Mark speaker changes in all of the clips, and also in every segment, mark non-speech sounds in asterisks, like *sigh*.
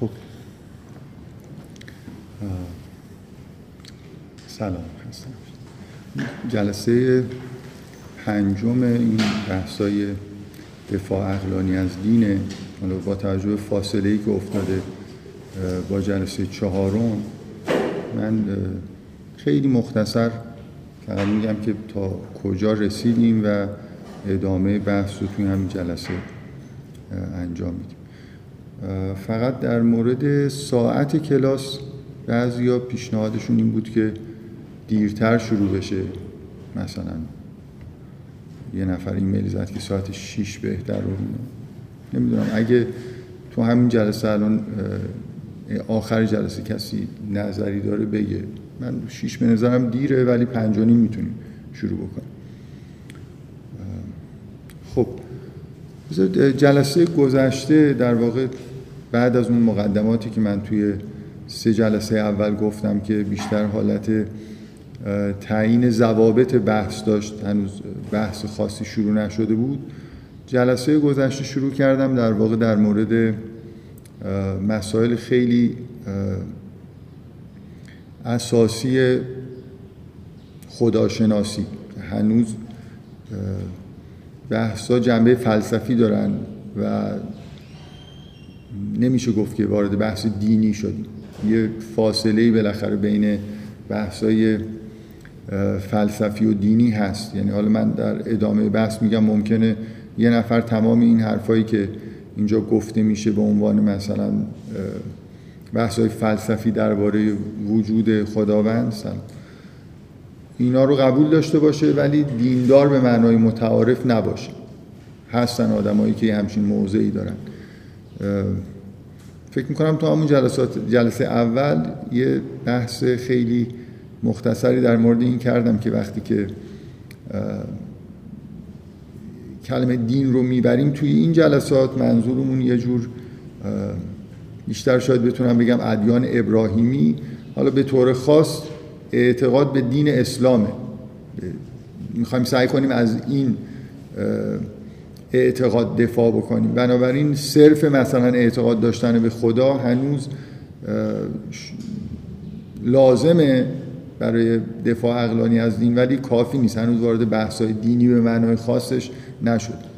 Speaker 1: خب سلام. هستم جلسه پنجم این بحثای دفاع اقلانی از دینه با توجه فاصله ای که افتاده با جلسه چهارم من خیلی مختصر فقط میگم که تا کجا رسیدیم و ادامه بحث رو توی همین جلسه انجام میدیم. فقط در مورد ساعت کلاس بعضیا پیشنهادشون این بود که دیرتر شروع بشه. مثلا یه نفر ایمیل زد که ساعت 6 بهتر رو نمی‌دونم اگه تو همین جلسه الان آخر جلسه کسی نظری داره بگه. من 6 به نظرم دیره ولی پنج می‌تونیم شروع بکنیم. خب جلسه گذشته در واقع بعد از اون مقدماتی که من توی سه جلسه اول گفتم که بیشتر حالت تعیین ضوابط بحث داشت هنوز بحث خاصی شروع نشده بود جلسه گذشته شروع کردم در واقع در مورد مسائل خیلی اساسی خداشناسی. هنوز بحثا جنبه فلسفی دارن و نمیشه گفت که وارد بحث دینی شدیم یه فاصله بالاخره بین بحثای فلسفی و دینی هست. یعنی حالا من در ادامه بحث میگم ممکنه یه نفر تمام این حرفایی که اینجا گفته میشه به عنوان مثلا بحثای فلسفی درباره وجود خداوند اینا رو قبول داشته باشه ولی دیندار به معنای متعارف نباشه. هستن آدمایی که همچین موضعی دارن. فکر می‌کنم تو همون جلسات جلسه اول یه بحث خیلی مختصری در مورد این کردم که وقتی که کلمه دین رو می‌بریم توی این جلسات منظورمون یه جور بیشتر شاید بتونم بگم ادیان ابراهیمی حالا به طور خاص اعتقاد به دین اسلامه. می‌خوایم سعی کنیم از این اعتقاد دفاع بکنیم. بنابراین صرف مثلا اعتقاد داشتن به خدا هنوز لازمه برای دفاع اقلانی از دین ولی کافی نیست. هنوز وارد بحث‌های دینی به معنای خاصش نشد.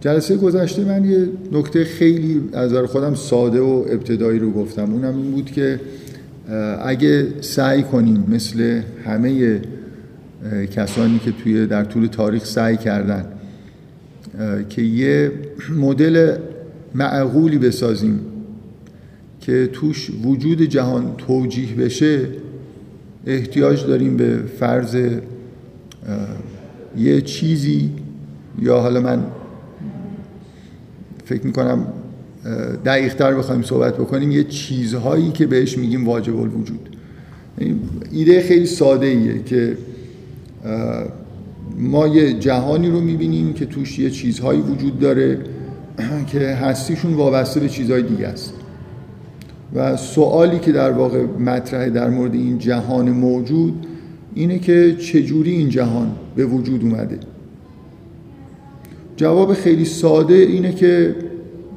Speaker 1: جلسه گذشته من یه نکته خیلی از خودم ساده و ابتدایی رو گفتم. اونم این بود که اگه سعی کنیم مثل همه کسانی که توی در طول تاریخ سعی کردن که یه مدل معقولی بسازیم که توش وجود جهان توجیه بشه احتیاج داریم به فرض یه چیزی یا حالا من فکر می‌کنم دقیقتر بخوایم صحبت بکنیم یه چیزهایی که بهش میگیم واجب الوجود. ایده خیلی ساده ایه که ما یه جهانی رو می‌بینیم که توش یه چیزهایی وجود داره *clears throat* که هستیشون وابسته به چیزهای دیگه است. و سوالی که در واقع مطرحه در مورد این جهان موجود اینه که چجوری این جهان به وجود اومده. جواب خیلی ساده اینه که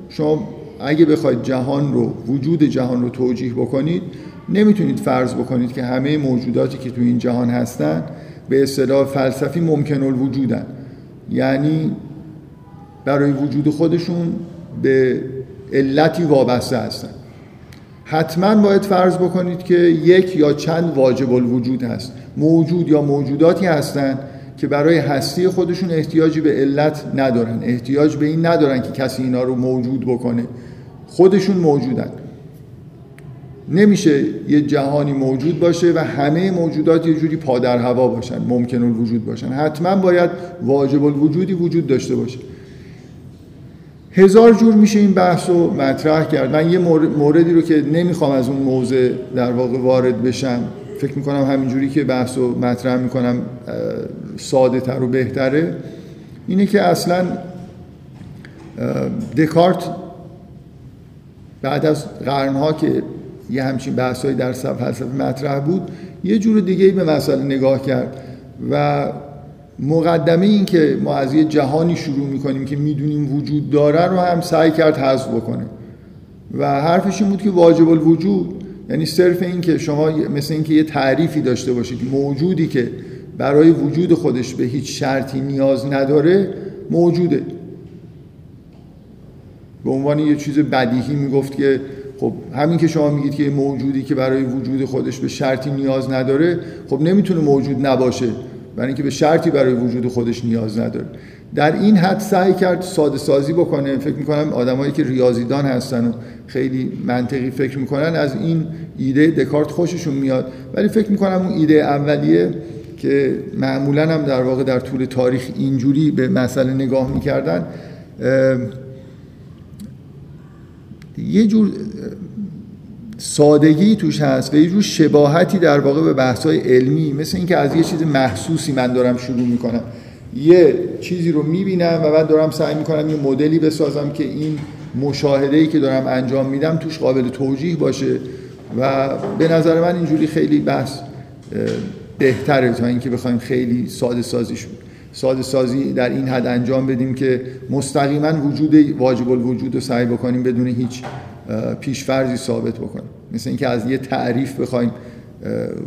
Speaker 1: شما اگه بخواید جهان رو وجود جهان رو توجیه بکنید نمی‌تونید فرض بکنید که همه موجوداتی که تو این جهان هستن به اصطلاح فلسفی ممکن الوجودن یعنی برای وجود خودشون به علتی وابسته هستن. حتما باید فرض بکنید که یک یا چند واجب الوجود هست. موجود یا موجوداتی هستند که برای هستی خودشون احتیاجی به علت ندارن. احتیاج به این ندارن که کسی اینا رو موجود بکنه. خودشون موجودن. نمیشه یه جهانی موجود باشه و همه موجودات یه جوری پادر هوا باشن ممکن الوجود باشن. حتما باید واجب الوجودی وجود داشته باشه. هزار جور میشه این بحث رو مطرح کرد. من یه موردی رو که نمی‌خوام از اون موضع در واقع وارد بشم فکر می‌کنم همینجوری که بحث رو مطرح می‌کنم ساده تر و بهتره اینه که اصلا دکارت بعد از قرنها که یه همچین بحثایی در فلسفه مطرح بود. یه جور دیگه به مسئله نگاه کرد و مقدمه این که ما از یه جهانی شروع می‌کنیم که می‌دونیم وجود داره رو هم سعی کرد حذف بکنه. و حرفش این بود که واجب الوجود یعنی صرف این که شما مثل اینکه یه تعریفی داشته باشید موجودی که برای وجود خودش به هیچ شرطی نیاز نداره موجوده. به عنوان یه چیز بدیهی می‌گفت که خب همین که شما میگید که موجودی که برای وجود خودش به شرطی نیاز نداره خب نمی‌تونه موجود نباشه. برای اینکه به شرطی برای وجود خودش نیاز نداره. در این حد سعی کرد ساده سازی بکنه. فکر می‌کنم آدمایی که ریاضیدان هستن و خیلی منطقی فکر می‌کنن از این ایده دکارت خوششون میاد. ولی فکر می‌کنم اون ایده اولیه که معمولا هم در واقع در طول تاریخ اینجوری به مسئله نگاه می‌کردن یه جور سادگی توش هست و یه جور شباهتی در واقع به بحث‌های علمی مثل اینکه از یه چیز محسوسی من دارم شروع می‌کنم. یه چیزی رو می‌بینم و بعد دارم سعی می‌کنم یه مدلی بسازم که این مشاهده که دارم انجام میدم توش قابل توجیه باشه و به نظر من اینجوری خیلی بحث بهتره تا اینکه بخوایم خیلی ساده سازیش ساده سازی در این حد انجام بدیم که مستقیما وجود واجب الوجود رو سعی بکنیم بدون هیچ پیشفرزی ثابت بکنیم. مثل اینکه از یه تعریف بخوایم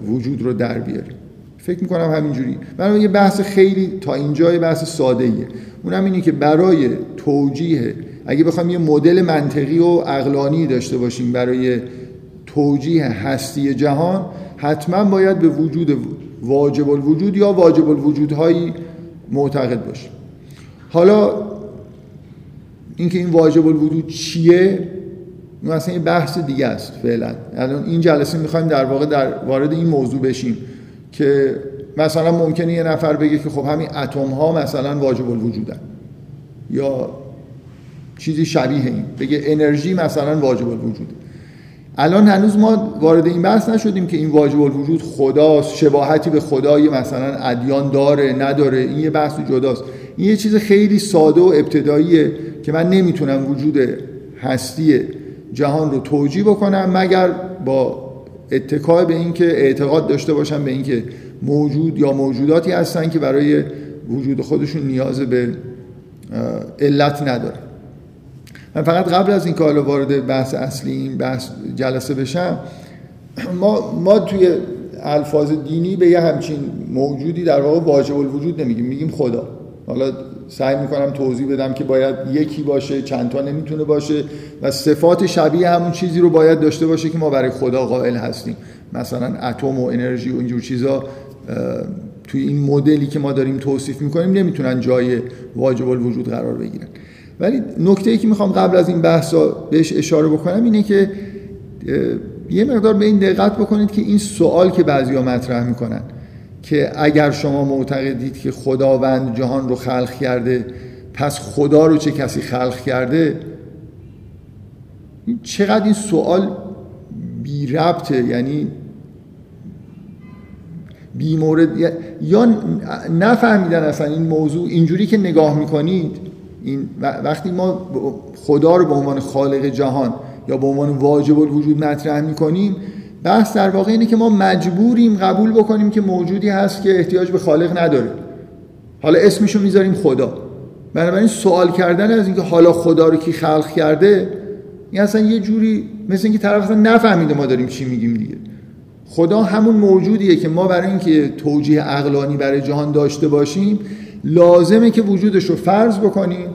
Speaker 1: وجود رو در بیاریم. فکر می‌کنم همینجوری. برای یه بحث خیلی تا اینجا یه بحث ساده ایه اونم اینه که برای توجیه اگه بخوایم یه مدل منطقی و اقلانی داشته باشیم برای توجیه هستی جهان حتما باید به وجود واجب الوجود یا واجب الوجودهایی معتقد باشیم حالا اینکه این واجب الوجود چیه؟ این اصلا یه بحث دیگه است فعلا. الان این جلسه می‌خوایم در واقع در وارد این موضوع بشیم که مثلا ممکنه یه نفر بگه که خب همین اتم ها مثلا واجب الوجودن. یا چیزی شبیه این. بگه انرژی مثلا واجب الوجوده. الان هنوز ما وارد این بحث نشدیم که این واجب الوجود خداست شباهتی به خدای مثلا ادیان داره نداره این یه بحث جداست. این یه چیز خیلی ساده و ابتداییه که من نمی‌تونم وجود هستی جهان رو توجیه بکنم مگر با اتکای به اینکه اعتقاد داشته باشم به اینکه موجود یا موجوداتی هستن که برای وجود خودشون نیاز به علت نداره من فقط قبل از این که حالا وارد بحث اصلی این بحث جلسه بشم ما, ما توی الفاظ دینی به یه همچین موجودی در واقع واجب الوجود نمیگیم میگیم خدا. حالا سعی می‌کنم توضیح بدم که باید یکی باشه چند تا نمی‌تونه باشه و صفات شبیه همون چیزی رو باید داشته باشه که ما برای خدا قائل هستیم. مثلا اتم و انرژی و اینجور چیزا توی این مدلی که ما داریم توصیف می‌کنیم نمی‌تونن جای واجب الوجود قرار بگیرن. ولی نکته ای که می‌خوام قبل از این بحثا بهش اشاره بکنم اینه که یه مقدار به این دقت بکنید که این سوال که بعضیا مطرح می‌کنن که اگر شما معتقدید که خداوند جهان رو خلق کرده پس خدا رو چه کسی خلق کرده؟ چقدر این سوال بی ربطه؟ یعنی بی مورد یا نفهمیدن اصلا این موضوع اینجوری که نگاه می‌کنید. این وقتی ما خدا رو به عنوان خالق جهان یا به عنوان واجب الوجود مطرح می‌کنیم بحث در واقع اینه که ما مجبوریم قبول بکنیم که موجودی هست که احتیاج به خالق نداره. حالا اسمشو می‌ذاریم خدا. بنابراین سوال کردن از اینکه حالا خدا رو کی خلق کرده این اصلا یه جوری مثل اینکه طرف اصلا نفهمیده ما داریم چی میگیم دیگه. خدا همون موجودیه که ما برای اینکه توجیه عقلانی برای جهان داشته باشیم لازمه که وجودش رو فرض بکنیم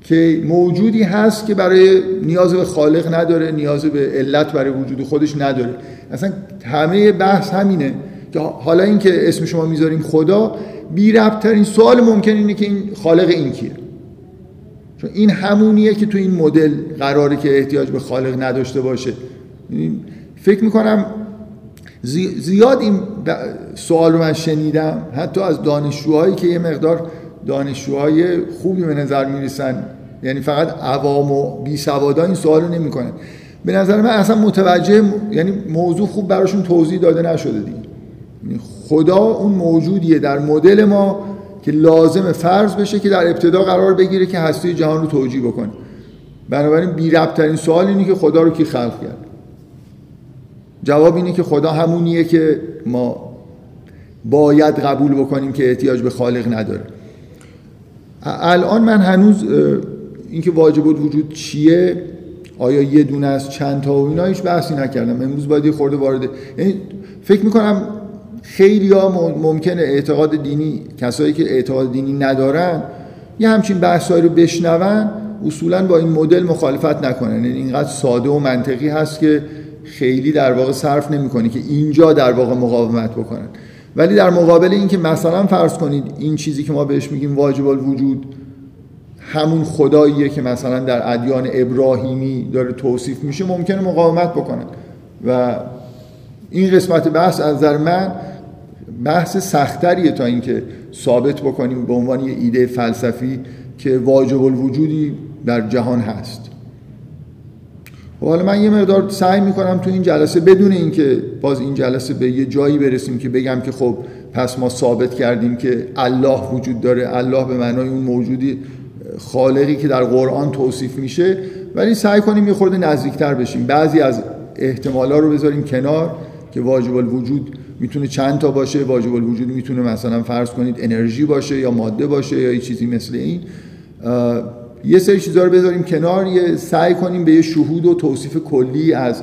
Speaker 1: که موجودی هست که برای نیاز به خالق نداره نیاز به علت برای وجود خودش نداره. اصلا همه بحث همینه که حالا اینکه اسم شما می‌ذاریم خدا بی ترین سوال ممکن اینه که این خالق این کیه. چون این همونیه که تو این مدل قراره که احتیاج به خالق نداشته باشه. فکر می‌کنم زیاد این سوال رو من شنیدم. حتی از دانشجوهایی که یه مقدار دانشجوهای خوبی به نظر می‌رسن. یعنی فقط عوام و بی سوادا این سوال رو نمی‌کنن. به نظر من اصلا متوجه یعنی موضوع خوب براشون توضیح داده نشده دیگه. یعنی خدا اون موجودیه در مدل ما که لازم فرض بشه که در ابتدا قرار بگیره که هستی جهان رو توجیه بکنه. بنابراین بی ربط ترین سوال اینه که خدا رو کی خلق کرد؟ جواب اینه که خدا همونیه که ما باید قبول بکنیم که احتیاج به خالق نداره. الان من هنوز اینکه واجب وجود چیه آیا یه دونه از چند تا و اینا هیچ بحثی نکردم. امروز باید یه خورده وارد یعنی فکر می‌کنم خیلی ها ممکنه اعتقاد دینی کسایی که اعتقاد دینی ندارن یه همچین بحثایی رو بشنون اصولا با این مدل مخالفت نکنن. یعنی اینقدر ساده و منطقی هست که خیلی در واقع صرف نمی‌کنه که اینجا در واقع مقاومت بکنن. ولی در مقابل اینکه مثلا فرض کنید این چیزی که ما بهش میگیم واجب الوجود همون خداییه که مثلا در ادیان ابراهیمی داره توصیف میشه ممکنه مقاومت بکنن. و این قسمت بحث از نظر من بحث سختریه تا اینکه ثابت بکنیم به عنوان یه ایده فلسفی که واجب الوجودی در جهان هست. و خب حالا من یه مقدار سعی می‌کنم تو این جلسه بدون اینکه باز این جلسه به یه جایی برسیم که بگم که خب پس ما ثابت کردیم که الله وجود داره الله به معنای اون موجودی خالقی که در قرآن توصیف میشه ولی سعی کنیم یه خورده نزدیکتر بشیم. بعضی از احتمالا رو بذاریم کنار که واجب الوجود می‌تونه چند تا باشه. واجب الوجود می‌تونه مثلا فرض کنید انرژی باشه یا ماده باشه یا یه چیزی مثل این. یه سری چیزا رو بذاریم کنار یه سعی کنیم به یه شهود و توصیف کلی از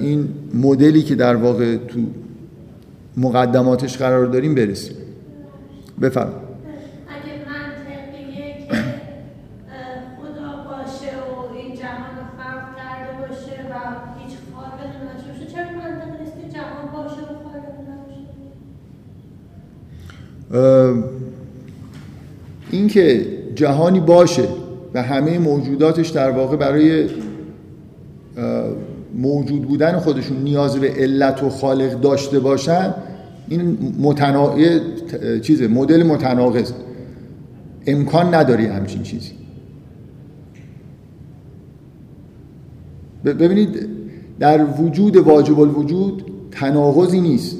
Speaker 1: این مدلی که در واقع تو مقدماتش قرار داریم برسیم. بفرمایید. اینکه جهانی باشه و همه موجوداتش در واقع برای موجود بودن خودشون نیاز به علت و خالق داشته باشن این متنا... چیزه مدل متناقض. امکان نداری همچین چیزی. ببینید در وجود واجب الوجود تناقضی نیست.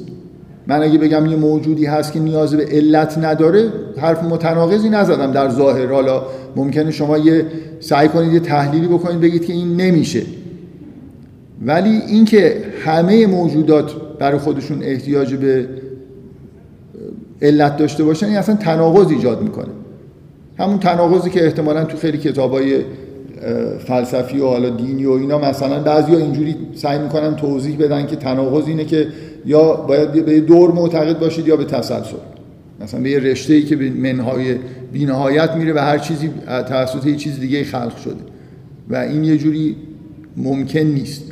Speaker 1: من اگه بگم یه موجودی هست که نیاز به علت نداره حرف متناقضی نزدم در ظاهر. حالا ممکنه شما یه سعی کنید یه تحلیلی بکنید بگید که این نمیشه. ولی اینکه همه موجودات برای خودشون احتیاج به علت داشته باشن این اصلا تناقض ایجاد می‌کنه. همون تناقضی که احتمالا تو خیلی کتابای فلسفی و حالا دینی و اینا مثلا بعضیا اینجوری سعی می‌کنن توضیح بدن که تناقض اینه که یا باید به دور معتقد باشید یا به تسلسل. مثلا به یه رشته ای که به منهای بینهایت میره و هر چیزی توسط یه چیز دیگه خلق شده. و این یه جوری ممکن نیست.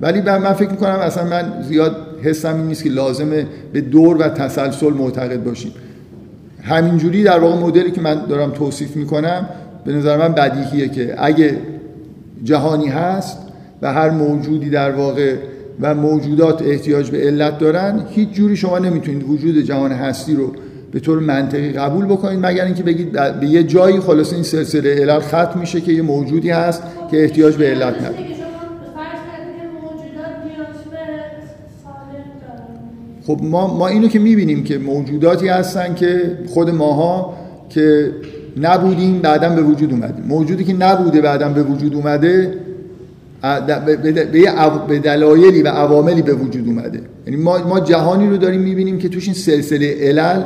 Speaker 1: ولی من فکر می‌کنم اصلا من زیاد حسم این نیست که لازمه به دور و تسلسل معتقد باشیم. همینجوری در واقع مدلی که من دارم توصیف می‌کنم به نظر من بدیهیه که اگه جهانی هست و هر موجودی در واقع و موجودات احتیاج به علت دارن هیچ جوری شما نمی‌تونید وجود جهان هستی رو به طور منطقی قبول بکنید مگر اینکه بگید به یه جایی خلاص این سلسله علل ختم میشه که یه موجودی هست که احتیاج به علت نداره. خب ما, ما اینو که می‌بینیم که موجوداتی هستن که خود ماها که نبودیم بعدا به وجود اومدیم موجودی که نبوده بعدا به وجود اومده به دلایلی و عواملی به وجود اومده. یعنی ما, ما جهانی رو داریم می‌بینیم که توش این سلسله علل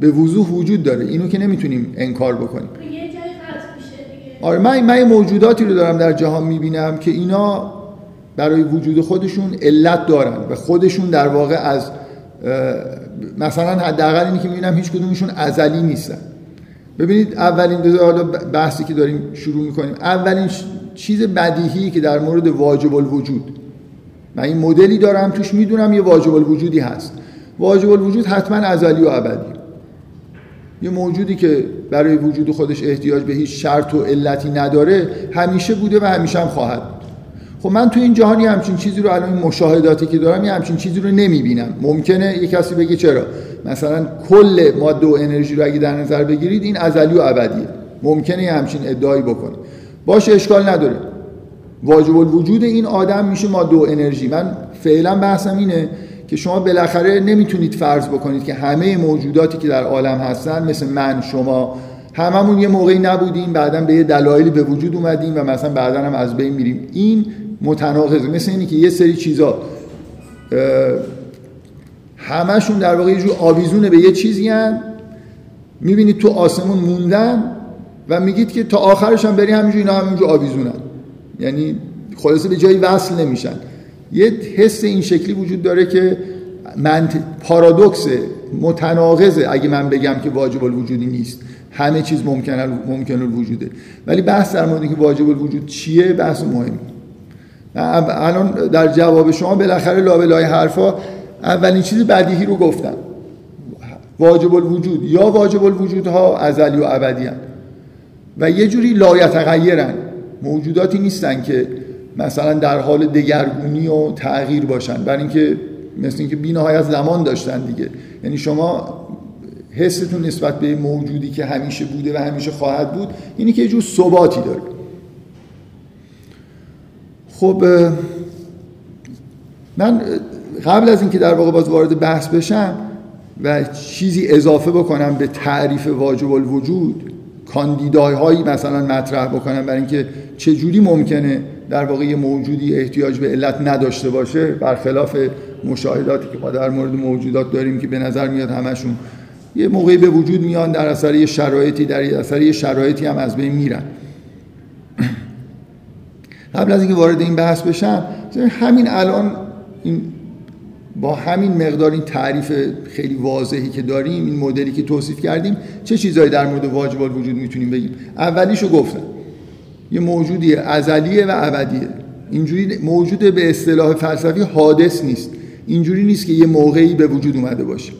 Speaker 1: به وضوح وجود داره. اینو که نمی‌تونیم انکار بکنیم. آره من, من موجوداتی رو دارم در جهان می‌بینم که اینا برای وجود خودشون علت دارن و خودشون در واقع از مثلا حداقل اینی که می‌بینم هیچ کدومشون ازلی نیستن. ببینید اولین حالا بحثی که داریم شروع می‌کنیم. اولین چیز بدیهی که در مورد واجب الوجود. من این مدلی دارم توش می‌دونم یه واجب الوجودی هست. واجب الوجود حتما ازلی و ابدی. یه موجودی که برای وجود خودش احتیاج به هیچ شرط و علتی نداره همیشه بوده و همیشه هم خواهد بود. خب من تو این جهانی همچین چیزی رو الان مشاهداتی که دارم یه همچین چیزی رو نمی‌بینم. ممکنه یه کسی بگه چرا؟ مثلا کل ماده و انرژی رو اگه در نظر بگیرید این ازلی و ابدیه. ممکنه یه همچین ادعایی بکنه. باشه اشکال نداره. واجب الوجود این آدم میشه ماده و انرژی. من فعلا بحثم اینه که شما بالاخره نمی‌تونید فرض بکنید که همه موجوداتی که در عالم هستن مثل من شما هممون یه موقعی نبودیم بعدا به یه دلایلی به وجود اومدیم و مثلا بعدا هم از بین میریم. این متناقضه. مثل اینی که یه سری چیزا همشون در واقع یه جور آویزونه به یه چیزی هن می‌بینید تو آسمون موندن و میگید که تا آخرش هم بری همینجور اینا همینجور آویزونن. یعنی خلاصه به جایی وصل نمیشن. یه حس این شکلی وجود داره که من پارادوکس متناقضه اگه من بگم که واجب الوجودی نیست همه چیز ممکن ممکن الوجوده. ولی بحث در مورد که واجب الوجود چیه بحث مهمی. الان در جواب شما بالاخره لابلای حرفا اولین چیز بدیهی رو گفتم. واجب الوجود یا واجب الوجودها ازلی و ابدی هن. و یه جوری لایتغیرن موجوداتی نیستن که مثلا در حال دگرگونی و تغییر باشن. برای اینکه مثل اینکه بینهایت زمان داشتن دیگه. یعنی شما حستون نسبت به موجودی که همیشه بوده و همیشه خواهد بود اینی که یه جور ثباتی داره. خب من قبل از اینکه در واقع باز وارد بحث بشم و چیزی اضافه بکنم به تعریف واجب الوجود کاندیداهایی مثلا مطرح بکنم برای اینکه چجوری ممکنه در واقع یه موجودی احتیاج به علت نداشته باشه برخلاف مشاهداتی که ما در مورد موجودات داریم که به نظر میاد همشون یه موقعی به وجود میان در اثر یه شرایطی در اثر یه شرایطی هم از بین میرن. *clears throat* قبل از اینکه وارد این بحث بشم همین الان این با همین مقدار این تعریف خیلی واضحی که داریم این مدلی که توصیف کردیم چه چیزهایی در مورد واجب وجود می‌تونیم بگیم؟ اولیشو گفتم. یه موجودی ازلیه و ابدیه. اینجوری موجود به اصطلاح فلسفی حادث نیست. اینجوری نیست که یه موقعی به وجود اومده باشه.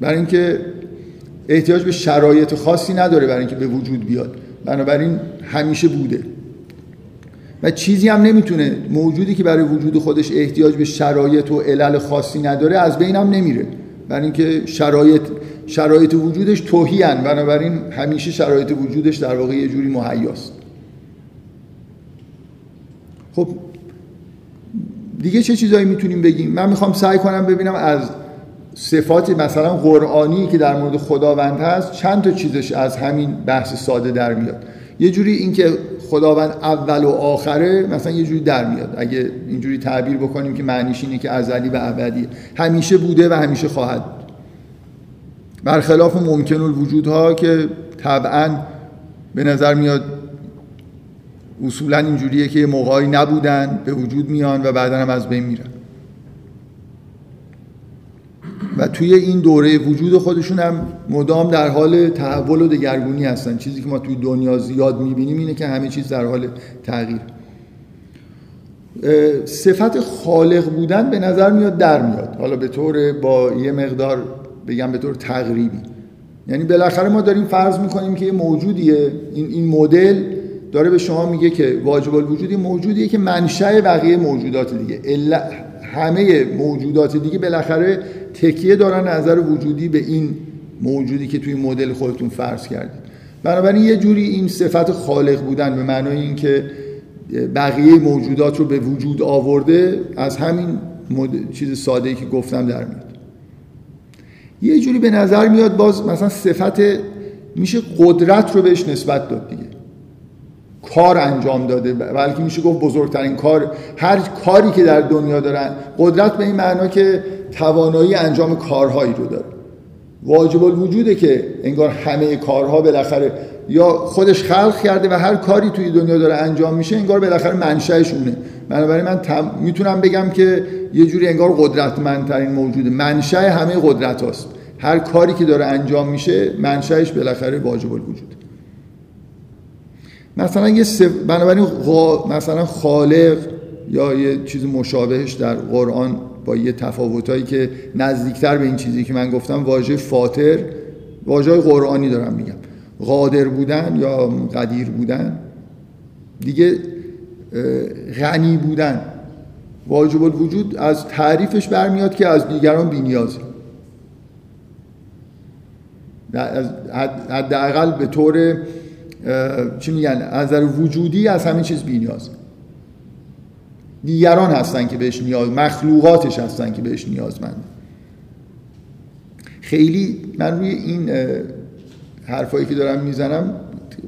Speaker 1: برای اینکه احتیاج به شرایط خاصی نداره برای اینکه به وجود بیاد. بنابراین همیشه بوده. و چیزی هم نمی‌تونه موجودی که برای وجود خودش احتیاج به شرایط و علل خاصی نداره از بین هم نمیره. برای اینکه شرایط شرایط وجودش توهی بنابراین همیشه شرایط وجودش در واقع یه جوری مهیاست. خب دیگه چه چیزایی می‌تونیم بگیم؟ من می‌خوام سعی کنم ببینم از صفات مثلا قرآنی که در مورد خداوند هست چند تا چیزش از همین بحث ساده در میاد. یه جوری اینکه خداوند اول و آخره مثلا یه جوری در میاد. اگه اینجوری تعبیر بکنیم که معنیش اینه که ازلی و ابدی. همیشه بوده و همیشه خواهد بود. برخلاف ممکن الوجودها که طبعا به نظر میاد اصولا اینجوریه که موقعی نبودن به وجود میان و بعدا هم از بین میرن. و توی این دوره وجود خودشون هم مدام در حال تحول و دگرگونی هستن. چیزی که ما توی دنیا زیاد می‌بینیم اینه که همه چیز در حال تغییر. صفت خالق بودن به نظر میاد در میاد. حالا به طور با یه مقدار بگم به طور تقریبی. یعنی بالاخره ما داریم فرض می‌کنیم که یه موجودیه. این این مدل داره به شما میگه که واجب الوجودی موجودیه که منشأ بقیه موجودات دیگه. همه موجودات دیگه بالاخره تکیه دارن نظر وجودی به این موجودی که توی مدل خودتون فرض کردید. بنابراین یه جوری این صفت خالق بودن به معنای اینکه بقیه موجودات رو به وجود آورده از همین چیز ساده ای که گفتم در میاد. یه جوری به نظر میاد باز مثلا صفت میشه قدرت رو بهش نسبت داد دیگه. کار انجام داده. بلکه میشه گفت بزرگترین کار هر کاری که در دنیا دارن قدرت به این معنا که توانایی انجام کارهایی رو داره. واجب الوجوده که انگار همه کارها بالاخره یا خودش خلق کرده و هر کاری توی دنیا داره انجام میشه انگار بالاخره منشأشونه. بنابراین من می‌تونم بگم که یه جوری انگار قدرتمندترین موجوده. منشأ همه قدرت هاست. هر کاری که داره انجام میشه منشأش بالاخره واجب الوجوده مثلا یه سف... بنابراین مثلا خالق یا یه چیز مشابهش در قرآن با یه تفاوتایی که نزدیکتر به این چیزی که من گفتم واژه فاطر واژه قرآنی دارم میگم. قادر بودن یا قدیر بودن. دیگه غنی بودن. واجب الوجود از تعریفش برمیاد که از دیگران بینیازه. حداقل به طور چی میگن؟ از نظر وجودی از همین چیز نیاز. دیگران هستن که بهش نیاز مخلوقاتش هستن که بهش نیازمند. خیلی من روی این حرفایی که دارم می‌زنم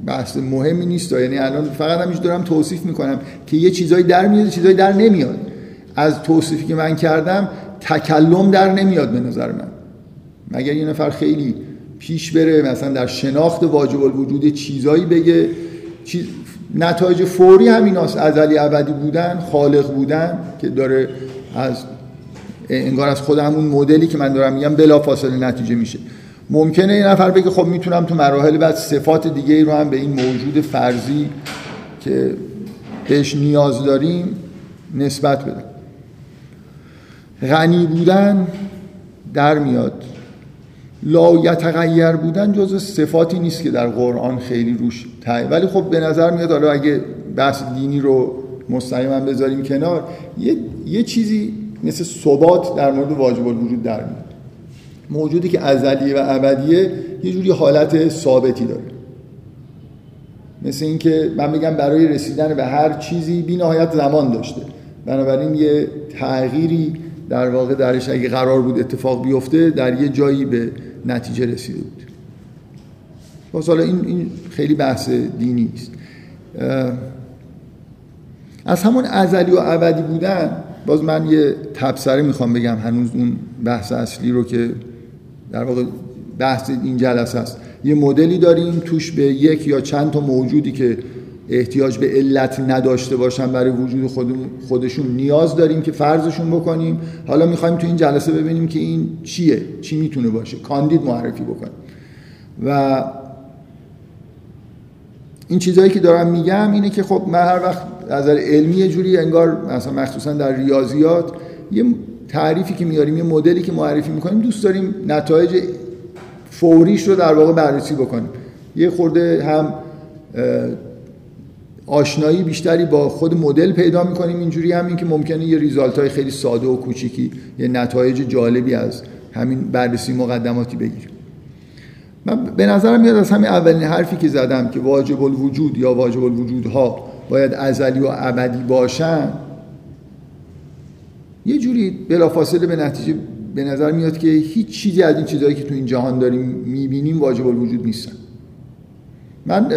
Speaker 1: بحث مهمی نیست. یعنی الان فقط همیشه دارم توصیف می‌کنم که یه چیزایی در میاد چیزایی در نمیاد. از توصیفی که من کردم تکلم در نمیاد به نظر من. مگر یه نفر خیلی پیش بره مثلا در شناخت واجب الوجود چیزایی بگه. چیز نتایج فوری همین هست ازلی ابدی بودن خالق بودن که داره از انگار از خود همون مدلی که من دارم میگم بلا فاصله نتیجه میشه. ممکنه یه نفر بگه خب می‌تونم تو مراحل بعد صفات دیگه ای رو هم به این موجود فرضی که بهش نیاز داریم نسبت بدم. غنی بودن در میاد. لا یتغیر بودن جز صفاتی نیست که در قرآن خیلی روش تای ولی خب به نظر میاد حالا اگه بحث دینی رو مستقیما بذاریم کنار یه, یه چیزی مثل ثبات در مورد واجب الوجود در میاد. موجودی که ازلیه و ابدیه یه جوری حالت ثابتی داره. مثل اینکه من بگم برای رسیدن به هر چیزی بی نهایت زمان داشته. بنابراین یه تغییری در واقع درش اگه قرار بود اتفاق بیفته در یه جایی به نتیجه رسیده بود. باز حالا این, این خیلی بحث دینی است. از همون ازلی و ابدی بودن باز من یه تبصره می‌خوام بگم هنوز اون بحث اصلی رو که در واقع بحث این جلسه است. یه مدلی داریم توش به یک یا چند تا موجودی که احتیاج به علت نداشته باشن برای وجود خودشون. نیاز داریم که فرضشون بکنیم. حالا می‌خوایم تو این جلسه ببینیم که این چیه چی می‌تونه باشه. کاندید معرفی بکنیم. و این چیزهایی که دارم میگم اینه که خب من هر وقت از علمی جوری انگار مثلا مخصوصا در ریاضیات یه تعریفی که میاریم یه مدلی که معرفی می‌کنیم دوست داریم نتایج فوریش رو در واقع بررسی بکنیم. یه خورده هم آشنایی بیشتری با خود مدل پیدا می‌کنیم. اینجوری هم این که ممکنه یه ریزالت های خیلی ساده و کوچیکی یه نتایج جالبی از همین بررسی مقدماتی بگیریم. من به نظرم میاد از همین اولین حرفی که زدم که واجب الوجود یا واجب الوجودها باید ازلی و ابدی باشن یه جوری بلافاصله به نتیجه به نظر میاد که هیچ چیزی از این چیزهایی که تو این جهان داریم می‌بینیم واجب الوجود نیستن. من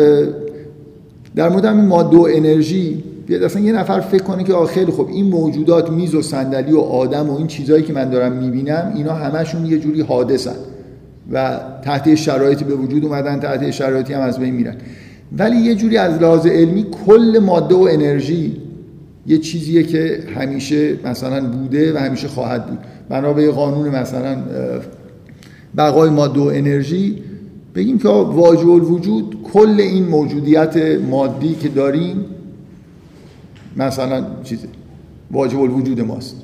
Speaker 1: در مورد همین ماده و انرژی بیاد اصلا یه نفر فکر کنه که خیلی خب این موجودات میز و صندلی و آدم و این چیزهایی که من دارم می‌بینم اینا همشون یه جوری حادثن و تحت شرایطی به وجود اومدن تحت شرایطی هم از بین میرن. ولی یه جوری از لحاظ علمی کل ماده و انرژی یه چیزیه که همیشه مثلا بوده و همیشه خواهد بود. بنا به قانون مثلا بقای ماده و انرژی بگیم که واجب الوجود کل این موجودیت مادی که داریم مثلا چیزه واجب الوجود ماست.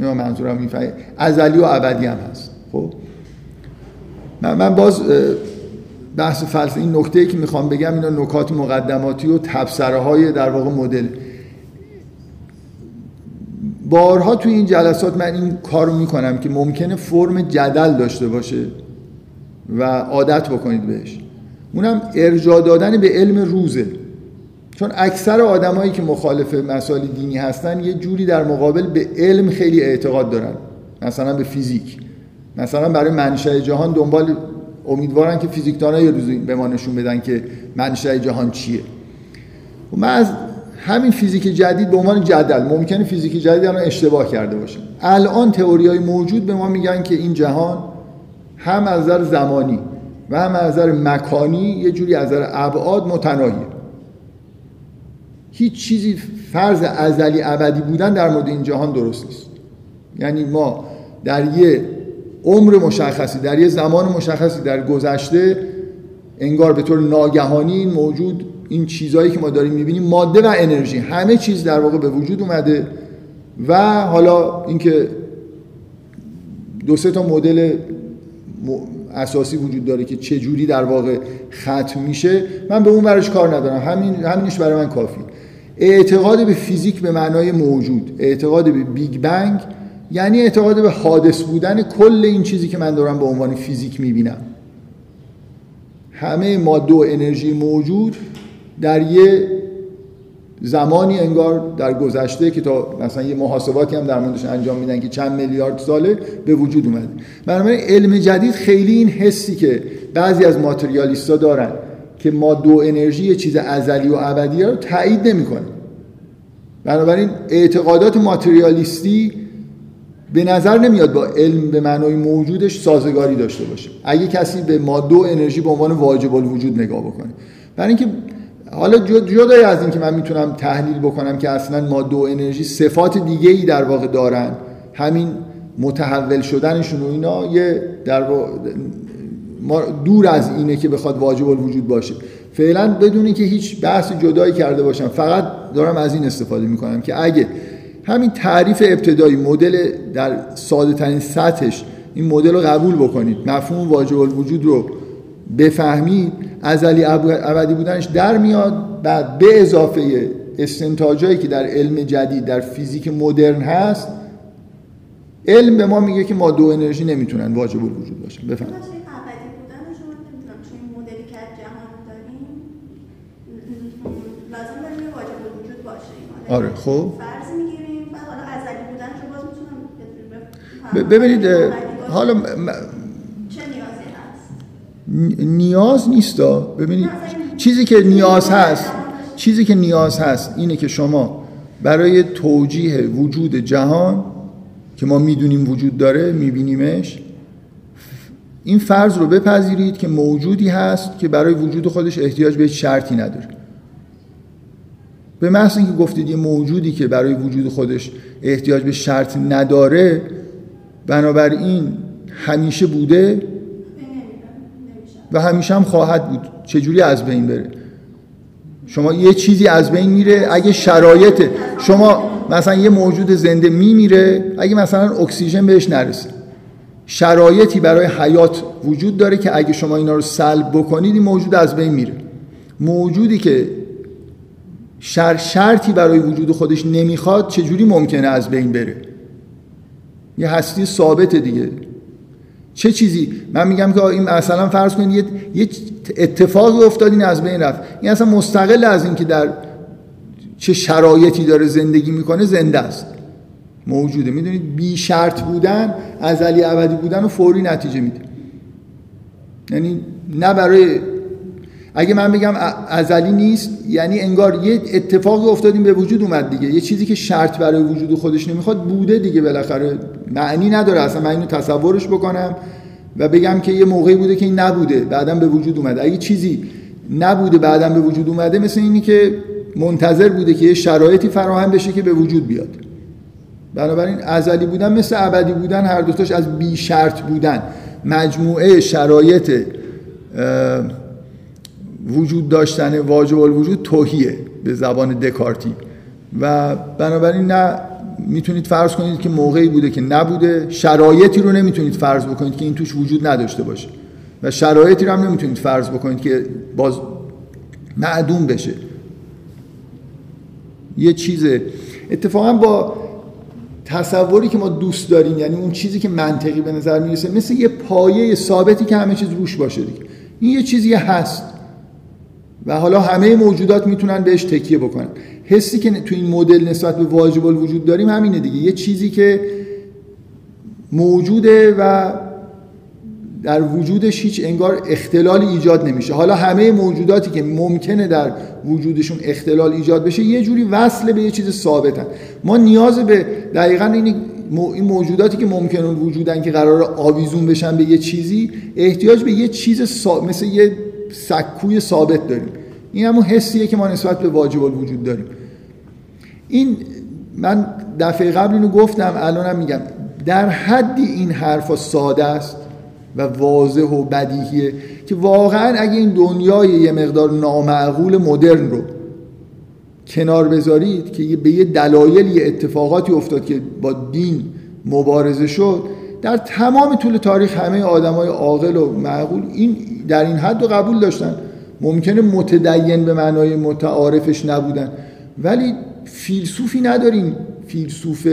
Speaker 1: من منظورم این ازلی و ابدی هم هست. خب؟ من باز بحث فلسفه این نکته که می‌خوام بگم اینا نکات مقدماتی و تبصره های در واقع مدل. بارها توی این جلسات من این کارو می‌کنم که ممکنه فرم جدل داشته باشه. و عادت بکنید بهش. اونم ارجاع دادن به علم روزه. چون اکثر آدمایی که مخالف مسائل دینی هستن یه جوری در مقابل به علم خیلی اعتقاد دارن. مثلا به فیزیک. مثلا برای منشأ جهان دنبال امیدوارن که فیزیکدان‌ها یه روزی به ما نشون بدن که منشأ جهان چیه. و من از همین فیزیک جدید به عنوان جدل ممکنه فیزیک جدید الان اشتباه کرده باشه الان تئوری های موجود به ما میگن که این جهان هم از نظر زمانی و هم از نظر مکانی یه جوری از نظر ابعاد متناهیه. هیچ چیزی فرض ازلی ابدی بودن در مورد این جهان درست نیست. یعنی ما در یه عمر مشخصی در یه زمان مشخصی در گذشته انگار به طور ناگهانی موجود این چیزهایی که ما داریم می‌بینیم ماده و انرژی همه چیز در واقع به وجود اومده و حالا اینکه دو سه تا مدل اساسی وجود داره که چه جوری در واقع ختم میشه من به اون برش کار ندارم. همین همینش برای من کافی اعتقاد به فیزیک به معنای موجود اعتقاد به بیگ بنگ یعنی اعتقاد به حادث بودن کل این چیزی که من دارم به عنوان فیزیک می‌بینم. همه ماده و انرژی موجود در یه زمانی انگار در گذشته که تا مثلا یه محاسباتی هم در موردش انجام میدن که چند میلیارد ساله به وجود اومده. بنابراین علم جدید خیلی این حسی که بعضی از ماتریالیستا دارن که ماده و انرژی یه چیز ازلی و ابدی رو تایید نمی‌کنه بنابراین اعتقادات ماتریالیستی به نظر نمیاد با علم به معنای موجودش سازگاری داشته باشه. اگه کسی به ماده و انرژی به عنوان واجب الوجود نگاه بکنه. برای اینکه حالا جدای از اینکه من می‌تونم تحلیل بکنم که اصلا ماده و انرژی صفات دیگه ای در واقع دارن. همین متحول شدنشون و اینا یه در دور از اینه که بخواد واجب الوجود باشه. فعلا بدون که هیچ بحث جدایی کرده باشم. فقط دارم از این استفاده می‌کنم که اگه همین تعریف ابتدایی مدل در ساده ترین سطحش این مدل رو قبول بکنید مفهوم واجب الوجود رو بفهمید ازلی ابدی بودنش در میاد. بعد به اضافه استنتاجایی که در علم جدید در فیزیک مدرن هست علم به ما میگه که ما دو انرژی نمی‌تونن واجب الوجود باشن. بفهمید آره خب. فرض می‌گیریم و حالا ازلی بودن رو باز می‌تونم ببینید حالا م... چه نیازی هست نیاز نیستا. ببینید چیزی که نیاز هست چیزی که نیاز هست اینه که شما برای توجیه وجود جهان که ما می‌دونیم وجود داره میبینیمش این فرض رو بپذیرید که موجودی هست که برای وجود خودش احتیاج به شرطی نداره. به محض اینکه گفتید یه موجودی که برای وجود خودش احتیاج به شرط نداره بنابراین همیشه بوده و همیشه هم خواهد بود. چجوری از بین بره؟ شما یه چیزی از بین میره اگه شرایط شما مثلا یه موجود زنده میمیره اگه مثلا اکسیژن بهش نرسه. شرایطی برای حیات وجود داره که اگه شما اینا رو سلب بکنید این موجود از بین میره. موجودی که شر شرطی برای وجود خودش نمی‌خواد چجوری ممکنه از بین بره؟ یه هستی ثابت دیگه. چه چیزی؟ من میگم که این مثلا فرض کنید یه اتفاقی افتاد این از بین رفت. این اصلا مستقل از اینکه در چه شرایطی داره زندگی می‌کنه زنده است. موجوده. می‌دونید؟ بی شرط بودن ازلی ابدی بودن و فوری نتیجه میده. یعنی نه برای اگه من بگم ازلی نیست یعنی انگار یه اتفاقی افتادیم به وجود اومد دیگه. یه چیزی که شرط برای وجود خودش نمی‌خواد بوده دیگه بالاخره. معنی نداره. اصلا من اینو تصورش بکنم و بگم که یه موقعی بوده که این نبوده بعدم به وجود اومده. اگه چیزی نبوده بعدم به وجود اومده مثل اینی که منتظر بوده که یه شرایطی فراهم بشه که به وجود بیاد. بنابراین ازلی بودن مثل ابدی بودن هر دوتاش از بی شرط بودن. مجموعه شرایط وجود داشتن واجب الوجود توهیه به زبان دکارتی. و بنابراین نه می‌تونید فرض کنید که موقعی بوده که نبوده شرایطی رو نمی‌تونید فرض بکنید که این توش وجود نداشته باشه. و شرایطی رو هم نمی‌تونید فرض بکنید که باز معدوم بشه. یه چیز اتفاقا با تصوری که ما دوست داریم یعنی اون چیزی که منطقی به نظر می‌رسه مثل یه پایه ثابتی که همه چیز روش باشه دیگه. این یه چیزی هست. و حالا همه موجودات می‌تونن بهش تکیه بکنن. حسی که تو این مدل نسبت به واجب الوجود داریم همینه دیگه. یه چیزی که موجوده و در وجودش هیچ انگار اختلالی ایجاد نمیشه. حالا همه موجوداتی که ممکنه در وجودشون اختلال ایجاد بشه یه جوری وصل به یه چیز ثابتن. ما نیاز به دقیقا این موجوداتی که ممکنه وجودن که قرار آویزون بشن به یه چیزی احتیاج به یه چیز مثل یه سکوی ثابت داریم. این همون حسیه که ما نسبت به واجب الوجود داریم. این من دفعه قبل اینو گفتم الانم میگم. در حدی این حرفا ساده است و واضح و بدیهیه که واقعا اگه این دنیای یه مقدار نامعقول مدرن رو کنار بذارید که به یه دلایل یه اتفاقاتی افتاد که با دین مبارزه شد در تمام طول تاریخ همه آدمای عاقل و معقول این در این حد رو قبول داشتن. ممکنه متدین به معنای متعارفش نبودن. ولی فیلسوفی نداریم. فیلسوف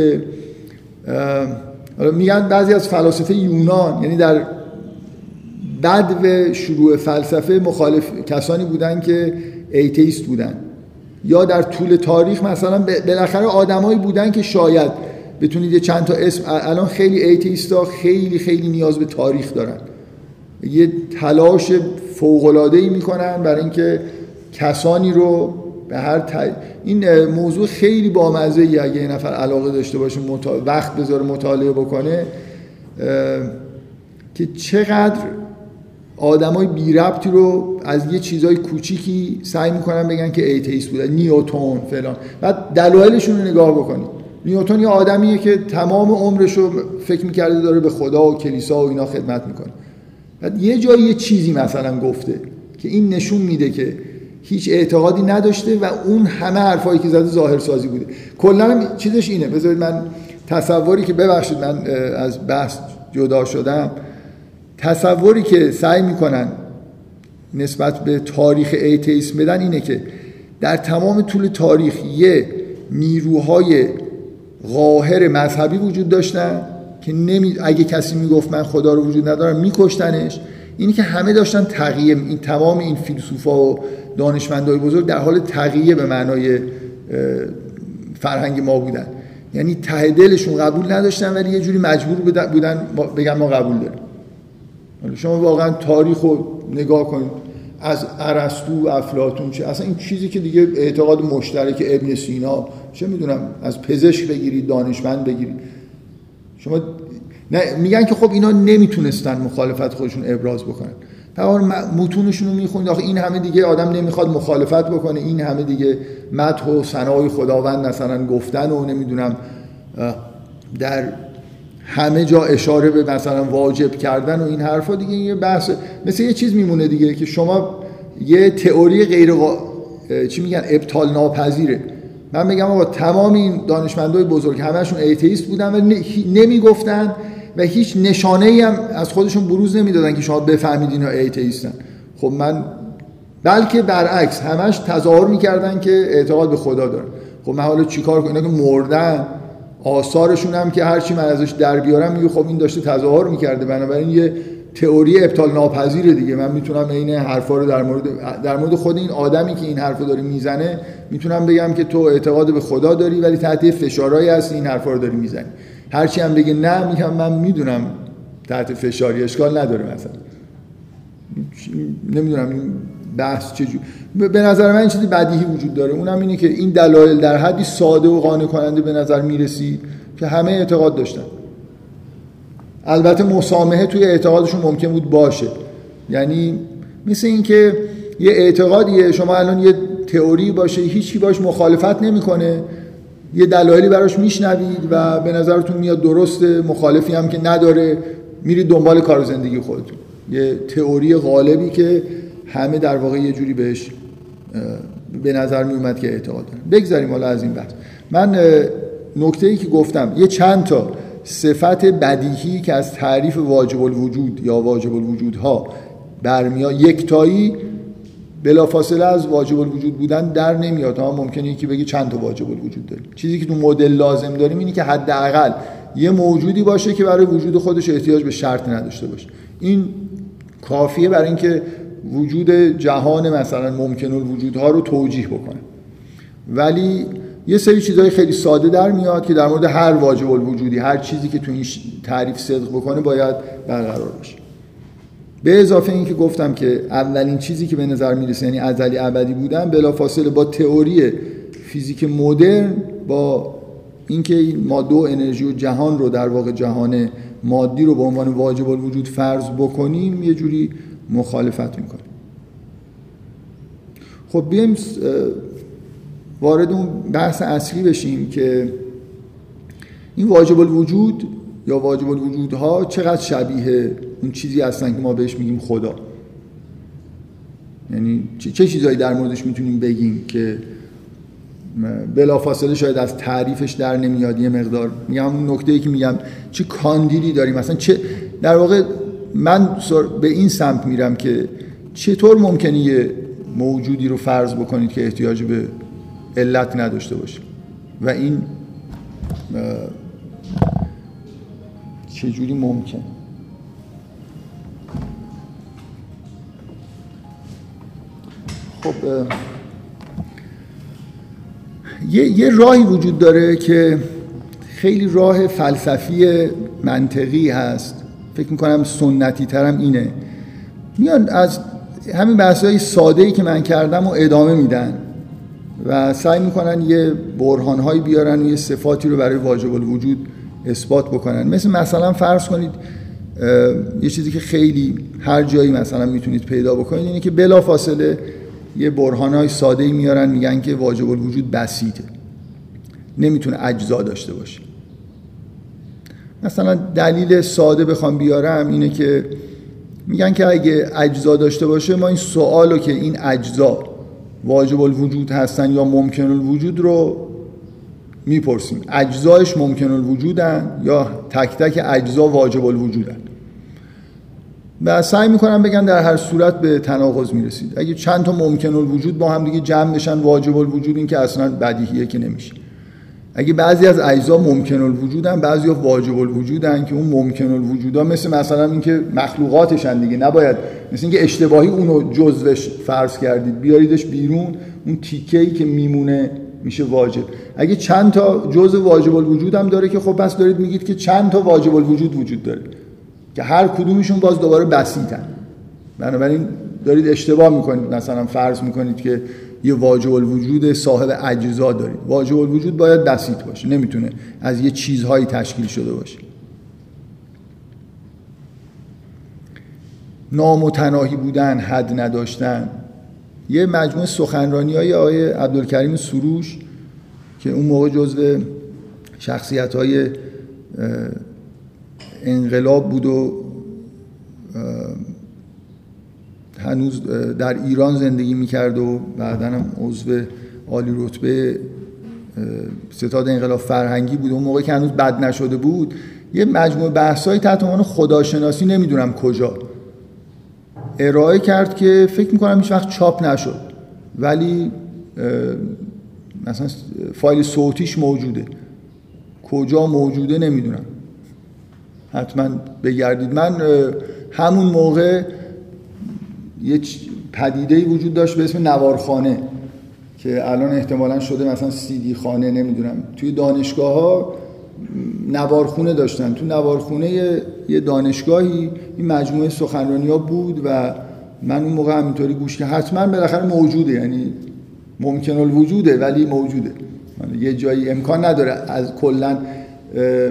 Speaker 1: میگن بعضی از فلاسفه یونان یعنی در بعد و شروع فلسفه مخالف کسانی بودن که ایتیست بودن. یا در طول تاریخ مثلا بالاخره آدمایی بودن که شاید بتونید یه چند تا اسم الان خیلی atheist ا خیلی خیلی نیاز به تاریخ دارن. یه تلاش فوق العاده ای می‌کنن برای اینکه کسانی رو به هر ت... این موضوع خیلی بامزه ای اگه یه نفر علاقه داشته باشه مطا... وقت بذاره مطالعه بکنه که چقدر آدمای بی ربطی رو از یه چیزای کوچیکی سعی می‌کنن بگن که atheist بوده نیوتون فلان. بعد دلایلشون رو نگاه بکنید. نیوتون یه آدمیه که تمام عمرش رو فکر می‌کرده داره به خدا و کلیسا و اینا خدمت می‌کنه. بعد یه جایی یه چیزی مثلا گفته که این نشون میده که هیچ اعتقادی نداشته و اون همه حرفایی که زده ظاهر سازی بوده. کلا چیزش اینه. بذارید من تصوری که ببخشید من از بحث جدا شدم. تصوری که سعی می‌کنن نسبت به تاریخ ایتیسم بدن اینه که در تمام طول تاریخ یه نیروهای قاهر مذهبی وجود داشتن. که نمی... اگه کسی می‌گفت من خدا رو وجود ندارم میکشتنش. اینی که همه داشتن تقیه این تمام این فیلسوفا و دانشمندای بزرگ در حال تقیه به معنای فرهنگ ما بودن. یعنی ته دلشون قبول نداشتن ولی یه جوری مجبور بودن بگن ما قبول داریم. شما واقعا تاریخ رو نگاه کنید. از ارسطو افلاطون چه اصلا این چیزی که دیگه اعتقاد مشترک ابن سینا چه می‌دونم از پزشک بگیرید دانشمند بگیرید. شما نه میگن که خب اینا نمی‌تونستن مخالفت خودشون ابراز بکنن. طبعا متونشون رو می‌خونید آخه این همه دیگه آدم نمی‌خواد مخالفت بکنه. این همه دیگه مدح و ثنای خداوند مثلا گفتن و نمی‌دونم در همه جا اشاره به مثلا واجب کردن و این حرفا دیگه یه بحث مثل یه چیز میمونه دیگه که شما یه تئوری غیر چی میگن؟ ابطال ناپذیره من میگم آقا تمام این دانشمندای بزرگ همشون atheist بودن و نمی‌گفتن و هیچ نشانه ای هم از خودشون بروز نمی‌دادن که شما بفهمید اینا atheist ن. خب من بلکه برعکس همش تظاهر می‌کردن که اعتقاد به خدا دارن. خب من حالا چیکار کنم؟ اینا که مردن آثارشون هم که هرچی من ازش در بیارم میگه خب این داشته تظاهر می‌کرده. بنابراین یه تئوری ابطال ناپذیره دیگه. من می‌تونم این حرفا رو در مورد در مورد خود این آدمی که این حرفو داره می‌زنه می‌تونم بگم که تو اعتقاد به خدا داری ولی تحت فشارهایی هست این حرفا رو داری می‌زنی. هرچی هم بگه نه میگم من می‌دونم تحت فشاری. اشکال نداره مثلا. نمی‌دونم این بحث چجور به نظر من این چیزی بدیهی وجود داره. اونم اینه که این دلایل در حدی ساده و قانع کننده به نظر می‌رسید که همه اعتقاد داشتن. البته مسامحه توی اعتقادشون ممکن بود باشه. یعنی مثل اینکه یه اعتقادیه شما الان یه تئوری باشه هیچی باش مخالفت نمی‌کنه. یه دلایلی براش میشنوید و به نظرتون میاد درسته مخالفی هم که نداره میرید دنبال کار زندگی خودتون. یه تئوری غالبی که همه در واقع یه جوری بهش به نظر می اومد که اعتقاد دارن. بگذاریم حالا از این بحث. من نکته ای که گفتم یه چند تا صفت بدیهی که از تعریف واجب الوجود یا واجب الوجودها برمیاد یکتایی بلافاصله از واجب الوجود بودن در نمیاد. ها ممکنه یکی بگی چند تا واجب الوجود داریم. چیزی که تو مدل لازم داریم اینه که حداقل یه موجودی باشه که برای وجود خودش احتیاج به شرط نداشته باشه. این کافیه برای اینکه وجود جهان مثلا ممکن الوجودها رو توجیه بکنه. ولی یه سری چیزهای خیلی ساده در میاد که در مورد هر واجب الوجودی هر چیزی که تو این تعریف صدق بکنه باید برقرار باشه. به اضافه اینکه گفتم که اولین چیزی که به نظر می‌رسه یعنی ازلی ابدی بودن بلافاصله با تئوری فیزیک مدرن با اینکه این ماده و انرژی و جهان رو در واقع جهان مادی رو به عنوان واجب الوجود فرض بکنیم یه جوری مخالفت می‌کنیم. خب بیایم وارد اون بحث اصلی بشیم که این واجب الوجود یا واجب الوجودها چقدر شبیه اون چیزی هستن که ما بهش میگیم خدا؟ یعنی چه چیزهایی در موردش می‌تونیم بگیم که بلافاصله شاید از تعریفش در نمیاد؟ یه مقدار میگم اون نکته ای که میگم چه کاندیدی داریم؟ مثلا چه در واقع من به این سمت میرم که چطور ممکنه یه موجودی رو فرض بکنید که احتیاج به علت نداشته باشه. و این چجوری ممکن؟ خب یه, یه راهی وجود داره که خیلی راه فلسفی منطقی هست. فکر می‌کنم سنتی ترم اینه. میان از همین بحث های ساده ای که من کردم و ادامه میدن. و سعی می‌کنن یه برهانهایی بیارن و یه صفاتی رو برای واجب الوجود اثبات بکنن. مثل مثلا فرض کنید یه چیزی که خیلی هر جایی مثلا می‌تونید پیدا بکنید اینه که بلا فاصله یه برهانهای ساده میارن میگن که واجب الوجود بسیطه. نمی‌تونه اجزا داشته باشه. مثلا دلیل ساده بخوام بیارم اینه که میگن که اگه اجزا داشته باشه ما این سوالو که این اجزا واجب الوجود هستن یا ممکن الوجود رو می‌پرسیم. اجزایش ممکن الوجودن یا تک تک اجزا واجب الوجودن؟ و سعی می‌کنم بگم در هر صورت به تناقض می‌رسید. اگه چند تا ممکن الوجود با هم دیگه جمع بشن واجب الوجود این که اصلا بدیهیه که نمیشه. اگه بعضی از اجزا ممکن الوجودن بعضی ها واجب الوجودن که اون ممکن الوجودا مثل مثلا اینکه مخلوقاتشن دیگه. نباید مثل اینکه اشتباهی اونو جزوش فرض کردید. بیاریدش بیرون اون تیکه‌ای که میمونه میشه واجب. اگه چند تا جزء واجب الوجود هم داره که خب پس دارید میگید که چند تا واجب الوجود وجود داره که هر کدومشون باز دوباره بسیطن. بنابراین دارید اشتباه می‌کنید. مثلا فرض می‌کنید که یه واجب الوجود صاحب اجزا دارید واجب الوجود باید بسیط باشه. نمی‌تونه از یه چیزهایی تشکیل شده باشه. نامتناهی بودن حد نداشتن. یه مجموعه سخنرانی های آقای عبدالکریم سروش که اون موقع جزو شخصیت های انقلاب بود و هنوز در ایران زندگی می‌کرد و بعدا هم عضو عالی رتبه ستاد انقلاب فرهنگی بود. اون موقع که هنوز بد نشده بود یه مجموعه بحثایی تحت عنوان خداشناسی نمی‌دونم کجا. ارائه کرد که فکر می‌کنم هیچ وقت چاپ نشد. ولی مثلا فایل صوتیش موجوده. کجا موجوده نمی‌دونم. حتما بگردید. من همون موقع یه پدیده وجود داشت به اسم نوارخانه که الان احتمالا شده مثلا سیدی خانه نمی‌دونم. توی دانشگاه ها نوارخونه داشتن. تو نوارخونه یه دانشگاهی این مجموعه سخنرانی ها بود و من اون موقع همینطوری گوش که حتما بالاخره موجوده یعنی ممکن الوجوده ولی موجوده. یه جایی امکان نداره. از کلا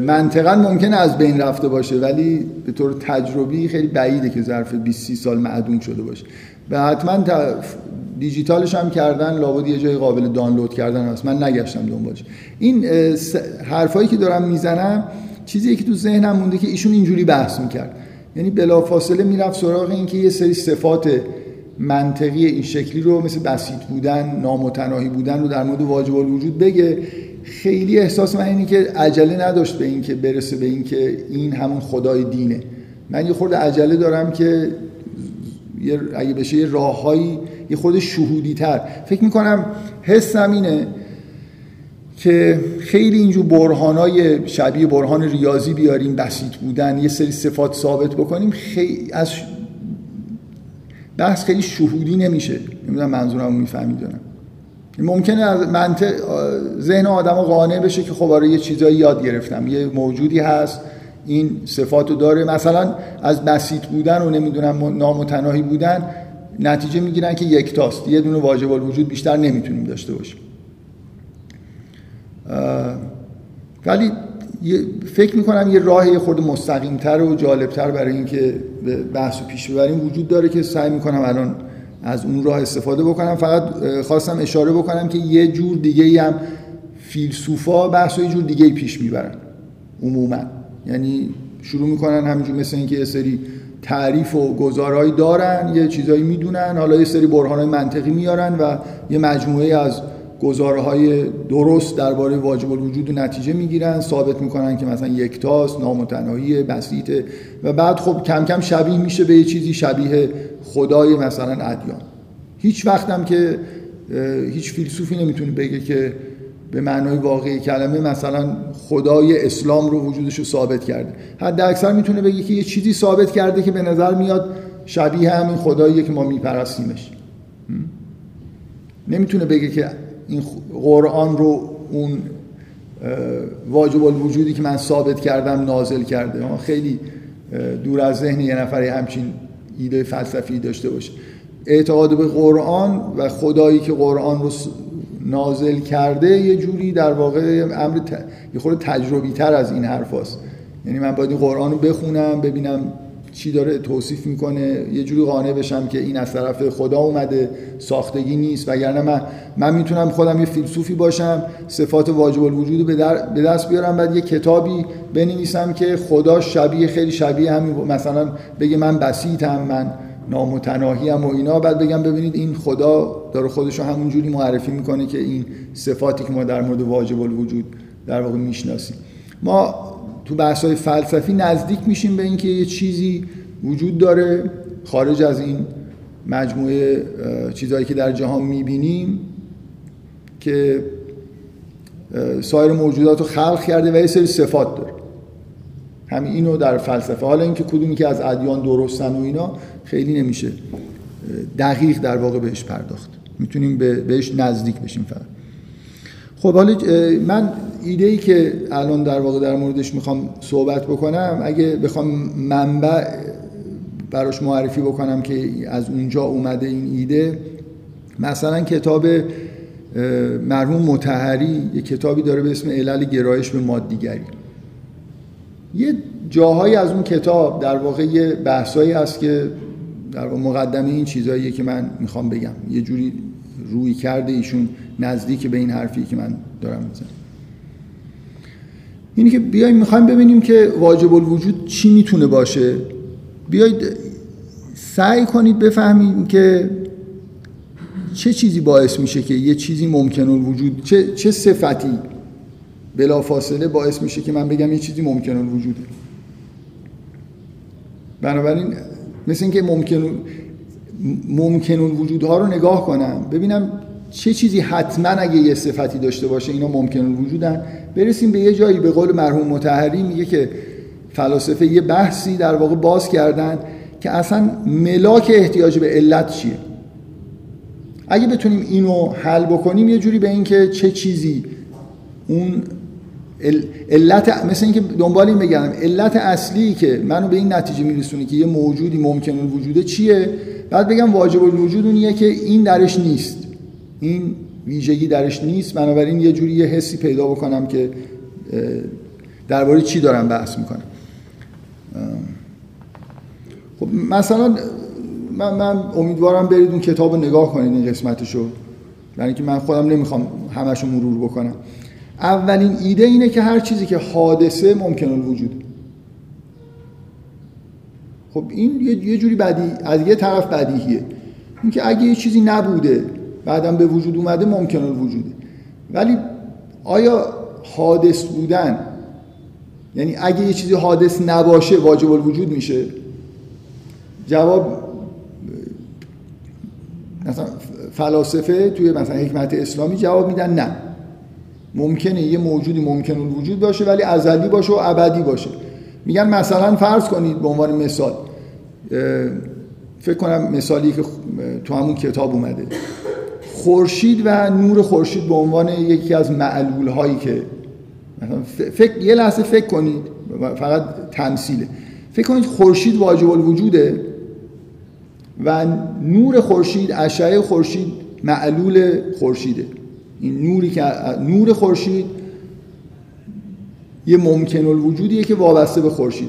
Speaker 1: منطقا ممکنه از بین رفته باشه ولی به طور تجربی خیلی بعیده که ظرف 20 سال معدوم شده باشه. و حتما دیجیتالش هم کردن لابد یه جای قابل دانلود کردن هست. من نگشتم دنبالش. این حرفایی که دارم می‌زنم چیزی که تو ذهنم مونده که ایشون اینجوری بحث می‌کرد. یعنی بلافاصله می‌رفت سراغ این که یه سری صفات منطقی این شکلی رو مثل بسیط بودن نامتناهی بودن رو در مورد واجب الوجود بگه. خیلی احساس من اینه که عجله نداشت به این که برسه به این که این همون خدای دینه. من یه خورده عجله دارم که اگه بشه یه راههایی یه خود شهودی تر فکر می‌کنم حسم اینه که خیلی اینجور برهانای شبیه برهان ریاضی بیاریم بسیط بودن یه سری صفات ثابت بکنیم خیلی از بحث خیلی شهودی نمیشه. نمی‌دونم منظورم می‌فهمید دارم ممکنه از منطق ذهن آدم قانع بشه که خب آره یه چیزایی یاد گرفتم یه موجودی هست این صفاتو داره. مثلا از بسیط بودن و نمی‌دونم نامتناهی بودن نتیجه می‌گیرن که یکتاست یه دونه واجب الوجود بیشتر نمی‌تونیم داشته باشیم. ولی فکر می‌کنم یه راه یه خورده مستقیمتر و جالبتر برای اینکه بحث و پیش ببریم وجود داره که سعی می‌کنم الان از اون راه استفاده بکنم. فقط خواستم اشاره بکنم که یه جور دیگه هم فیلسوفا بحث یه جور دیگه پیش می‌برن عموما. یعنی شروع می‌کنن همینجور مثل اینکه یه سری تعریف و گزارهایی دارن یه چیزایی می‌دونن حالا یه سری برهانهای منطقی میارن و یه مجموعه از گزارهای درست درباره واجب الوجود نتیجه می‌گیرن ثابت می‌کنن که مثلا یکتاست نامتناهی بسیطه و بعد خب کم کم شبیه میشه به یه چیزی شبیه خدای مثلا ادیان. هیچ وقتم که هیچ فیلسوفی نمی‌تونه بگه که به معنای واقعی کلمه مثلا خدای اسلام رو وجودش رو ثابت کرده. حد اکثر می‌تونه بگه که یه چیزی ثابت کرده که به نظر میاد شبیه همین خداییه که ما میپرستیمش. نمی‌تونه بگه که این قرآن رو اون واجب الوجودی که من ثابت کردم نازل کرده خیلی دور از ذهن یه نفری همچین ایده فلسفی داشته باشه اعتقاد به قرآن و خدایی که قرآن رو نازل کرده یه جوری در واقع امر یه خورده تجربی تر از این حرف هست. یعنی من باید این قرآن رو بخونم ببینم چی داره توصیف می‌کنه یه جوری قانع بشم که این از طرف خدا اومده ساختگی نیست. وگرنه من من می‌تونم خودم یه فیلسوفی باشم صفات واجب الوجود به دست بیارم بعد یه کتابی بنویسم که خدا شبیه خیلی شبیه همین مثلا بگه من بسیطم من نامتناهی هم و اینا. بعد بگم ببینید این خدا داره خودش رو همونجوری معرفی می‌کنه که این صفاتی که ما در مورد واجب الوجود در واقع می‌شناسیم. ما تو بحث های فلسفی نزدیک میشیم به اینکه یه چیزی وجود داره خارج از این مجموعه چیزهایی که در جهان می‌بینیم که سایر موجودات رو خلق کرده و یه سری صفات داره. همین اینو در فلسفه. حالا اینکه کدومی که از ادیان درستن و اینا خیلی نمیشه دقیق در واقع بهش پرداخت. می‌تونیم بهش نزدیک بشیم فقط. خب حالا من ایده ای که الان در واقع در موردش می‌خوام صحبت بکنم اگه بخوام منبع براش معرفی بکنم که از اونجا اومده این ایده مثلا کتاب مرحوم متحری یه کتابی داره به اسم علل گرایش به مادیگری. یه جاهایی از اون کتاب در واقع یه بحثایی هست که در واقع مقدمه این چیزاییه که من می‌خوام بگم. یه جوری روی کرده ایشون. نزدیک به این حرفی که من دارم می‌زنم. اینی که بیایم می‌خوایم ببینیم که واجب الوجود چی می‌تونه باشه. بیاید سعی کنید بفهمید که چه چیزی باعث میشه که یه چیزی ممکن الوجود چه, چه صفتی بلافاصله باعث میشه که من بگم یه چیزی ممکن الوجوده. بنابراین مثل اینکه ممکن ممکن الوجودها رو نگاه کنم. ببینم چه چیزی حتما اگه یه صفتی داشته باشه اینا ممکن وجودن. برسیم به یه جایی به قول مرحوم متحری میگه که فلاسفه یه بحثی در واقع باز کردن که اصلا ملاک احتیاج به علت چیه. اگه بتونیم اینو حل بکنیم یه جوری به اینکه چه چیزی اون علت مثل اینکه دنبال این بگم علت اصلی که منو به این نتیجه میرسونه که یه موجودی ممکن وجوده چیه؟ بعد بگم واجب الوجود اونیه که این درش نیست. این ویژگی درش نیست. بنابراین یه جوری یه حسی پیدا بکنم که درباره چی دارم بحث می‌کنم. خب مثلا من, من امیدوارم برید اون کتاب رو نگاه کنید این قسمتشو. یعنی که من خودم نمی‌خوام همشو مرور بکنم. اولین ایده اینه که هر چیزی که حادثه ممکن الوجود خب این یه جوری بدی از یه طرف بدیهیه. اینکه اگه یه چیزی نبوده بعدم به وجود اومده ممکن الوجوده. ولی آیا حادث بودن یعنی اگه یه چیزی حادث نباشه واجب الوجود میشه؟ جواب مثلا فلاسفه توی مثلا حکمت اسلامی جواب میدن نه. ممکنه یه موجودی ممکن الوجود باشه ولی ازلی باشه و ابدی باشه. میگن مثلا فرض کنید به عنوان مثال فکر کنم مثالی که تو همون کتاب اومده. خورشید و نور خورشید به عنوان یکی از معلول هایی که فکر یه لحظه فکر کنید فقط تمثیله. فکر کنید خورشید واجب الوجوده و نور خورشید اشعه خورشید معلول خورشیده. این نوری که نور خورشید یه ممکن الوجودیه که وابسته به خورشید.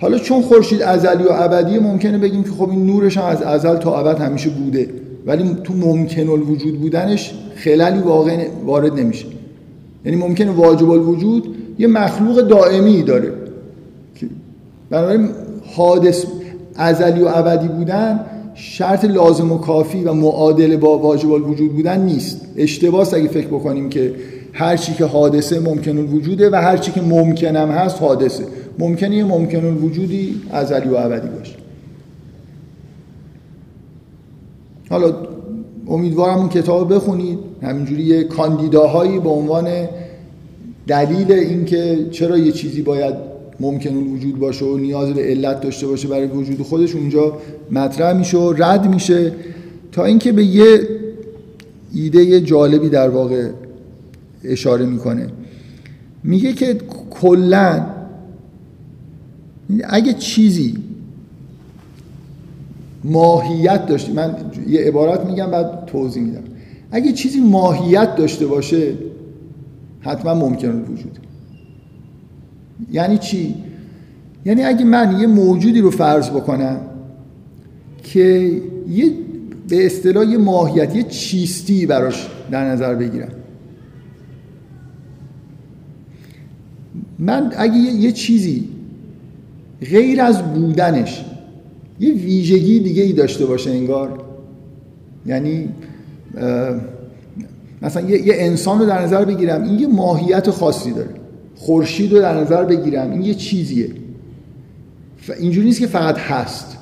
Speaker 1: حالا چون خورشید ازلی و ابدی ممکنه بگیم که خب این نورش هم از ازل تا ابد همیشه بوده. ولی تو ممکن الوجود بودنش خلالی واقع وارد نمیشه. یعنی ممکنه واجب الوجود یه مخلوق دائمی داره بنابراین حادث ازلی و ابدی بودن شرط لازم و کافی و معادل با واجب الوجود بودن نیست. اشتباس اگه فکر بکنیم که هر چی که حادثه ممکن الوجوده و هر چی که ممکنم هست حادثه. ممکنه یه ممکن الوجودی ازلی و ابدی باشه. حالا امیدوارم اون کتاب بخونید. همینجوری یه کاندیداهایی به عنوان دلیل اینکه چرا یه چیزی باید ممکن وجود باشه و نیاز به علت داشته باشه برای وجود خودش اونجا مطرح میشه و رد میشه تا اینکه به یه ایده جالبی در واقع اشاره می‌کنه. میگه که کلا اگه چیزی ماهیت داشته من یه عبارت میگم بعد توضیح میدم. اگه چیزی ماهیت داشته باشه حتما ممکن وجود. یعنی چی؟ یعنی اگه من یه موجودی رو فرض بکنم که یه به اصطلاح یه ماهیت یه چیستی براش در نظر بگیرم. من اگه یه چیزی غیر از بودنش یه ویژگی دیگه ای داشته باشه انگار. یعنی مثلا یه،, انسان رو در نظر بگیرم این یه ماهیت خاصی داره. خورشید رو در نظر بگیرم این یه چیزیه. اینجوری نیست که فقط هست.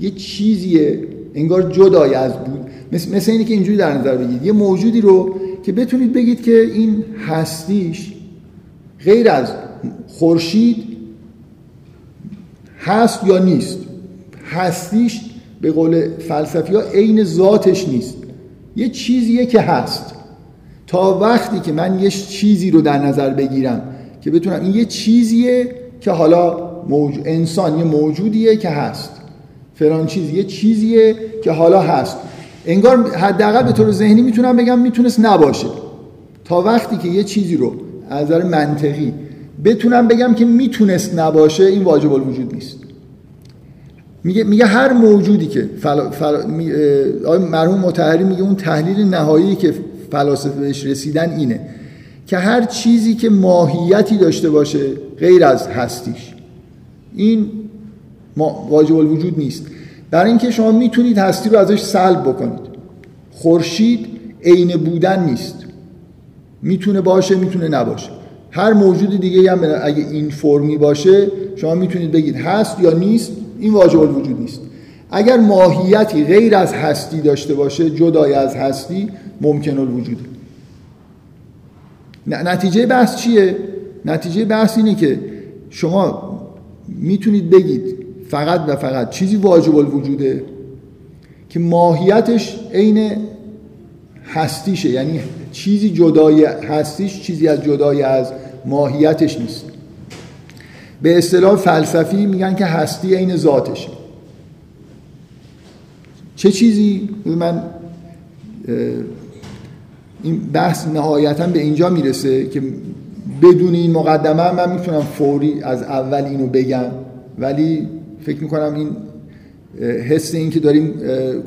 Speaker 1: یه چیزیه انگار جدای از بود. مثل, مثل اینه که اینجوری در نظر بگیرید. یه موجودی رو که بتونید بگید که این هستیش غیر از خورشید هست یا نیست. هستیش به قول فلسفی ها عین ذاتش نیست. یه چیزیه که هست. تا وقتی که من یه چیزی رو در نظر بگیرم که بتونم این یه چیزیه که حالا موج... انسان یه موجودیه که هست. فلان چیز یه چیزیه که حالا هست. انگار حداقل به طور ذهنی می‌تونم بگم می‌تونست نباشه. تا وقتی که یه چیزی رو از نظر منطقی بتونم بگم که می‌تونست نباشه این واجب الوجود نیست. میگه میگه هر موجودی که فلا فلا مرحوم متحری میگه اون تحلیل نهایی که فلاسفه بهش رسیدن اینه که هر چیزی که ماهیتی داشته باشه غیر از هستیش. این واجب الوجود نیست. برای اینکه شما می‌تونید هستی رو ازش سلب بکنید. خورشید عین بودن نیست. می‌تونه باشه می‌تونه نباشه. هر موجود دیگه هم اگه این فرمی باشه شما می‌تونید بگید هست یا نیست. این واجب الوجود نیست. اگر ماهیتی غیر از هستی داشته باشه جدای از هستی ممکن الوجود نتیجه بحث چیه؟ نتیجه بحث اینه که شما می‌تونید بگید فقط و فقط چیزی واجب الوجوده که ماهیتش عین هستیشه. یعنی چیزی جدای هستیش چیزی از جدای از ماهیتش نیست. به اصطلاح فلسفی میگن که هستی عین ذاتشه. چه چیزی؟ من این بحث نهایتا به اینجا می‌رسه که بدون این مقدمه من می‌تونم فوری از اول اینو بگم. ولی فکر می‌کنم این حس این که داریم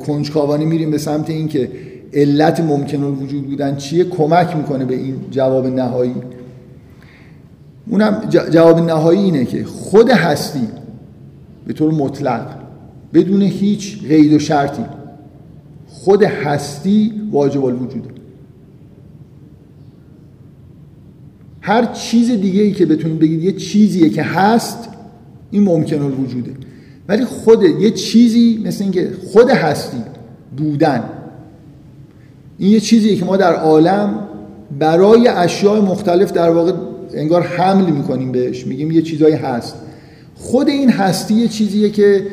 Speaker 1: کنجکاوانه میریم به سمت این که علت ممکن وجود بودن چیه کمک می‌کنه به این جواب نهایی. اونم جواب نهایی اینه که خود هستی به طور مطلق بدون هیچ قید و شرطی خود هستی واجب الوجوده. هر چیز دیگه ای که بتونید بگید یه چیزیه که هست این ممکن الوجوده. ولی خود یه چیزی مثل اینکه خود هستی بودن. این یه چیزیه که ما در عالم برای اشیاء مختلف در واقع انگار حمل می‌کنیم بهش. میگیم یه چیزایی هست. خود این هستی یه چیزیه که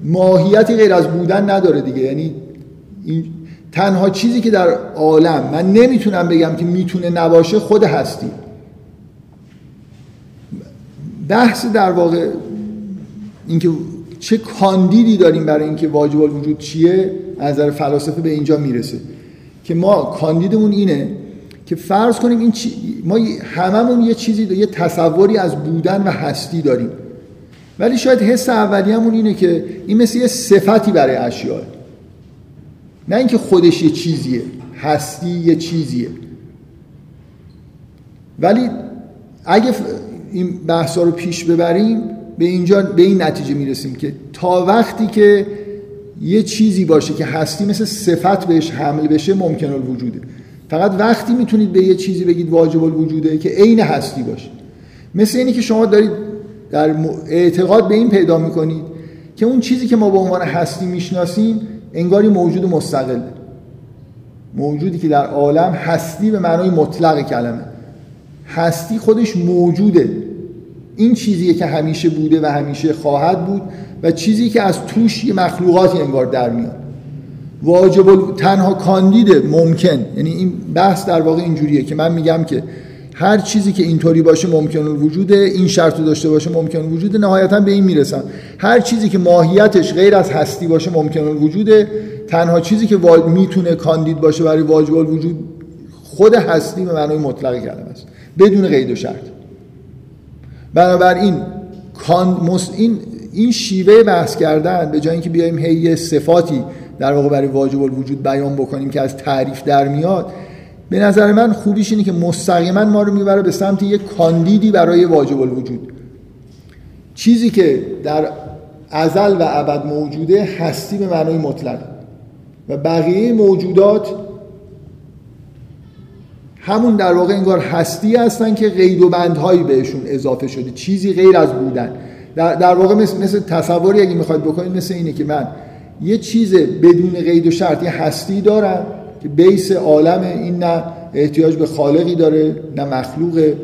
Speaker 1: ماهیتی غیر از بودن نداره دیگه. یعنی این تنها چیزی که در عالم من نمی‌تونم بگم که می‌تونه نباشه خود هستی. بحث در واقع اینکه چه کاندیدی داریم برای اینکه واجب الوجود چیه از نظر فلاسفه به اینجا می‌رسه. که ما کاندیدمون اینه که فرض کنیم این چی... ما هممون یه چیزی یه تصوری از بودن و هستی داریم. ولی شاید حس اولیه‌مون اینه که این مثل یه صفتی برای اشیاء. نه اینکه خودش یه چیزیه. هستی یه چیزیه. ولی اگه این بحثا رو پیش ببریم به اینجا به این نتیجه می‌رسیم که تا وقتی که یه چیزی باشه که هستی مثل صفت بهش حمل بشه ممکن الوجوده. فقط وقتی می‌تونید به یه چیزی بگید واجب الوجوده که عین هستی باشه. مثل اینی که شما دارید در اعتقاد به این پیدا می‌کنید که اون چیزی که ما به عنوان هستی می‌شناسیم انگاری موجود مستقل. موجودی که در عالم هستی به معنای مطلق کلمه. هستی خودش موجوده. این چیزیه که همیشه بوده و همیشه خواهد بود و چیزی که از توش یه مخلوقاتی انگار در میاد. واجب تنها کاندید ممکن. یعنی این بحث در واقع اینجوریه که من میگم که هر چیزی که اینطوری باشه ممکن وجوده این شرط رو داشته باشه ممکن وجوده نهایتا به این می‌رسن هر چیزی که ماهیتش غیر از هستی باشه ممکن وجوده تنها چیزی که می‌تونه کاندید باشه برای واجب وجود خود هستی به معنای مطلق کلمه است. بدون قید و شرط. بنابراین این این شیوه بحث کردن به جای اینکه بیایم هی صفاتی در واقع برای واجب الوجود بیان بکنیم که از تعریف در میاد به نظر من خوبیش اینه که مستقیما ما رو می‌بره به سمت یک کاندیدی برای واجب الوجود. چیزی که در ازل و ابد موجوده هستی به معنای مطلق. و بقیه موجودات همون در واقع انگار هستی هستن که قید و بندهایی بهشون اضافه شده. چیزی غیر از بودن. در, در واقع مثل, مثل تصوری اگه می‌خواید بکنید مثل اینه که من یه چیز بدون قید و شرط یه هستی دارم که بیس عالم این نه احتیاج به خالقی داره نه مخلوقه.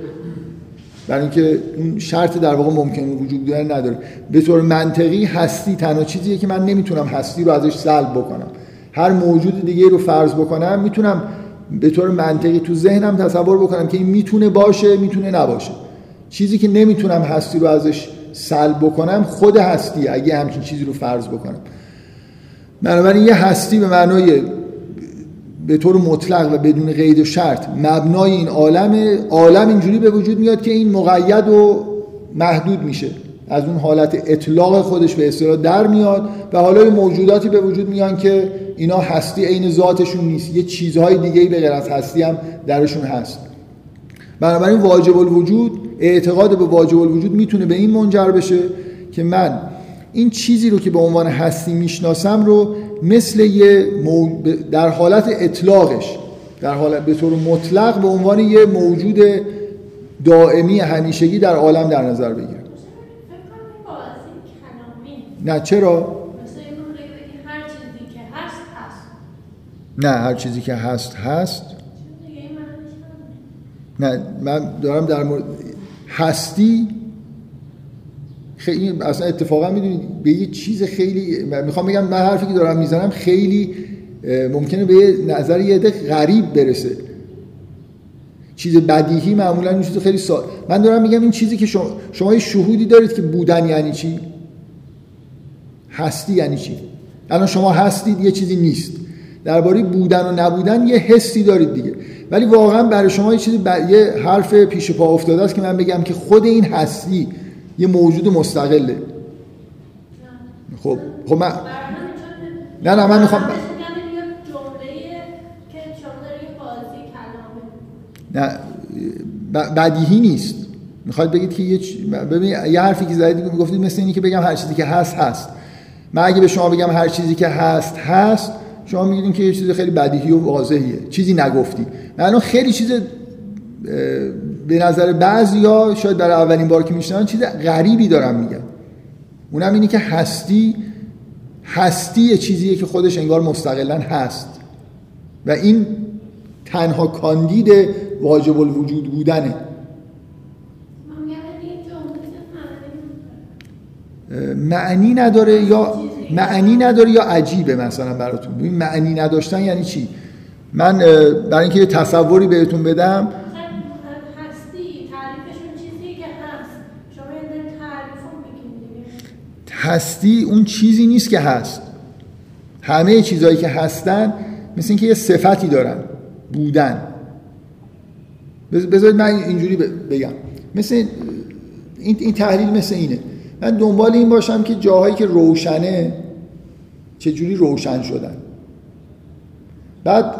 Speaker 1: برای اینکه اون شرط در واقع ممکن وجود داره نداره. به طور منطقی هستی تنها چیزیه که من نمی‌تونم هستی رو ازش سلب بکنم. هر موجود دیگه رو فرض بکنم می‌تونم به طور منطقی تو ذهنم تصور بکنم که این می‌تونه باشه می‌تونه نباشه. چیزی که نمی‌تونم هستی رو ازش سلب بکنم خود هستی اگه همچین چیزی رو فرض بکنم. بنابراین یه هستی به معنای به طور مطلق و بدون قید و شرط مبنای این عالم عالم اینجوری به وجود میاد که این مقید و محدود میشه. از اون حالت اطلاق خودش به اصطلاح در میاد و حالا موجوداتی به وجود میان که اینا هستی عین ذاتشون نیست. یه چیزهای دیگه به غیر از هستی هم درشون هست. بنابراین واجب الوجود اعتقاد به واجب الوجود می‌تونه به این منجر بشه که من این چیزی رو که به عنوان هستی می‌شناسم رو مثل یه در حالت اطلاقش در حالت به طور مطلق به عنوان یه موجود دائمی همیشگی در عالم در نظر بگیرم نه چرا؟ نه هر چیزی که هست هست. نه من دارم در مورد هستی خیلی اصلا اتفاقا می‌دونید به یه چیز خیلی می‌خوام بگم من حرفی که دارم می‌زنم خیلی ممکنه به نظر یه عده غریب برسه. چیز بدیهی معمولا این چیز خیلی سا... من دارم میگم این چیزی که شما شما شهودی دارید که بودن یعنی چی؟ هستی یعنی چی؟ الان شما هستید یه چیزی نیست. درباره بودن و نبودن یه حسی دارید دیگه. ولی واقعا برای شما یه چیزی یه حرف پیش پا افتاده است که من بگم که خود این هستی یه موجود مستقله خب خب من نه نه من می‌خوام نه بدیهی نیست. می‌خواید بگید که یه ببین یه حرفی که زدید گفتید مثل اینی که بگم هر چیزی که هست هست. من اگه به شما بگم هر چیزی که هست هست شما میگید که یه چیز خیلی بدیهی و واضحیه. چیزی نگفتی. من خیلی چیز به نظر بعضیا شاید برای اولین بار که میشنن چیز غریبی دارم میگم اونم اینی که هستی هستی چیزیه که خودش انگار مستقلا هست. و این تنها کاندید واجب الوجود بودنه. معنی نداره یا معنی نداره یا عجیبه مثلا براتون. معنی نداشتن یعنی چی؟ من برای اینکه یه تصوری بهتون بدم هستی اون چیزی نیست که هست. همه چیزهایی که هستن مثل اینکه یه صفتی دارن. بودن. بذارید من اینجوری بگم. مثل این, این تحلیل مثل اینه. من دنبال این باشم که جاهایی که روشنه چجوری روشن شدن. بعد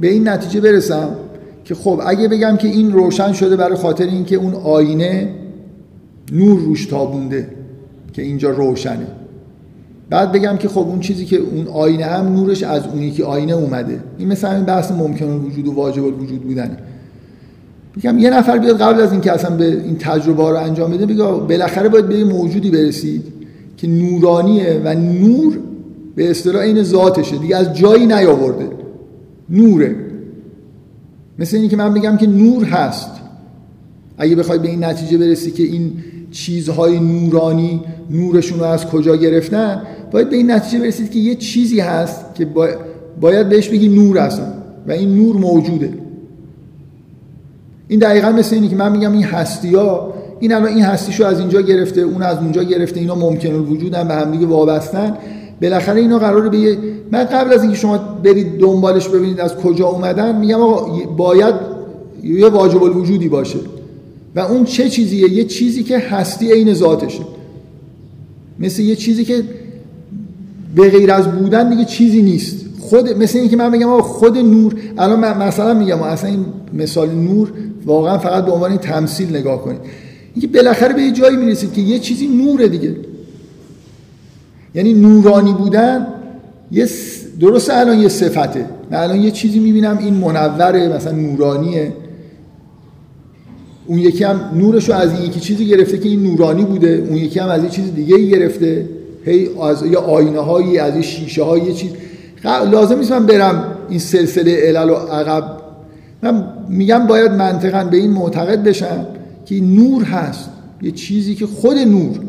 Speaker 1: به این نتیجه برسم که خب اگه بگم که این روشن شده برای خاطر اینکه اون آینه نور روش تابونده. که اینجا روشنه. بعد بگم که خب اون چیزی که اون آینه هم نورش از اونی که آینه اومده. این مثل همین بحث ممکن وجود و واجب الوجود بودنه. میگم یه نفر بیاد قبل از اینکه اصلا به این تجربه رو انجام بده بگه بالاخره باید به موجودی برسید که نورانیه و نور به اصطلاح این ذاتشه. دیگه از جایی نیاورده. نوره. مثل اینکه من بگم که نور هست. اگه بخوای به این نتیجه برسی که این چیزهای نورانی نورشون رو از کجا گرفتن؟ باید به این نتیجه برسید که یه چیزی هست که باید بهش بگی نور هستن و این نور موجوده. این دقیقا مثل اینی که من میگم این هستی ها این الان این هستیشو از اینجا گرفته اون از اونجا گرفته اینا ممکن الوجودن به همدیگه وابستن. بالاخره اینا قراره به من قبل از اینکه شما برید دنبالش ببینید از کجا اومدن میگم آقا باید یه واجب الوجودی باشه. و اون چه چیزیه یه چیزی که هستی عین ذاتشه. مثل یه چیزی که به غیر از بودن دیگه چیزی نیست. خود مثل اینکه من بگم خود نور الان من مثلا میگم اصلا این مثال نور واقعا فقط به عنوان تمثیل نگاه کنید. اینکه بالاخره به یه جایی می‌رسید که یه چیزی نوره دیگه. یعنی نورانی بودن یه درست الان یه صفته. من الان یه چیزی می‌بینم این منوره مثلا نورانیه. اون یکی هم نورش رو از این یکی چیزی گرفته که این نورانی بوده اون یکی هم از یه چیز دیگه ای گرفته. هی از یه آینه هایی از یه شیشه هایی یه چیز. لازم نیست من برم این سلسله علل و عقب. من میگم باید منطقا به این معتقد بشم که نور هست. یه چیزی که خود نور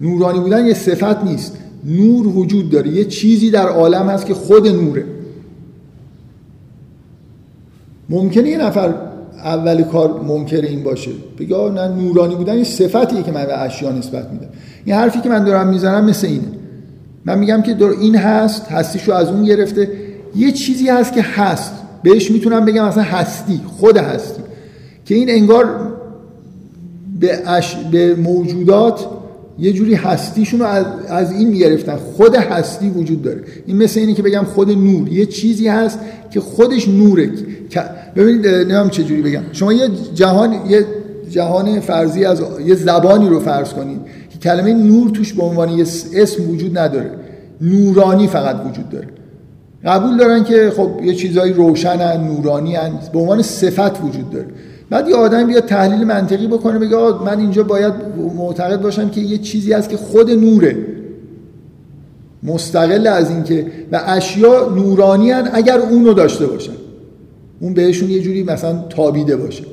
Speaker 1: نورانی بودن یه صفت نیست. نور وجود داره. یه چیزی در عالم هست که خود نوره. ممکنه یه نفر اول کار منکر این باشه. بگه نه نورانی بودن یه صفتیه که من به اشیا نسبت میدم. این حرفی که من دارم می‌زنم مثل اینه. من میگم که این هست هستیشو از اون گرفته. یه چیزی هست که هست. بهش می‌تونم بگم مثلا هستی خود هستی. که این انگار به, به موجودات یه جوری هستیشون رو از, این می‌گرفتن. خود هستی وجود داره. این مثل اینه که بگم خود نور. یه چیزی هست که خودش نوره. ببینید نمیم چه جوری بگم. شما یه جهان یه جهان فرضی از یه زبانی رو فرض کنید که کلمه نور توش به عنوان یه اسم وجود نداره. نورانی فقط وجود داره. قبول دارن که خب یه چیزایی روشنن نورانی هن. به عنوان صفت وجود داره. بعد یه آدم بیاد تحلیل منطقی بکنه بگه من اینجا باید معتقد باشم که یه چیزی هست که خود نوره. مستقل از اینکه و اشیا نورانی هن اگر اونو داشته باشن. اون بهشون یه جوری مثلا تابیده باشه.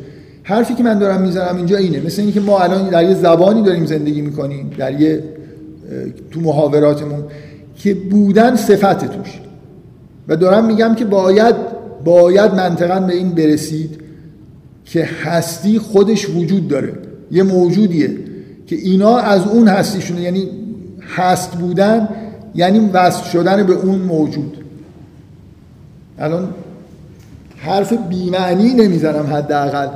Speaker 1: حرفی که من دارم می‌زنم اینجا اینه. مثل اینکه ما الان در یه زبانی داریم زندگی می‌کنیم در یه تو محاوراتمون که بودن صفت توش. و دارم میگم که باید باید منطقا به این برسید. که هستی خودش وجود داره. یه موجودیه که اینا از اون هستیشونه. یعنی هست بودن یعنی وصل شدن به اون موجود. الان حرف بیمعنی نمی‌زنم حداقل.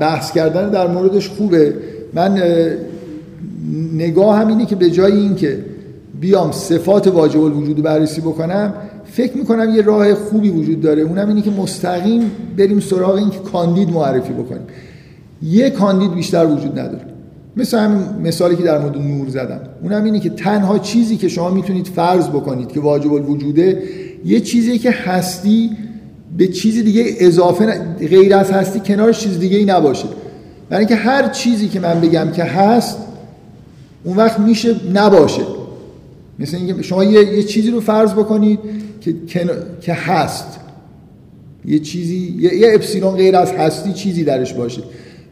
Speaker 1: بحث کردن در موردش خوبه. من نگاه هم اینه که به جای اینکه بیام صفات واجب الوجود بررسی بکنم فکر می‌کنم یه راه خوبی وجود داره. اونم اینه که مستقیم بریم سراغ این که کاندید معرفی بکنیم. یه کاندید بیشتر وجود نداره. مثل همین مثالی که در مورد نور زدم. اونم اینه که تنها چیزی که شما می‌تونید فرض بکنید که واجب الوجوده یه چیزی که هستی به چیز دیگه اضافه غیر از هستی کنارش چیز دیگه ای نباشه. برای اینکه هر چیزی که من بگم که هست اون وقت میشه نباشه. مثل اینکه شما یه،, یه چیزی رو فرض بکنید که, که هست. یه چیزی یه, یه اپسیلون غیر از هستی چیزی درش باشه.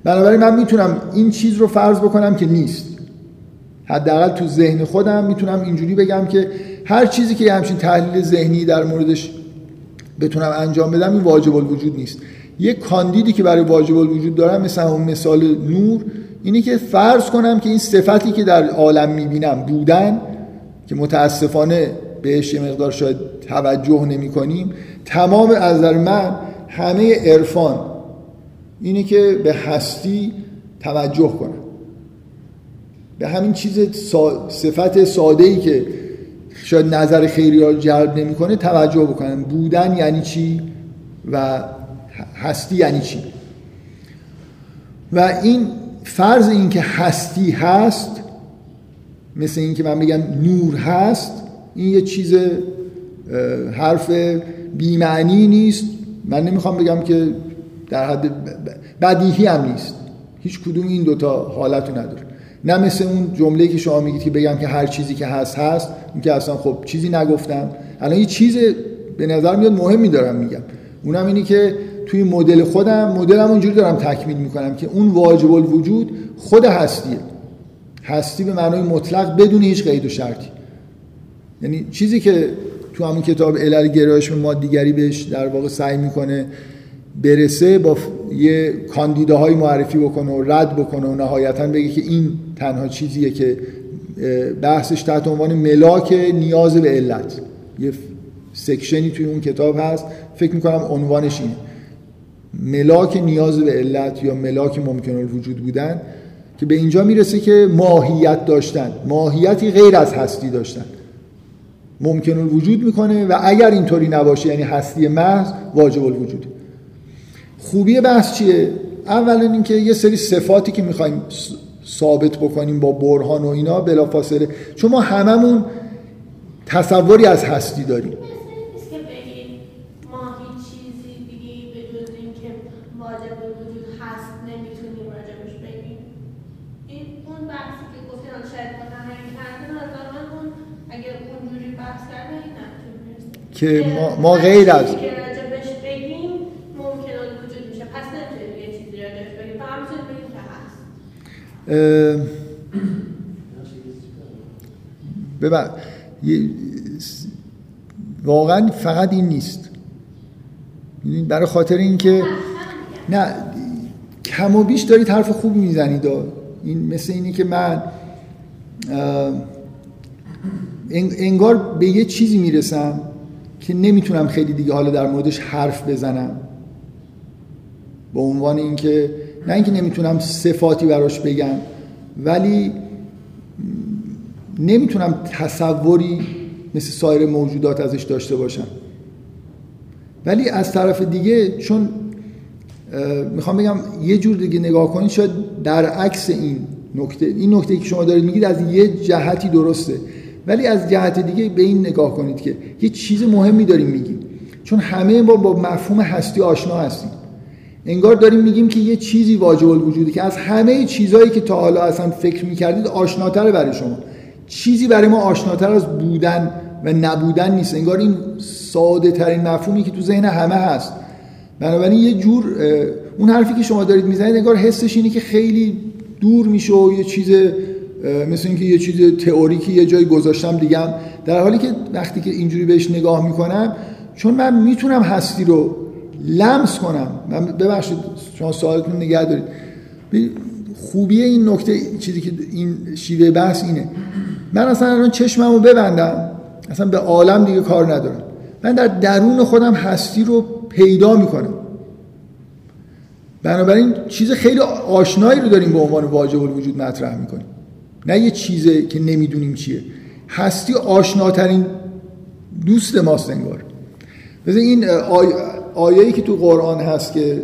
Speaker 1: بنابراین من می‌تونم این چیز رو فرض بکنم که نیست. حداقل تو ذهن خودم می‌تونم اینجوری بگم که هر چیزی که یه همچین تحلیل ذهنی در موردش بتونم انجام بدم این واجب الوجود نیست. یه کاندیدی که برای واجب الوجود دارم مثلا اون مثال نور اینی که فرض کنم که این صفتی که در عالم می‌بینم بودن که متاسفانه بهش یه مقدار شاید توجه نمی کنیم تمام از در من همه عرفان اینه که به هستی توجه کنم به همین چیز صفت ساده ای که شاید نظر خیلی را جلب نمی‌کنه توجه بکنم بودن یعنی چی و هستی یعنی چی؟ و این فرض این که هستی هست مثل این که من بگم نور هست این یه چیز حرف بیمعنی نیست. من نمی‌خوام بگم که در حد بدیهی هم نیست. هیچ کدوم این دوتا حالتو نداره. نه مثل اون جمله که شما میگید که بگم که هر چیزی که هست هست. این که اصلا خب چیزی نگفتم. الان یه چیز به نظر میاد مهمی دارم میگم. اونم اینی که توی مدل خودم مدلم اونجوری دارم تکمیل می‌کنم که اون واجب الوجود خود هستیه. هستی به معنای مطلق بدون هیچ قید و شرطی. یعنی چیزی که تو همون کتاب علل گرایش به مادیگری بهش در واقع سعی می‌کنه برسه با یه کاندیداهایی معرفی بکنه و رد بکنه و نهایتا بگه که این تنها چیزیه که بحثش تحت عنوان ملاک نیاز به علت. یه سکشنی توی اون کتاب هست. فکر می‌کنم عنوانش اینه. ملاک نیاز به علت یا ملاک ممکن الوجود بودن که به اینجا می‌رسه که ماهیت داشتن. ماهیتی غیر از هستی داشتن. ممکن الوجود می‌کنه و اگر اینطوری نباشه یعنی هستی محض واجب الوجود. خوبی بحث چیه؟ اولا اینکه یه سری صفاتی که می‌خوایم ثابت بکنیم با برهان و اینا بلافاصله. چون ما هممون تصوری از هستی داریم. که ما, ما غیر از ببین واقعا فقط این نیست. برای خاطر اینکه نه کم و بیش دارید حرف خوبی می‌زنید این مثل اینی که من انگار به یه چیزی می‌رسم. که نمی‌تونم خیلی دیگه حالا در موردش حرف بزنم. به عنوان اینکه نه اینکه نمی‌تونم صفاتی براش بگم ولی نمی‌تونم تصوری مثل سایر موجودات ازش داشته باشم. ولی از طرف دیگه چون می‌خوام بگم یه جور دیگه نگاه کنید شاید در عکس این نکته این نکته که شما دارید میگید از یه جهتی درسته. ولی از جهت دیگه به این نگاه کنید که یه چیز مهمی داریم میگیم. چون همه ما با مفهوم هستی آشنا هستیم. انگار داریم میگیم که یه چیزی واجب الوجوده که از همه چیزهایی که تا حالا اصلا فکر می‌کردید آشناتره برای شما. چیزی برای ما آشناتر از بودن و نبودن نیست. انگار این ساده ترین مفهومی که تو ذهن همه هست. بنابراین یه جور اون حرفی که شما دارید می‌زنید انگار حسش اینه که خیلی دور میشه و یه چیز مثل اینکه یه چیز تئوریکی یه جایی گذاشتم دیگه در حالی که وقتی که اینجوری بهش نگاه می‌کنم چون من می‌تونم هستی رو لمس کنم. من ببخشید شما سوالتون نگه دارید. خوبی این نکته چیزی که این شیوه بحث اینه. من اصلا الان چشممو ببندم. اصلا به عالم دیگه کار ندارم. من در درون خودم هستی رو پیدا می‌کنم. بنابراین چیز خیلی آشنایی رو داریم به عنوان واجب الوجود مطرح می‌کنیم. نه یه چیزه که نمی‌دونیم چیه. هستی آشناترین دوست ماست انگار. مثل این آی... که تو قرآن هست که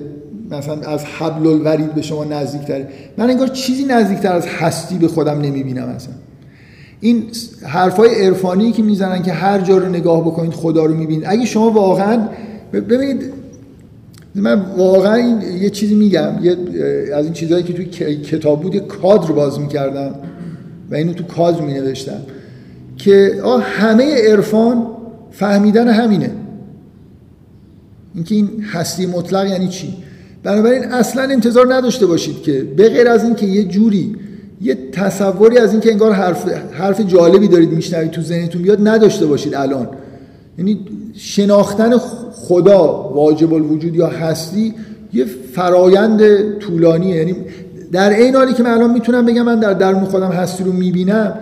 Speaker 1: مثلا از حبل الورید به شما نزدیکتره. من انگار چیزی نزدیکتر از هستی به خودم نمی‌بینم اصلا. این حرفای عرفانی که می‌زنن که هر جا رو نگاه بکنید خدا رو می‌بینید. اگه شما واقعا ببینید من واقعا این یه چیزی میگم. یه از این چیزهایی که توی کتاب بود یه کادر باز می‌کردم. و اینو تو کادر می نوشتم که آه همه عرفان فهمیدن همینه. اینکه این هستی مطلق یعنی چی؟ بنابراین اصلا انتظار نداشته باشید که به غیر از اینکه یه جوری یه تصوری از اینکه انگار حرف حرف جالبی دارید میشنوید تو ذهنتون بیاد نداشته باشید الان. یعنی شناختن خدا واجب الوجود یا هستی یه فرایند طولانیه. یعنی در این حالی که من الان می‌تونم بگم من در درون خودم هستی رو می‌بینم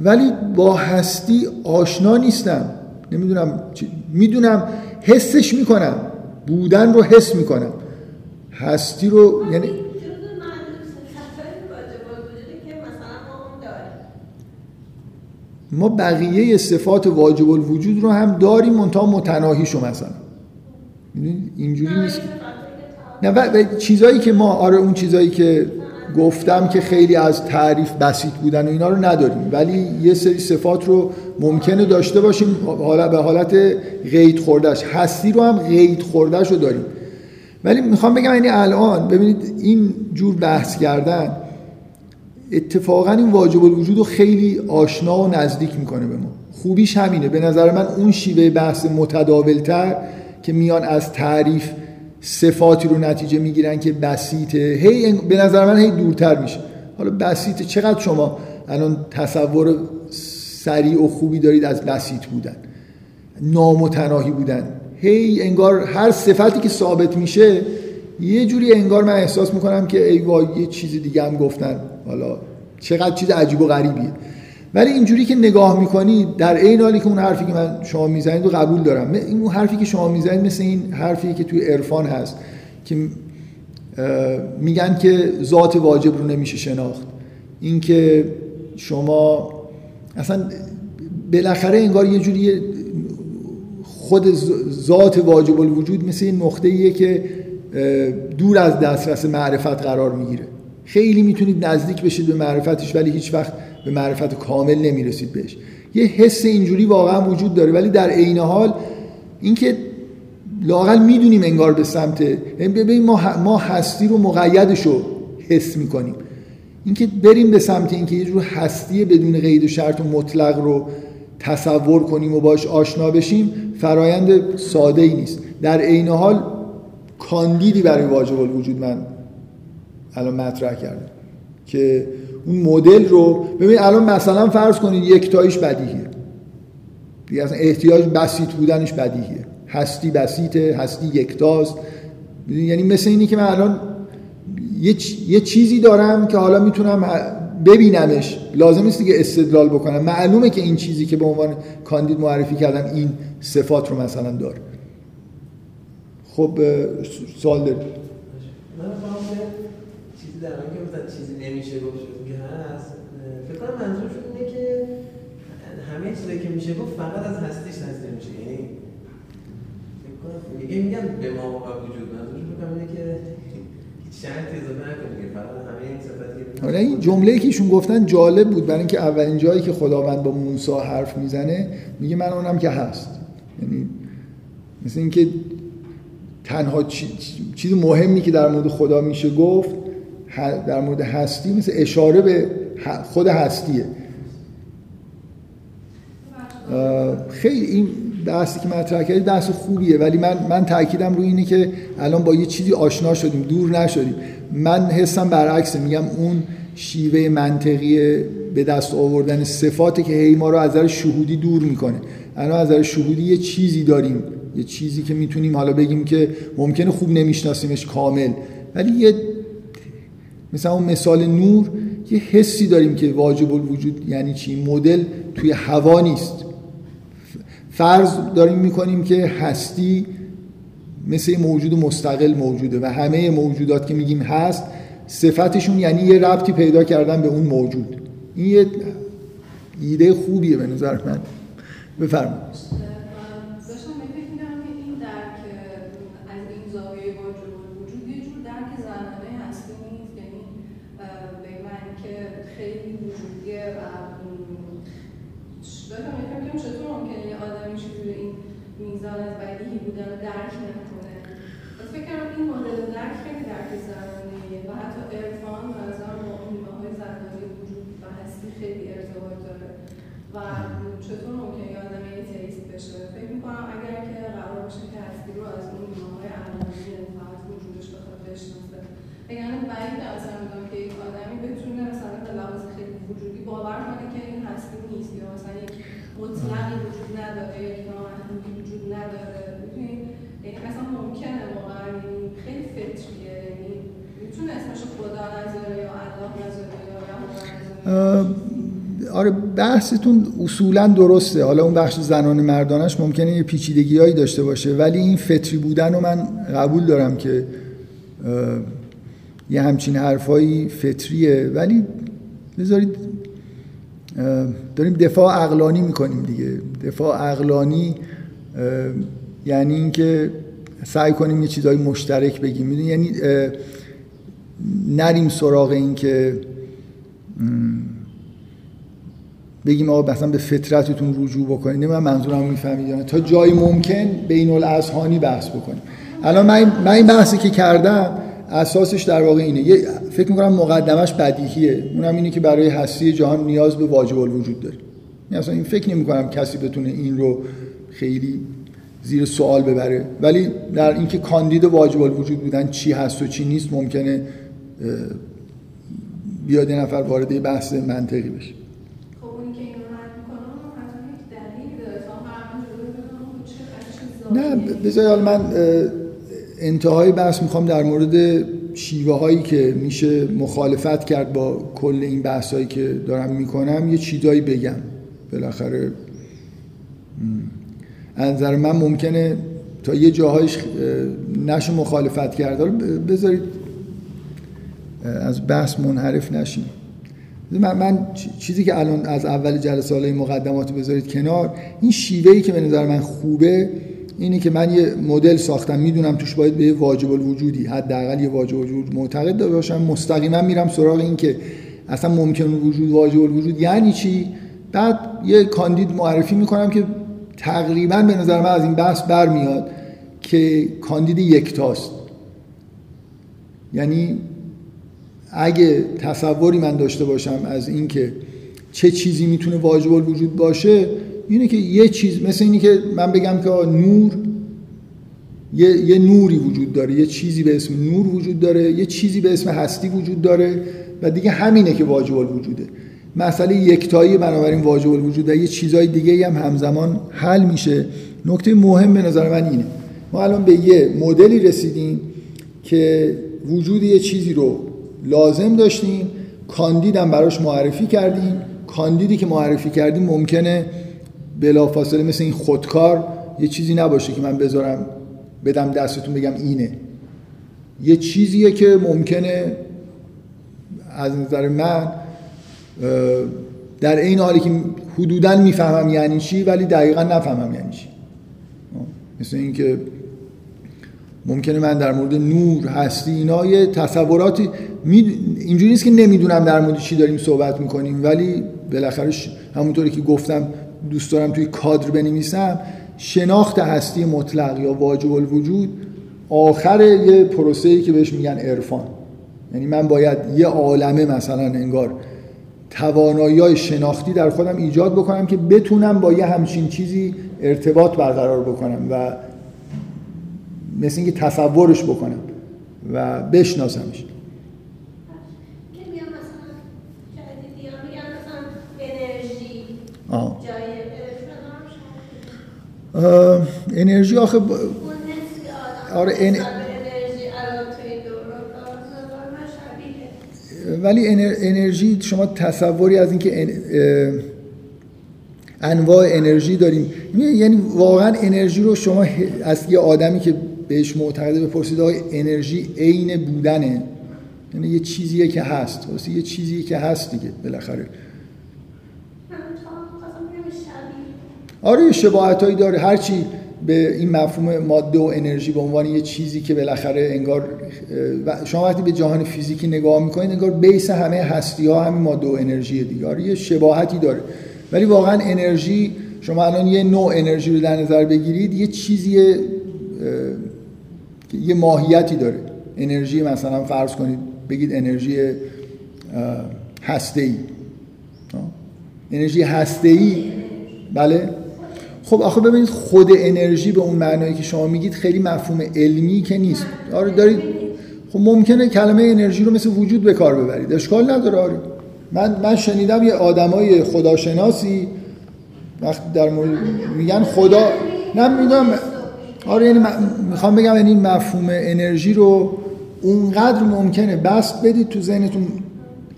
Speaker 1: ولی با هستی آشنا نیستم. نمی‌دونم می‌دونم حسش می‌کنم. بودن رو حس می‌کنم. هستی رو یعنی ما بقیه صفات واجب الوجود رو هم داریم منتها متناهیشو مثلا. اینجوری نیست نه و چیزایی که ما آره اون چیزایی که گفتم که خیلی از تعریف بسیط بودن و اینا رو نداریم. ولی یه سری صفات رو ممکنه داشته باشیم. حالا به حالت قید خوردش هستی رو هم قید خوردش رو داریم. ولی می‌خوام بگم یعنی الان ببینید این جور بحث کردن اتفاقا این واجب الوجود رو خیلی آشنا و نزدیک می‌کنه به ما. خوبیش همینه. به نظر من اون شیوه بحث متداولتر که میان از تعریف صفاتی رو نتیجه می‌گیرن که بسیطه. هی به نظر من هی دورتر میشه. حالا بسیطه. چقدر شما الان تصور سریع و خوبی دارید از بسیط بودن؟ نامتناهی بودن. هی انگار هر صفتی که ثابت میشه یه جوری انگار من احساس می‌کنم که ای وای یه چیز دیگه هم گفتن. حالا چقدر چیز عجیب و غریبیه. ولی اینجوری که نگاه می‌کنید در این حالی که اون حرفی که من شما می‌زنید رو قبول دارم. این اون حرفی که شما می‌زنید مثل این حرفی که توی عرفان هست که میگن که ذات واجب رو نمیشه شناخت. اینکه شما اصلا بالاخره انگار یه جوری خود ذات واجب الوجود مثل این نقطه ایه که دور از دسترس معرفت قرار می‌گیره. خیلی می‌تونید نزدیک بشید به معرفتش ولی هیچ وقت به معرفت کامل نمی‌رسید بهش. یه حس اینجوری واقعا وجود داره ولی در عین حال اینکه لاقل می‌دونیم انگار به سمت یعنی ببین ما ما هستی رو مقیدش رو حس می‌کنیم. اینکه بریم به سمت اینکه یه جور هستی بدون قید و شرط و مطلق رو تصور کنیم و باش آشنا بشیم فرایند ساده ای نیست. در عین حال کاندیدی برای واجب الوجود من الان مطرح کردم که اون مدل رو ببین الان مثلا فرض کنید یک تایش بدیهیه. دیگه اصلا احتیاج بسیط بودنش بدیهیه. هستی بسیطه هستی یکتاست. یعنی مثل اینی که من الان یه, چیزی دارم که حالا می‌تونم ببینمش. لازم نیست که استدلال بکنم. معلومه که این چیزی که به عنوان کاندید معرفی کردم این صفات رو مثلا داره. خب سوال
Speaker 2: چیزی در که چیزی نمیشه گفت که هست فکر کنم منظورشون اینه که همه چیزی که میشه گفت فقط از هستیش هستی میشه یعنی میگه میگن به ما وجود منظورش بکنم اینه که
Speaker 1: حالا این جمله که ایشون گفتن جالب بود. برای اینکه اولین جایی که خداوند با موسی حرف می‌زنه میگه من اونم که هست. یعنی مثل اینکه تنها چیز مهمی که در مورد خدا میشه گفت در مورد هستی مثل اشاره به خود هستیه. خیلی این بحثی که مطرح کردید بحث خوبیه ولی من من تاکیدم روی اینه که الان با یه چیزی آشنا شدیم دور نشدیم. من حسم برعکسه میگم اون شیوه منطقی به دست آوردن صفاتی که هی ما رو از نظر شهودی دور می‌کنه. الان از نظر شهودی یه چیزی داریم یه چیزی که می‌تونیم حالا بگیم که ممکنه خوب نمیشناسیمش کامل. ولی یه مثلا اون مثال نور یه حسی داریم که واجب الوجود یعنی چی؟ مدل توی هوا نیست. فرض داریم می‌کنیم که هستی مثل موجود مستقل موجوده و همه موجودات که میگیم هست صفتشون یعنی یه ربطی پیدا کردن به اون موجود. این یه ایده خوبیه به نظر من. بفرمایید.
Speaker 3: چطور ممکنه یه آدم ایتیست بشه؟ فکر می‌کنم اگر که قرار باشه که هستی رو از اون نیمه های فقط وجودش بخواد بشناسه. یعنی بعید اصلا می‌دونم که یک آدمی بتونه مثلا به لحاظ خیلی وجودی باور کنه که این هستی نیست یا مثلا یک مطلقی وجود نداره یک نامحدودی وجود نداره. یعنی مثلا ممکنه واقعا. خیلی فطریه. یعنی می‌تونه اسمش خدا نذاره یا الله نذاره یا
Speaker 1: آره بحثتون اصولا درسته. حالا اون بخش زنان مردانش ممکنه یه پیچیدگی هایی داشته باشه ولی این فطری بودن رو من قبول دارم که یه همچین حرفایی فطریه. ولی بذارید داریم دفاع اقلانی می‌کنیم دیگه. دفاع اقلانی یعنی اینکه سعی کنیم یه چیزهای مشترک بگیم. یعنی نریم سراغ این که بگیم آقا مثلا به فطرتتون رجوع بکنید. من منظورم می‌فهمید تا جای ممکن بین الاذهانی بحث بکنیم. الان من, من این بحثی که کردم اساسش در واقع اینه. یه فکر می‌کنم مقدمش بدیهیه. اونم اینه که برای هستی جهان نیاز به واجب الوجود داره. یعنی اصلا این فکر نمی کنم کسی بتونه این رو خیلی زیر سوال ببره. ولی در اینکه کاندید واجب الوجود بودن چی هست و چی نیست ممکنه بیاد یه نفر وارد بحث منطقی بشه. نه حالا من انتهای بحث می‌خوام در مورد شیوه هایی که میشه مخالفت کرد با کل این بحث هایی که دارم می‌کنم یه چیزایی بگم. بالاخره نظر من ممکنه تا یه جاهایش نشه مخالفت کرد. بذارید از بحث منحرف نشیم. من, من چیزی که الان از اول جلسه های مقدمات بذارید کنار این شیوهی که به نظر من خوبه اینه که من یه مدل ساختم. می‌دونم توش باید به واجب الوجودی حداقل یه واجب الوجود معتقد داشته باشم. مستقیما میرم سراغ این که اصلا ممکن وجود واجب الوجود یعنی چی؟ بعد یه کاندید معرفی می‌کنم که تقریبا به نظر من از این بحث برمیاد که کاندید یکتاست. یعنی اگه تصوری من داشته باشم از اینکه چه چیزی می‌تونه واجب الوجود باشه اینه که یه چیز مثل اینی که من بگم که نور یه،, یه نوری وجود داره یه چیزی به اسم نور وجود داره یه چیزی به اسم هستی وجود داره و دیگه همینه که واجب الوجوده. مسئله یکتایی بنابراین واجب الوجود و یه چیزای دیگه هم همزمان حل میشه. نکته مهم به نظر من اینه. ما الان به یه مدلی رسیدیم که وجود یه چیزی رو لازم داشتیم. کاندیدم براش معرفی کردیم. کاندیدی که معرفی کردیم ممکنه بلافاصله مثل این خودکار یه چیزی نباشه که من بذارم بدم دستتون بگم اینه. یه چیزیه که ممکنه از نظر من در این حالی که حدودا می‌فهمم یعنی چی ولی دقیقا نفهمم یعنی چی. مثل اینکه ممکنه من در مورد نور هستی اینا یه تصوراتی اینجوری نیست که نمی‌دونم در مورد چی داریم صحبت می‌کنیم ولی بالاخره همونطوری که گفتم دوست دارم توی کادر بنویسم شناخت هستی مطلق یا واجب الوجود آخر یه پروسه‌ای که بهش میگن عرفان. یعنی من باید یه عالمه مثلا انگار توانایی شناختی در خودم ایجاد بکنم که بتونم با یه همچین چیزی ارتباط برقرار بکنم و مثل اینکه تصورش بکنم و بشناسمش. انرژی آخه آره ان... ولی انرژی شما تصوری از اینکه انواع انرژی داریم. یعنی واقعا انرژی رو شما از یه آدمی که بهش معتقده بپرسید آقای انرژی عین بودنه. یعنی یه چیزیه که هست. واسه یه چیزیه که هست دیگه بالاخره. آره یه شباهت هایی داره هرچی به این مفهوم ماده و انرژی به عنوان یه چیزی که بالاخره انگار شما وقتی به جهان فیزیکی نگاه می‌کنید انگار بیس همه هستی ها همین ماده و انرژی دیگه. آره یه شباهتی داره. ولی واقعا انرژی شما الان یه نوع انرژی رو در نظر بگیرید یه چیزی یه ماهیتی داره. انرژی مثلا فرض کنید بگید انرژی هسته انرژی هسته بله. خب آخه ببینید خود انرژی به اون معنایی که شما میگید خیلی مفهوم علمی که نیست. آره دارید. خب ممکنه کلمه انرژی رو مثل وجود به کار ببرید. اشکال نداره آره. من من شنیدم یه آدمای خداشناسی وقتی در مورد میگن خدا نه می‌دونم آره یعنی می‌خوام بگم یعنی مفهوم انرژی رو اونقدر ممکنه. بست بدید تو ذهنتون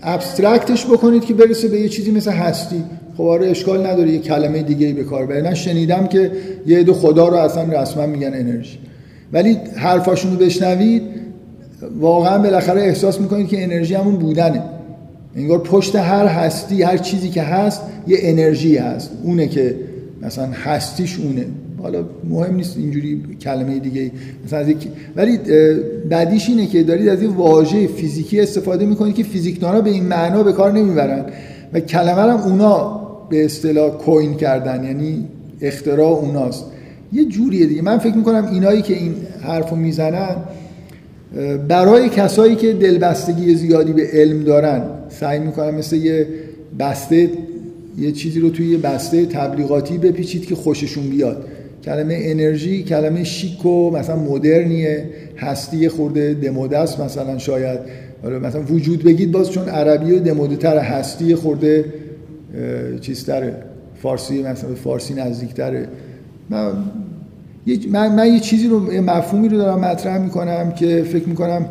Speaker 1: ابسترکتش بکنید که برسه به یه چیزی مثل هستی. خب آره اشکال نداره یه کلمه دیگه به کار من شنیدم که یه دو خدا رو اصلا رسما میگن انرژی. ولی حرفاشون رو بشنوید واقعا بالاخره احساس می‌کنید که انرژی همون بودنه. انگار پشت هر هستی هر چیزی که هست یه انرژی هست. اونه که مثلا هستیش اونه. حالا مهم نیست اینجوری کلمه دیگه مثلا از ولی بعدیش اینه که دارید از این واژه فیزیکی استفاده می‌کنید که فیزیکدانا به این معنا به کار نمی‌برن. و کلمه هم اونا به اصطلاح کوین کردن یعنی اختراع اوناست. یه جوریه دیگه. من فکر می‌کنم اینایی که این حرفو می‌زنن برای کسایی که دلبستگی زیادی به علم دارن سعی می‌کنن مثل یه بسته یه چیزی رو توی یه بسته تبلیغاتی بپیچید که خوششون بیاد. کلمه انرژی کلمه شیک و مثلا مدرنیه هستی خورده دموده است مثلا شاید. مثلا وجود بگید باز چون عربی و دموده تر هستی خورده چیز تره فارسی مثلا فارسی نزدیک تره من, من یه چیزی رو یه مفهومی رو دارم مطرح می‌کنم که فکر می‌کنم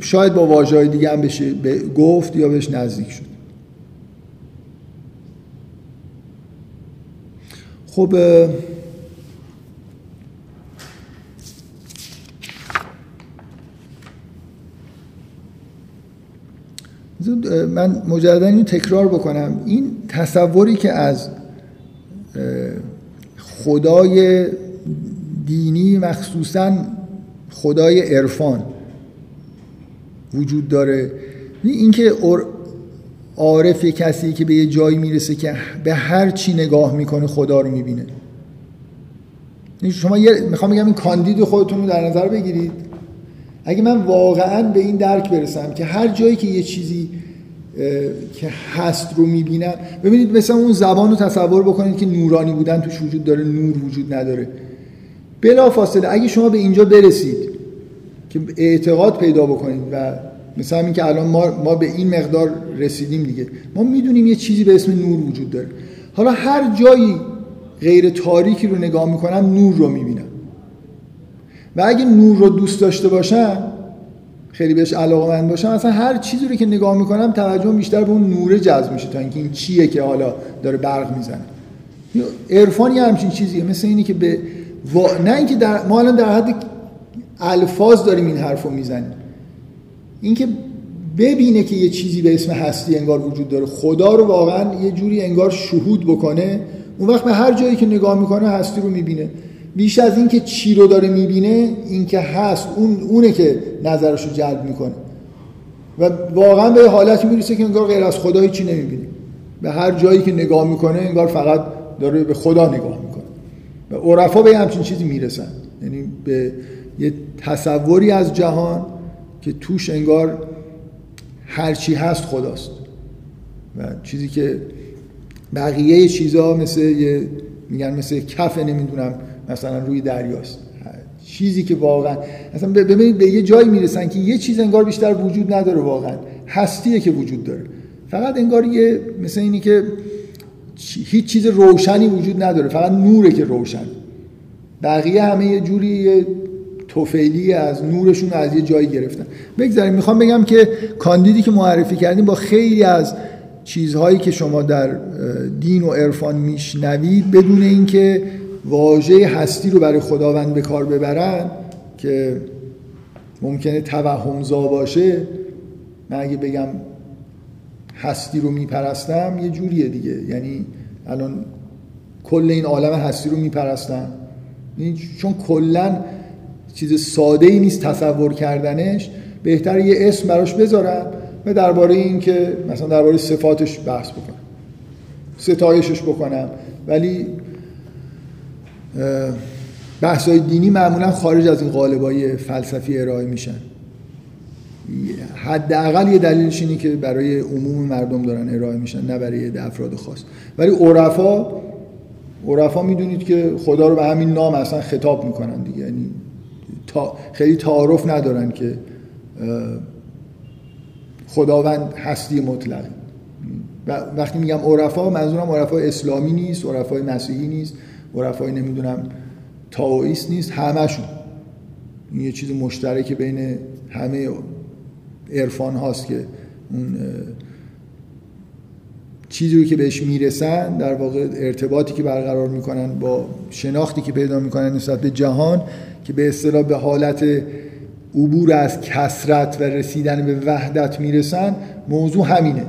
Speaker 1: شاید با واژه‌های دیگه هم بشه گفت یا بهش نزدیک شد. خب من مجددا این تکرار بکنم. این تصوری که از خدای دینی مخصوصا خدای عرفان وجود داره اینکه عارف یه کسی که به یه جایی می‌رسه که به هر چی نگاه می‌کنه خدا رو می‌بینه. شما یه می‌خوام بگم این کاندید خودتون رو در نظر بگیرید. اگه من واقعا به این درک برسم که هر جایی که یه چیزی که هست رو می‌بینم ببینید مثلا اون زبان رو تصور بکنید که نورانی بودن توش وجود داره نور وجود نداره. بلا فاصله اگه شما به اینجا برسید که اعتقاد پیدا بکنید و مثلا این که الان ما, ما به این مقدار رسیدیم دیگه ما می‌دونیم یه چیزی به اسم نور وجود داره. حالا هر جایی غیر تاریکی رو نگاه می‌کنم نور رو می‌بینم. و اگه نور رو دوست داشته باشم خیلی بهش علاقه من باشم اصلا هر چیزی رو که نگاه می‌کنم توجه بیشتر به اون نور جذب میشه تا اینکه این چیه که حالا داره برق می‌زنه. عرفان یه همچین چیزیه مثل اینی که به نه اینکه در... ما الان در حد الفاظ داریم این حرف رو می‌زنیم. اینکه ببینه که یه چیزی به اسم هستی انگار وجود داره خدا رو واقعا یه جوری انگار شهود بکنه اون وقت به هر جایی که نگاه می‌کنه هستی رو می‌بینه. بیش از اینکه چی رو داره می‌بینه اینکه هست اون اونه که نظرش رو جلب می‌کنه. و واقعا به حالتی می‌رسه که انگار غیر از خدا هیچی نمی‌بینه. به هر جایی که نگاه می‌کنه انگار فقط داره به خدا نگاه می‌کنه. و عرفا به همچین چیزی می‌رسن. یعنی به یه تصوری از جهان که توش انگار هرچی هست خداست. و چیزی که بقیه چیزا مثل یه میگن مثل کف نمی‌دونم مثلا روی دریاست. چیزی که واقعا اصلا ببینید به یه جایی می‌رسن که یه چیز انگار بیشتر وجود نداره واقعا. هستیه که وجود داره. فقط انگار یه مثل اینی که هیچ چیز روشنی وجود نداره. فقط نوره که روشن. بقیه همه یه جوری یه توفیلی از نورشون از یه جایی گرفتن. بگذاریم می‌خوام بگم که کاندیدی که معرفی کردیم با خیلی از چیزهایی که شما در دین و عرفان میشنوید بدون اینکه واژه هستی رو برای خداوند به کار ببرن که ممکنه توهمزا باشه. من اگه بگم هستی رو میپرستم یه جوریه دیگه. یعنی الان کل این عالم هستی رو میپرستم یعنی چون کلا چیز ساده ای نیست تصور کردنش بهتر یه اسم براش بذارم و درباره این که مثلا درباره صفاتش بحث بکنم ستایشش بکنم. ولی بحث های دینی معمولا خارج از این قالبای فلسفی ارائه میشن. حداقل یه دلیلش اینه که برای عموم مردم دارن ارائه میشن نه برای افراد خاص. ولی عرفا عرفا می‌دونید که خدا رو به همین نام اصلا خطاب می‌کنن دیگه. یعنی خیلی تعارف ندارن که خداوند هستی مطلق. و وقتی میگم عرفا منظورم عرفا اسلامی نیست عرفای مسیحی نیست. عرفای نمی‌دونم تاویست نیست همشون این یه چیز مشترک بین همه عرفان هاست که اون چیزی رو که بهش می‌رسن در واقع ارتباطی که برقرار می‌کنن با شناختی که پیدا می‌کنن نسبت به جهان که به اصطلاح به حالت عبور از کسرت و رسیدن به وحدت می‌رسن موضوع همینه.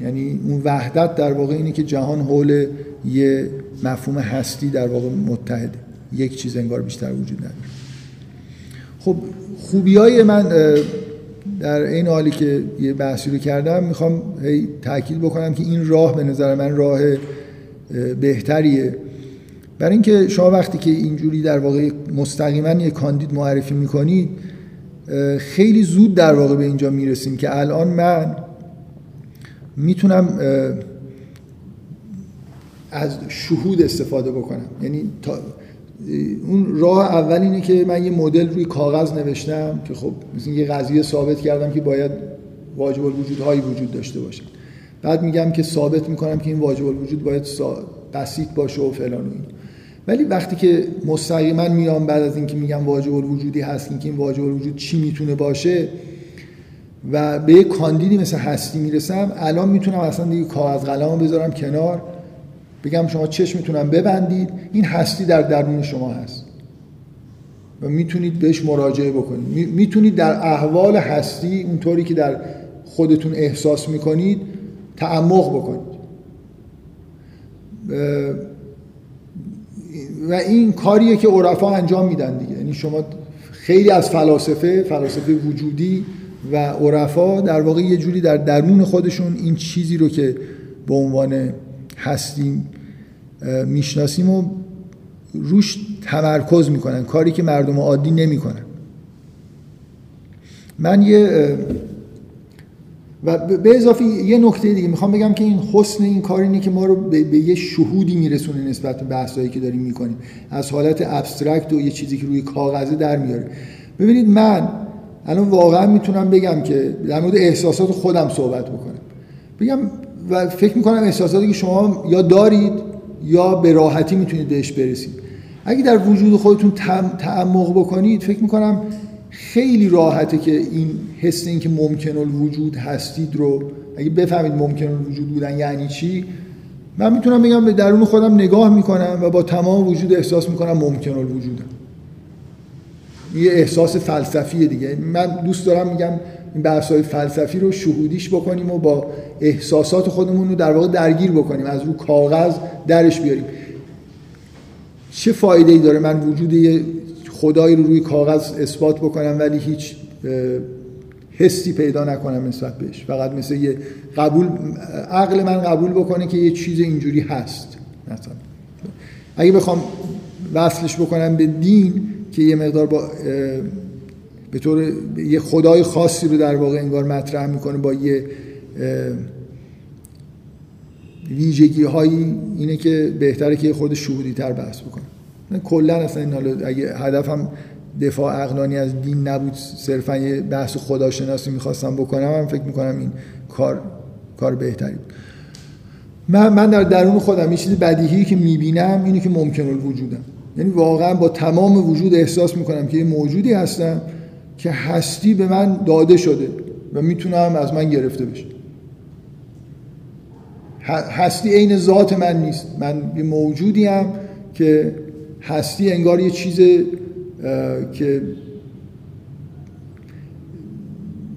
Speaker 1: یعنی اون وحدت در واقع اینه که جهان حول یه مفهوم هستی در واقع متحده یک چیز انگار بیشتر وجود نداره. خب خوبی های من در این حالی که یه بحثی رو کردم می‌خوام تاکید بکنم که این راه به نظر من راه بهتریه. برای اینکه شما وقتی که اینجوری در واقع مستقیما یه کاندید معرفی می‌کنید خیلی زود در واقع به اینجا می‌رسیم که الان من می‌تونم از شهود استفاده بکنم. یعنی تا اون راه اول اینه که من یه مدل روی کاغذ نوشتم که خب مثل یه قضیه ثابت کردم که باید واجب الوجودهایی وجود داشته باشه. بعد میگم که ثابت می‌کنم که این واجب الوجود باید بسیط باشه و فلان و این ولی وقتی که مستقیما میام بعد از اینکه میگم واجب الوجودی هست که این واجب الوجود چی می‌تونه باشه و به یک کاندیدی مثل هستی می‌رسم الان می‌تونم اصلا دیگه کاغذ قلمو بذارم کنار. بگم شما چشمتونم ببندید این هستی در درون شما هست. و می‌تونید بهش مراجعه بکنید. می‌تونید در احوال هستی اونطوری که در خودتون احساس می‌کنید تعمق بکنید. و این کاریه که عرفا انجام میدن دیگه. یعنی شما خیلی از فلاسفه فلاسفه وجودی و عرفا در واقع یه جوری در درون خودشون این چیزی رو که به عنوان هستیم می‌شناسیم و روش تمرکز می‌کنن کاری که مردم عادی نمی‌کنن. من یه و به اضافه یه نکته دیگه می‌خوام بگم که این حسن این کار اینه که ما رو به, یه شهودی میرسونه نسبت به بحثایی که داریم می‌کنیم. از حالت ابسترکت و یه چیزی که روی کاغذه در میاره. ببینید من الان واقعا می‌تونم بگم که در مورد احساسات خودم صحبت بکنم. بگم و فکر می‌کنم احساساتی که شما یا دارید یا به راحتی می‌تونید بهش برسید. اگه در وجود خودتون تعمق بکنید فکر می‌کنم خیلی راحته که این حس این که ممکن الوجود هستید رو اگه بفهمید ممکن الوجود بودن یعنی چی من می‌تونم بگم به درون خودم نگاه می‌کنم و با تمام وجود احساس می‌کنم ممکن الوجودم یه احساس فلسفیه دیگه. من دوست دارم میگم این بحث های فلسفی رو شهودیش بکنیم و با احساسات خودمون رو در واقع درگیر بکنیم از رو کاغذ درش بیاریم. چه فایده ای داره من وجود یه خدایی رو روی کاغذ اثبات بکنم ولی هیچ حسی پیدا نکنم نسبت بهش؟ فقط مثل یه قبول عقل من قبول بکنه که یه چیز اینجوری هست. مثلا اگه بخوام وصلش بکنم به دین که یه مقدار با به طور یه خدای خاصی رو در واقع انگار مطرح می‌کنه با یه ویژگی هایی اینه که بهتره که خود شهودی تر بحث بکنه. کلا اصلا این حالا اگه هدفم دفاع عقلانی از دین نبود صرفا یه بحث خداشناسی می‌خواستم بکنم من فکر می‌کنم این کار کار بهتری بود. من, من در درون خودم یه چیز بدیهی که می‌بینم اینه که ممکن الوجودم یعنی واقعا با تمام وجود احساس می‌کنم که یه موجودی هستم که هستی به من داده شده و می‌تونم از من گرفته بشه. هستی عین ذات من نیست. من یه موجودی هم که هستی انگار یه چیز که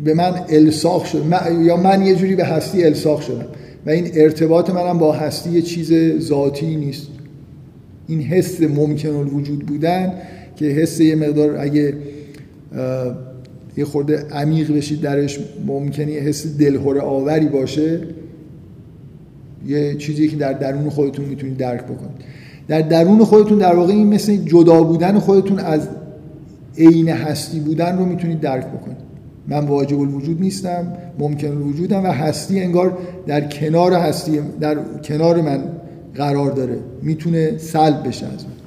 Speaker 1: به من الساق شد یا من یه جوری به هستی الساق شدم. و این ارتباط منم با هستی یه چیز ذاتی نیست. این حس ممکن الوجود بودن که حس یه مقدار اگه یه خورده عمیق بشید درش ممکنه یه حس دلهوره آوری باشه. یه چیزی که در درون خودتون می‌تونید درک بکنید. در درون خودتون در واقع این مثل جدا بودن خودتون از عین هستی بودن رو می‌تونید درک بکنید. من واجب الوجود نیستم ممکن الوجودم و هستی انگار در کنار هستی در کنار من قرار داره. می‌تونه سلب بشه از من.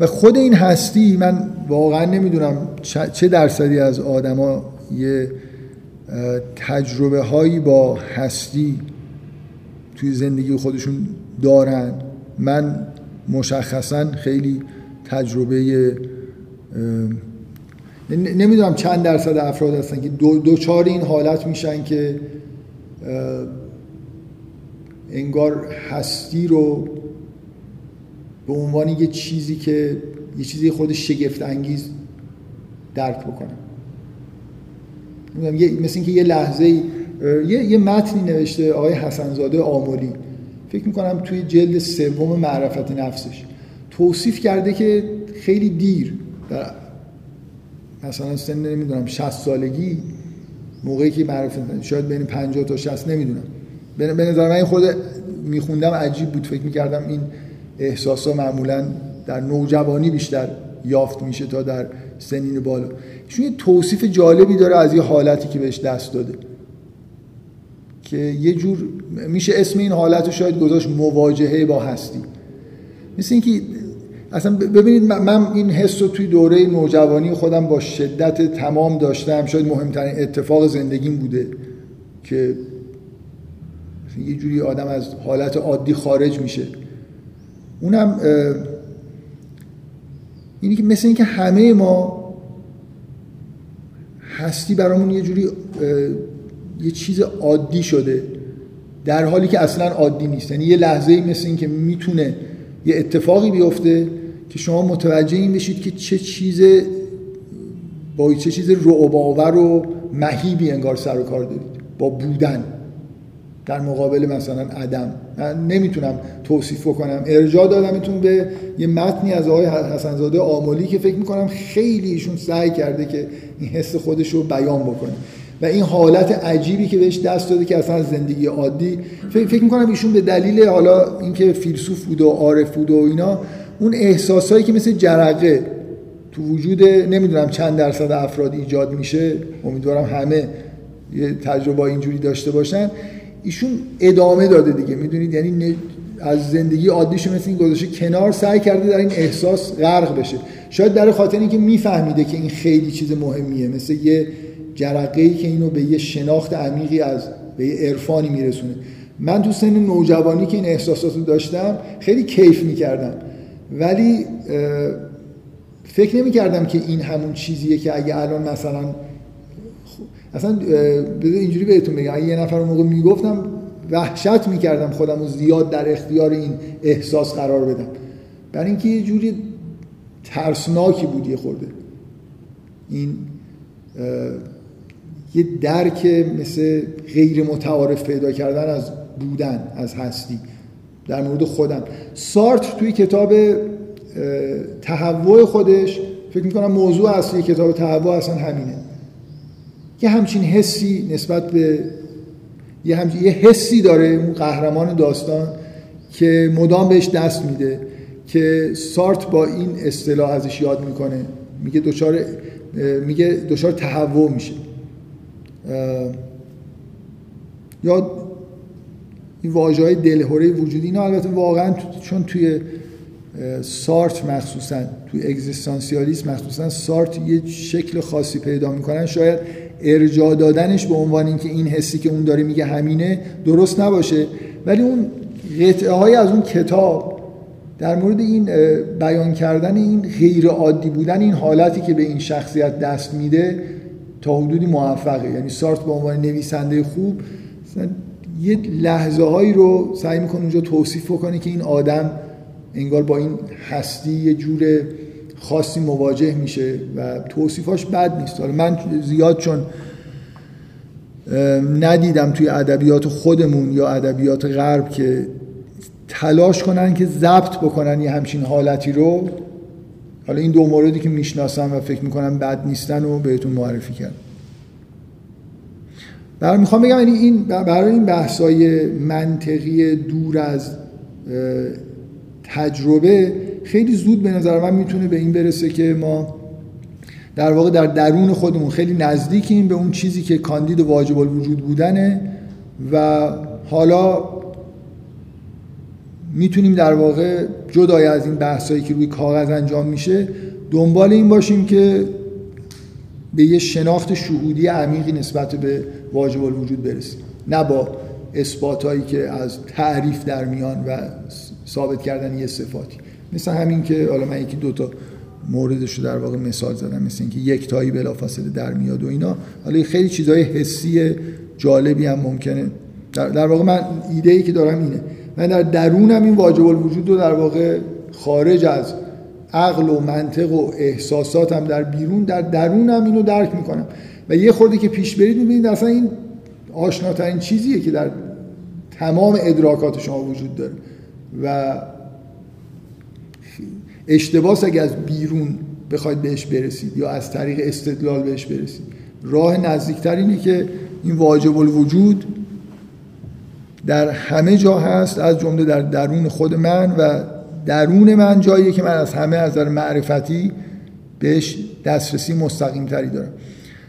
Speaker 1: و خود این هستی من واقعا نمی‌دونم چه درصدی از آدما یه تجربه هایی با هستی توی زندگی خودشون دارن. من مشخصا خیلی تجربه نمی‌دونم چند درصد افراد هستن که دو, دوچار این حالت میشن که انگار هستی رو به عنوان یه چیزی که یه چیزی خود شگفت انگیز درک بکنم مثل اینکه یه لحظه یه, یه متنی نوشته آقای حسنزاده آمولی فکر می‌کنم توی جلد سوم معرفت نفسش توصیف کرده که خیلی دیر در مثلا سن نمی‌دونم 60 سالگی موقعی که معرفت شاید بین 50 تا 60 نمی‌دونم. به نظر من خود میخوندم عجیب بود. فکر می‌کردم این احساس ها معمولا در نوجوانی بیشتر یافت میشه تا در سنین بالا. چون یه توصیف جالبی داره از یه حالتی که بهش دست داده که یه جور میشه اسم این حالت رو شاید گذاشت مواجهه با هستی. مثل اینکه اصلا ببینید من این حس رو توی دوره نوجوانی خودم با شدت تمام داشتم. شاید مهمترین اتفاق زندگیم بوده که یه جوری آدم از حالت عادی خارج میشه. اونم اینی که مثل اینکه همه ما هستی برامون یه جوری یه چیز عادی شده در حالی که اصلا عادی نیست. یعنی یه لحظه ای مثل اینکه می‌تونه یه اتفاقی بیفته که شما متوجه این بشید که چه چیز با چه چیز رعب و مهیبی انگار سر و کار دارید. با بودن. در مقابل مثلا عدم. من نمی‌تونم توصیف کنم ارجاع دادمتون به یه متنی از آقای حسنزاده آمولی که فکر می‌کنم خیلی ایشون سعی کرده که این حس خودش رو بیان بکنه. و این حالت عجیبی که بهش دست داده که اصلا زندگی عادی فکر می‌کنم ایشون به دلیل حالا اینکه فیلسوف بود و عارف بود و اینا اون احساسایی که مثل جرقه تو وجود نمی‌دونم چند درصد افراد ایجاد میشه امیدوارم همه یه تجربه اینجوری داشته باشن ایشون ادامه داده دیگه. می‌دونید؟ یعنی از زندگی عادیشو مثل این گذاشته. کنار سعی کرده در این احساس غرق بشه. شاید در خاطر اینکه میفهمیده که این خیلی چیز مهمیه. مثل یه جرقه ای که اینو به یه شناخت عمیقی از به یه عرفانی میرسونه. من تو سن نوجوانی که این احساسات رو داشتم خیلی کیف می‌کردم. ولی فکر نمی کردم که این همون چیزیه که اگه الان مثلا اصلا اینجوری بهتون بگم. اگه یه نفر موقع می‌گفتم وحشت می‌کردم خودم رو زیاد در اختیار این احساس قرار بدم. برای اینکه یه جوری ترسناکی بود یه خورده. این یه درک مثل غیر متعارف پیدا کردن از بودن از هستی در مورد خودم. سارت توی کتاب تهوع خودش فکر می‌کنم موضوع اصلی کتاب تهوع اصلا همینه. یه همچین حسی نسبت به یه, همچین... یه حسی داره اون قهرمان داستان که مدام بهش دست میده که سارت با این اصطلاح ازش یاد می‌کنه. میگه دچار میگه دچار تهوع میشه. یا این واژه های دلهوره وجودی اینا البته واقعا چون توی سارت مخصوصا توی اگزیستانسیالیسم مخصوصا سارت یه شکل خاصی پیدا می‌کنن. شاید ارجاع دادنش به عنوان اینکه این حسی که اون داره میگه همینه درست نباشه. ولی اون قطعه های از اون کتاب در مورد این بیان کردن این غیر عادی بودن این حالتی که به این شخصیت دست میده تا حدودی موفقه. یعنی سارت به عنوان نویسنده خوب یه لحظه هایی رو سعی می‌کنه اونجا توصیف بکنه که این آدم انگار با این هستی یه جور خاصی مواجه میشه و توصیفاش بد نیست. حالا من زیاد چون ندیدم توی ادبیات خودمون یا ادبیات غرب که تلاش کنن که ضبط بکنن یه همچین حالتی رو. حالا این دو موردی که می‌شناسم و فکر می‌کنم بد نیستن و بهتون معرفی کردم. برای می‌خوام بگم یعنی این برای این بحثای منطقی دور از تجربه خیلی زود به نظر من می‌تونه به این برسه که ما در واقع در درون خودمون خیلی نزدیکیم به اون چیزی که کاندید واجب الوجود بودنه و حالا می‌تونیم در واقع جدای از این بحثایی که روی کاغذ انجام میشه دنبال این باشیم که به یه شناخت شهودی عمیقی نسبت به واجب الوجود برسیم. نه با اثباتایی که از تعریف در میان و ثابت کردن یه صفاتی. مثل همین که حالا من یکی دوتا موردش رو در واقع مثال زدم مثل اینکه یک تایی بلافاصله در میاد و اینا. حالا خیلی چیزهای حسی جالبی هم ممکنه. در, در واقع من ایده ای که دارم اینه. من در درونم این واجب الوجود رو در واقع خارج از عقل و منطق و احساساتم در بیرون در درونم اینو درک می‌کنم. و یه خورده که پیش برید می‌بینید اصلا این آشناترین چیزیه که در تمام ادراکات شما وجود داره. و اشتباس اگه از بیرون بخواید بهش برسید یا از طریق استدلال بهش برسید. راه نزدیکتر اینه که این واجب الوجود در همه جا هست از جمله در درون خود من و درون من جاییه که من از همه از در معرفتی بهش دسترسی مستقیم تری دارم.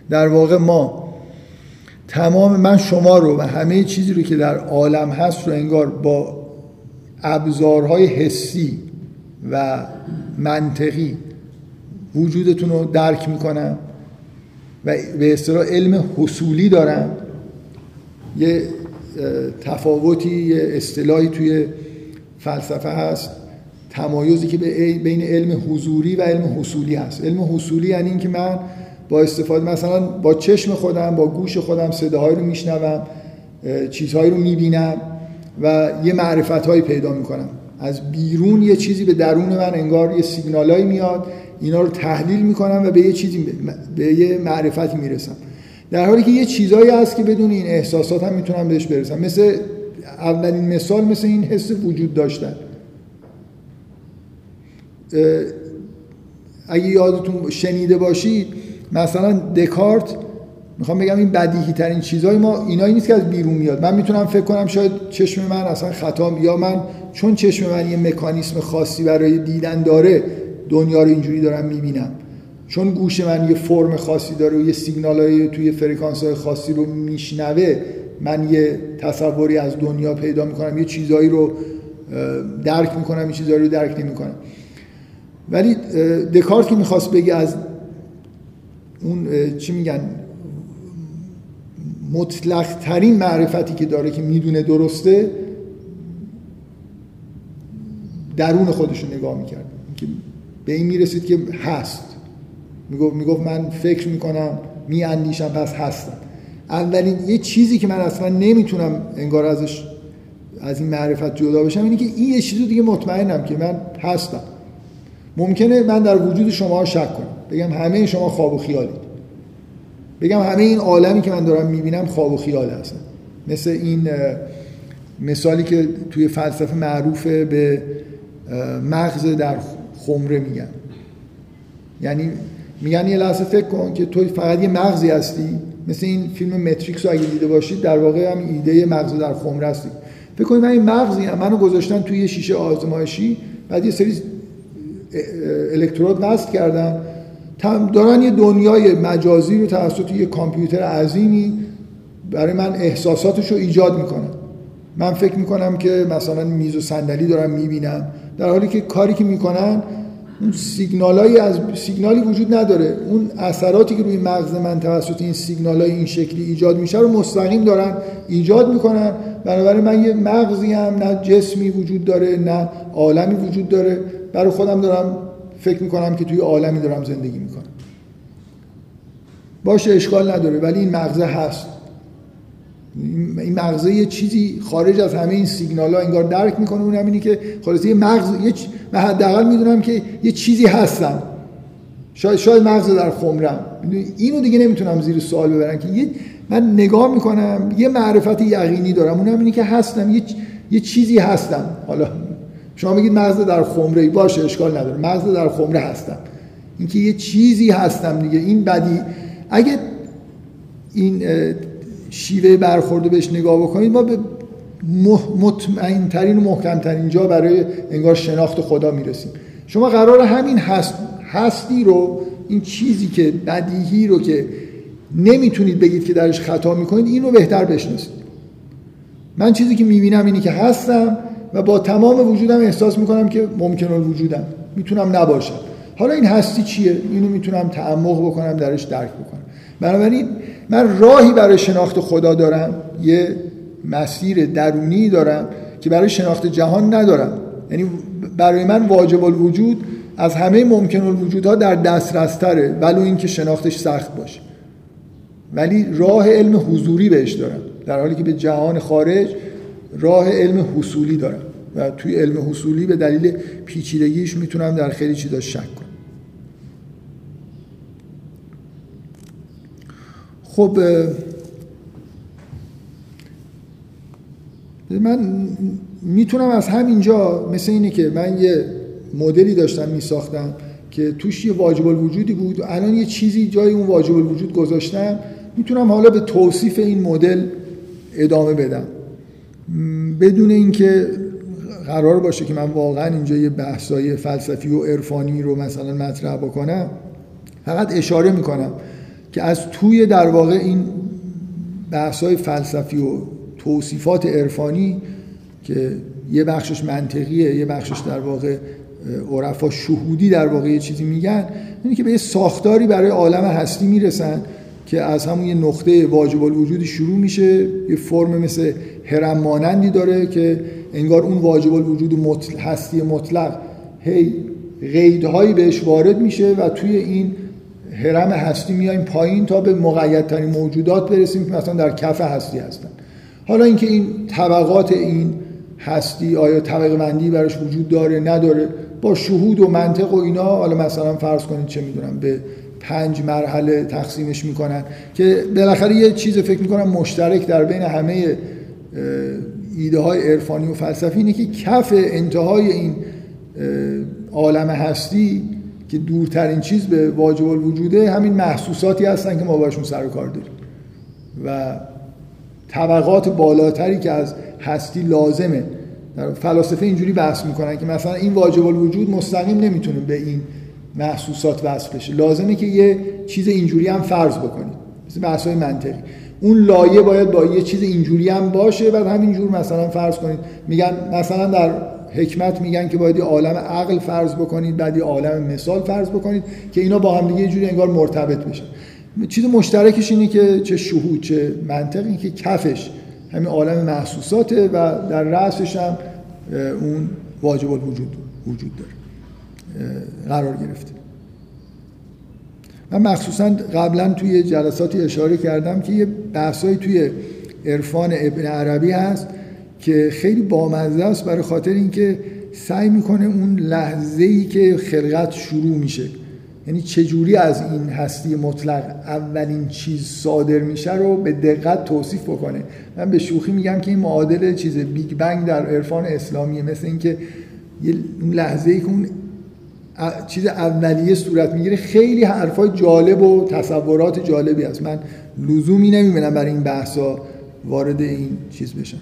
Speaker 1: در واقع ما تمام من شما رو و همه چیزی رو که در عالم هست رو انگار با ابزارهای حسی و منطقی وجودتون رو درک می‌کنم و به اصطلاح علم حصولی دارم. یه تفاوتی یه اصطلاحی توی فلسفه هست تمایزی که بین علم حضوری و علم حصولی هست. علم حصولی یعنی اینکه من با استفاده مثلا با چشم خودم با گوش خودم صداهایی رو میشنوم چیزهایی رو می‌بینم و یه معرفت پیدا می‌کنم. از بیرون یه چیزی به درون من انگار یه سیگنالایی میاد اینا رو تحلیل می‌کنم و به یه چیزی به یه معرفتی می‌رسم. در حالی که یه چیزایی هست که بدون این احساسات هم می‌تونم بهش برسم. مثل اولین مثال مثل این حس وجود داشتن. اگه یادتون شنیده باشید مثلا دکارت می‌خوام بگم این بدیهی ترین چیزهای ما اینایی نیست که از بیرون میاد. من می‌تونم فکر کنم شاید چشم من اصلا خطا یا من چون چشم من یه مکانیسم خاصی برای دیدن داره دنیا رو اینجوری دارم می‌بینم. چون گوش من یه فرم خاصی داره و یه سیگنال های توی فرکانس های خاصی رو میشنوه من یه تصوری از دنیا پیدا می‌کنم یه چیزایی رو درک می‌کنم یه چیزایی رو درک نمی‌کنم. ولی دکارت که می‌خواست بگه از اون چی میگن؟ مطلق ترین معرفتی که داره که می‌دونه درسته درون خودش رو نگاه می‌کرد. که به این می‌رسید که هست. می‌گفت می‌گفت من فکر می‌کنم میاندیشم پس هستم. اولین یه چیزی که من اصلا نمی‌تونم انگار ازش از این معرفت جدا بشم اینه که این یه چیزی دیگه مطمئنم که من هستم. ممکنه من در وجود شما شک کنم. بگم همه شما خواب و خیالید. بگم همه این عالمی که من دارم می‌بینم خواب و خیال هستن. مثل این مثالی که توی فلسفه معروفه به مغز در خمره میگن. یعنی میگن یه لحظه فکر کن که تو فقط یه مغزی هستی. مثل این فیلم متریکس رو اگه دیده باشید در واقع هم ایده مغز در خمره هستی. فکر کنید من این مغزی هم منو گذاشتن توی یه شیشه آزمایشی بعد یه سری الکترود وصل کردن. دارن یه دنیای مجازی رو توسط یه کامپیوتر عظیمی برای من احساساتش رو ایجاد می‌کنن من فکر می‌کنم که مثلا میز و صندلی دارم می‌بینم. در حالی که کاری که می‌کنن اون سیگنالایی از سیگنالی وجود نداره. اون اثراتی که روی مغز من توسط این سیگنالای این شکلی ایجاد میشه رو مستقیم دارن ایجاد می‌کنن. بنابراین من یه مغزی هم نه جسمی وجود داره نه عالمی وجود داره. برای خودم دارم فکر می‌کنم که توی عالمی دارم زندگی می‌کنم. باشه اشکال نداره ولی این مغزه هست. این مغزه یه چیزی خارج از همه این سیگنال ها انگار درک می‌کنه. اون همینی که خلاصه یه مغز یه من حداقل می‌دونم که یه چیزی هستم شاید شاید مغز در خمرم. اینو دیگه نمی‌تونم زیر سوال ببرم که یه من نگاه می‌کنم یه معرفت یقینی دارم. اون همینی که هستم یه, یه چیزی هستم. حالا شما میگید مغز در خمره باشه اشکال نداره. مغز در خمره هستم. اینکه یه چیزی هستم دیگه این بدی. اگه این شیوه برخورده بهش نگاه بکنید ما به مطمئن ترین و محکم ترین جا برای انگار شناخت خدا می‌رسیم. شما قرار همین هست هستی رو این چیزی که بدیهی رو که نمی‌تونید بگید که درش خطا می‌کنید این رو بهتر بشناسید. من چیزی که می‌بینم اینی که هستم و با تمام وجودم احساس می‌کنم که ممکن وجودم می‌تونم نباشم حالا این هستی چیه؟ اینو می‌تونم تعمق بکنم درش درک بکنم. بنابراین من راهی برای شناخت خدا دارم. یه مسیر درونی دارم که برای شناخت جهان ندارم. یعنی برای من واجب الوجود از همه ممکن الوجودها در دسترس تره ولو اینکه شناختش سخت باشه. ولی راه علم حضوری بهش دارم. در حالی که به جهان خارج راه علم حصولی دارم و توی علم حصولی به دلیل پیچیدگیش می‌تونم در خیلی چیزا شک کنم. خب من می‌تونم از همینجا مثل اینه که من یه مدلی داشتم میساختم که توش یه واجب الوجودی بود. و الان یه چیزی جای اون واجب الوجود گذاشتم. می‌تونم حالا به توصیف این مدل ادامه بدم. بدون اینکه قرار باشه که من واقعا اینجا یه بحثای فلسفی و عرفانی رو مثلا مطرح بکنم فقط اشاره می‌کنم که از توی در واقع این بحثای فلسفی و توصیفات عرفانی که یه بخشش منطقیه یه بخشش در واقع عرفا شهودی در واقع یه چیزی میگن اینه که به یه ساختاری برای عالم هستی می‌رسن که از همون یه نقطه واجب الوجودی شروع میشه یه فرم مثل هرم مانندی داره که انگار اون واجب الوجود مطلق هستی مطلق هی قیدهایی بهش وارد میشه و توی این هرم هستی میایم پایین تا به مقیدترین موجودات برسیم که مثلا در کف هستی هستن. حالا اینکه این طبقات این هستی آیا طبقه بندی براش وجود داره نداره با شهود و منطق و اینا حالا مثلا فرض کنید چه می‌دونم به پنج مرحله تقسیمش می‌کنن که بالاخره یه چیز فکر می‌کنم مشترک در بین همه ایده های عرفانی و فلسفی اینه که کف انتهای این عالم هستی که دورترین چیز به واجب الوجوده همین محسوساتی هستن که ما باشون سر و کار داریم. و طبقات بالاتری که از هستی لازمه. فلاسفه اینجوری بحث می‌کنن که مثلا این واجب الوجود مستقیم نمی‌تونه به این محسوسات وصل بشه. لازمه که یه چیز اینجوری هم فرض بکنید مثل بحث های منطقی. اون لایه باید با یه چیز اینجوری هم باشه بعد همینجور مثلا فرض کنید. میگن مثلا در حکمت میگن که باید یه عالم عقل فرض بکنید بعد یه عالم مثال فرض بکنید که اینا با هم دیگه یه جوری انگار مرتبط بشن. چیز مشترکش اینه که چه شهود چه منطقی که کفش همین عالم محسوساته و در رأسش هم اون واجب الوجود وجود داره. قرار گرفته. من مخصوصا قبلا توی جلساتی اشاره کردم که یه بحثایی توی عرفان ابن عربی هست که خیلی بامزه است برای خاطر اینکه سعی می‌کنه اون لحظه ای که خلقت شروع میشه. یعنی چجوری از این هستی مطلق اولین چیز صادر میشه رو به دقت توصیف بکنه. من به شوخی میگم که این معادل چیز بیگ بنگ در عرفان اسلامیه مثل اینکه یه لحظه ای که اون چیز اولیه صورت می‌گیره. خیلی حرفای جالب و تصورات جالبی هست. من لزومی نمی‌بینم برای این بحثا وارد این چیز بشم.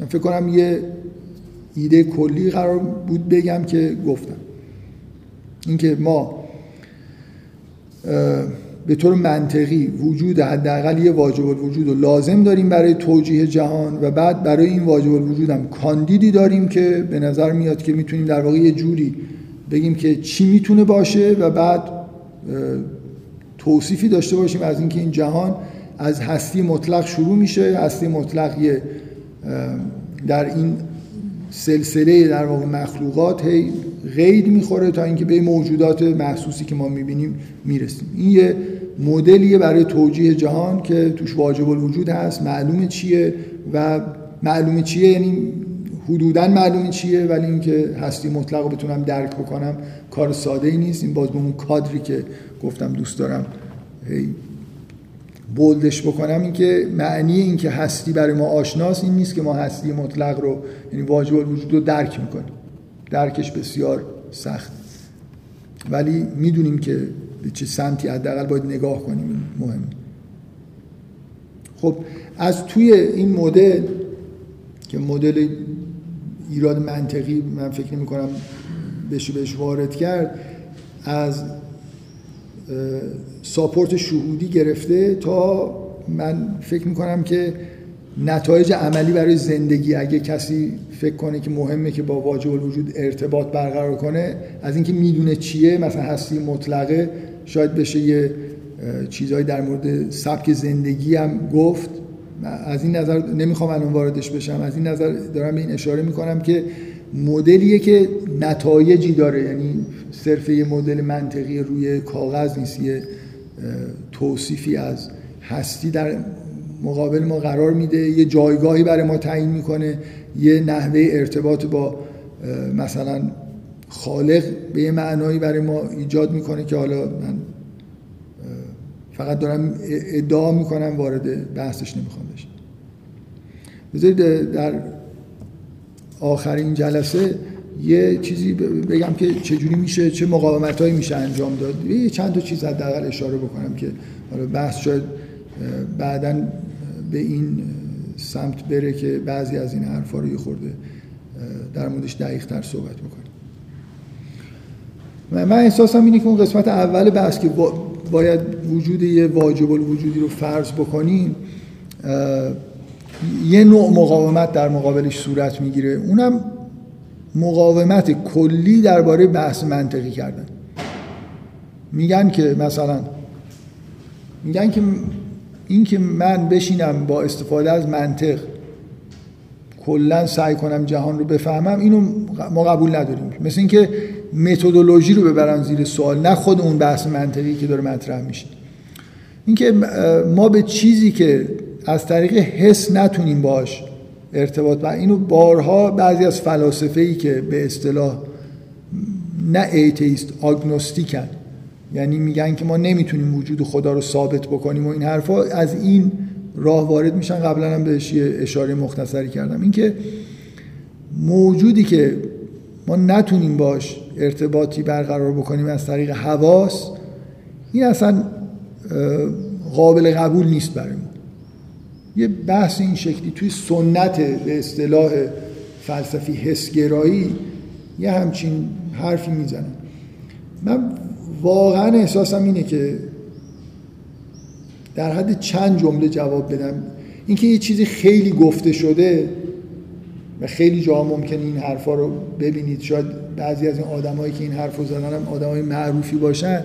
Speaker 1: من فکر کنم یه ایده کلی قرار بود بگم که گفتم. اینکه ما به طور منطقی وجود حداقل یه واجب الوجود رو لازم داریم برای توجیه جهان و بعد برای این واجب الوجود هم کاندیدی داریم که به نظر میاد که می‌تونیم در واقع یه جوری بگیم که چی می‌تونه باشه و بعد توصیفی داشته باشیم از اینکه این جهان از هستی مطلق شروع میشه. هستی مطلق در این سلسله در واقع مخلوقات هی غید می‌خوره تا اینکه به موجودات محسوسی که ما می‌بینیم می‌رسیم. این یه مدلیه برای توجیه جهان که توش واجب الوجود هست معلومه چیه و معلومه چیه؟ یعنی حدودا معلومه چیه ولی اینکه هستی مطلق رو بتونم درک بکنم کار ساده ای نیست. این باز به اون کادری که گفتم دوست دارم هی بولدش بکنم. این که معنی این که هستی برای ما آشناست این نیست که ما هستی مطلق رو یعنی واجب الوجود رو درک می‌کنیم. درکش بسیار سخت. ولی می‌دونیم که به چه سمتی حداقل باید نگاه کنیم. این مهم. خب از توی این مدل که مدل ایراد منطقی من فکر نمی کنم بشه بهش وارد کرد از ساپورت شهودی گرفته تا من فکر می‌کنم که نتایج عملی برای زندگی اگه کسی فکر کنه که مهمه که با واجب الوجود ارتباط برقرار کنه از اینکه می‌دونه چیه مثلا هستی مطلقه شاید بشه یه چیزهایی در مورد سبک زندگی هم گفت. از این نظر نمی‌خوام الان واردش بشم. از این نظر دارم به این اشاره می‌کنم که مدلیه که نتایجی داره. یعنی صرف یه مدل منطقی روی کاغذ نیست یه توصیفی از هستی در مقابل ما قرار میده. یه جایگاهی برای ما تعیین می‌کنه. یه نحوه ارتباط با مثلا خالق به یه معنایی برای ما ایجاد می‌کنه که حالا من فقط دارم ادعا می‌کنم وارد بحثش نمی‌خوام بشم. بذارید در آخرین جلسه یه چیزی بگم که چجوری میشه چه مقاومت میشه انجام داد. یه چند تا چیز حداقل اشاره بکنم که حالا بحث شاید بعدا به این سمت بره که بعضی از این حرفا رو یه خورده در موردش دقیق تر صحبت بکنیم. من احساسم اینه که اون قسمت اول بحث که باید وجود یه واجب الوجودی رو فرض بکنیم یه نوع مقاومت در مقابلش صورت می‌گیره. اونم مقاومت کلی درباره بحث منطقی کردن. میگن که مثلا میگن که اینکه من بشینم با استفاده از منطق کلا سعی کنم جهان رو بفهمم اینو ما قبول نداریم. مثل اینکه متدولوژی رو ببرن زیر سوال نه خود اون بحث منطقی که داره مطرح میشه. اینکه ما به چیزی که از طریق حس نتونیم باش ارتباط و اینو بارها بعضی از فلاسفه ای که به اصطلاح نه ایتیست آگنوستیکن. یعنی میگن که ما نمی‌تونیم وجود خدا رو ثابت بکنیم و این حرفا از این راه وارد میشن. قبلا هم بهش یه اشاره مختصری کردم. اینکه موجودی که ما نتونیم باش ارتباطی برقرار بکنیم از طریق حواس این اصلا قابل قبول نیست برای ما. یه بحث این شکلی توی سنت به اصطلاح فلسفی حسگرایی یه همچین حرفی می‌زنه. من واقعا احساسم اینه که در حد چند جمله جواب بدم. اینکه یه چیزی خیلی گفته شده و خیلی جا ممکنه این حرفا رو ببینید. شاید بعضی از این آدمایی که این حرف رو زدن هم آدمای معروفی باشن.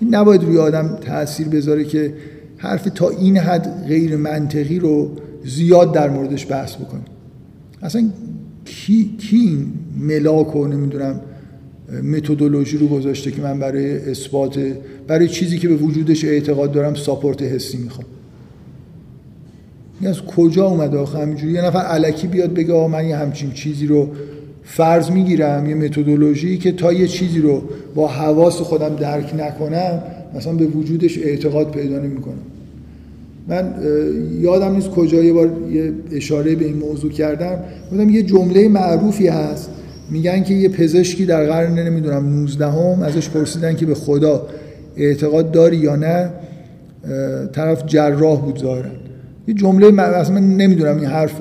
Speaker 1: این نباید روی آدم تاثیر بذاره که حرف تا این حد غیر منطقی رو زیاد در موردش بحث بکنیم اصلا کی, کی این ملاک و نمی‌دونم متدولوژی رو گذاشته که من برای اثبات برای چیزی که به وجودش اعتقاد دارم ساپورت حسی می‌خوام. این از کجا اومده آخه همینجوری؟ یه نفر علکی بیاد بگه آه من یه همچین چیزی رو فرض می‌گیرم یه متدولوژی که تا یه چیزی رو با حواس خودم درک نکنم مثلا به وجودش اعتقاد پیدا نمی‌کنم. من یادم نیست کجا یه بار یه اشاره به این موضوع کردم. گفتم یه جمله معروفی هست. میگن که یه پزشکی در قرن نمی‌دونم 19 هم ازش پرسیدن که به خدا اعتقاد داری یا نه طرف جراح بود ظاهرا. یه جمله اصلا من نمی‌دونم این حرف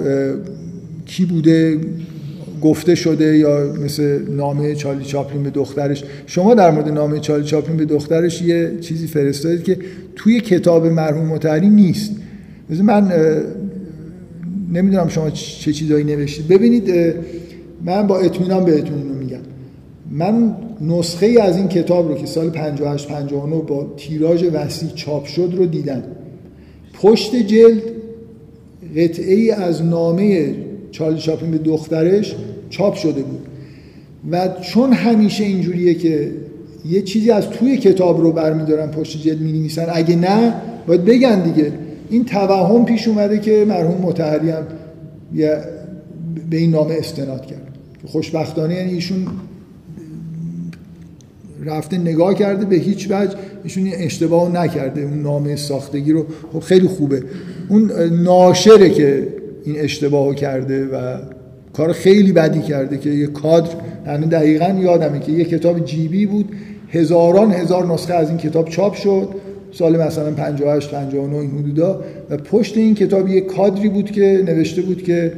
Speaker 1: کی بوده گفته شده یا مثل نامه چارلی چاپلین به دخترش. شما در مورد نامه چارلی چاپلین به دخترش یه چیزی فرستادید که توی کتاب مرحوم متحری نیست. مثل من نمی‌دونم شما چه چیزایی نوشتید. ببینید من با اطمینان بهتون میگم. من نسخه ای از این کتاب رو که سال 58 59 با تیراژ وسیع چاپ شد رو دیدم. پشت جلد قطعه ای از نامه چارلی چاپلین به دخترش چاپ شده بود. و چون همیشه اینجوریه که یه چیزی از توی کتاب رو برمیدارن پشت جلد می نویسن اگه نه باید بگن دیگه. این توهم پیش اومده که مرحوم متحری هم به این نامه استناد کرد. خوشبختانه یعنی ایشون رفته نگاه کرده به هیچ وجه ایشون اشتباه نکرده اون نامه ساختگی رو. خب خیلی خوبه. اون ناشره که این اشتباه کرده و کار خیلی بدی کرده که یه کادر یعنی دقیقا یادمه که یه کتاب جیبی بود. هزاران هزار نسخه از این کتاب چاپ شد. سال مثلا 58 59 این حدودا. و پشت این کتاب یه کادری بود که نوشته بود که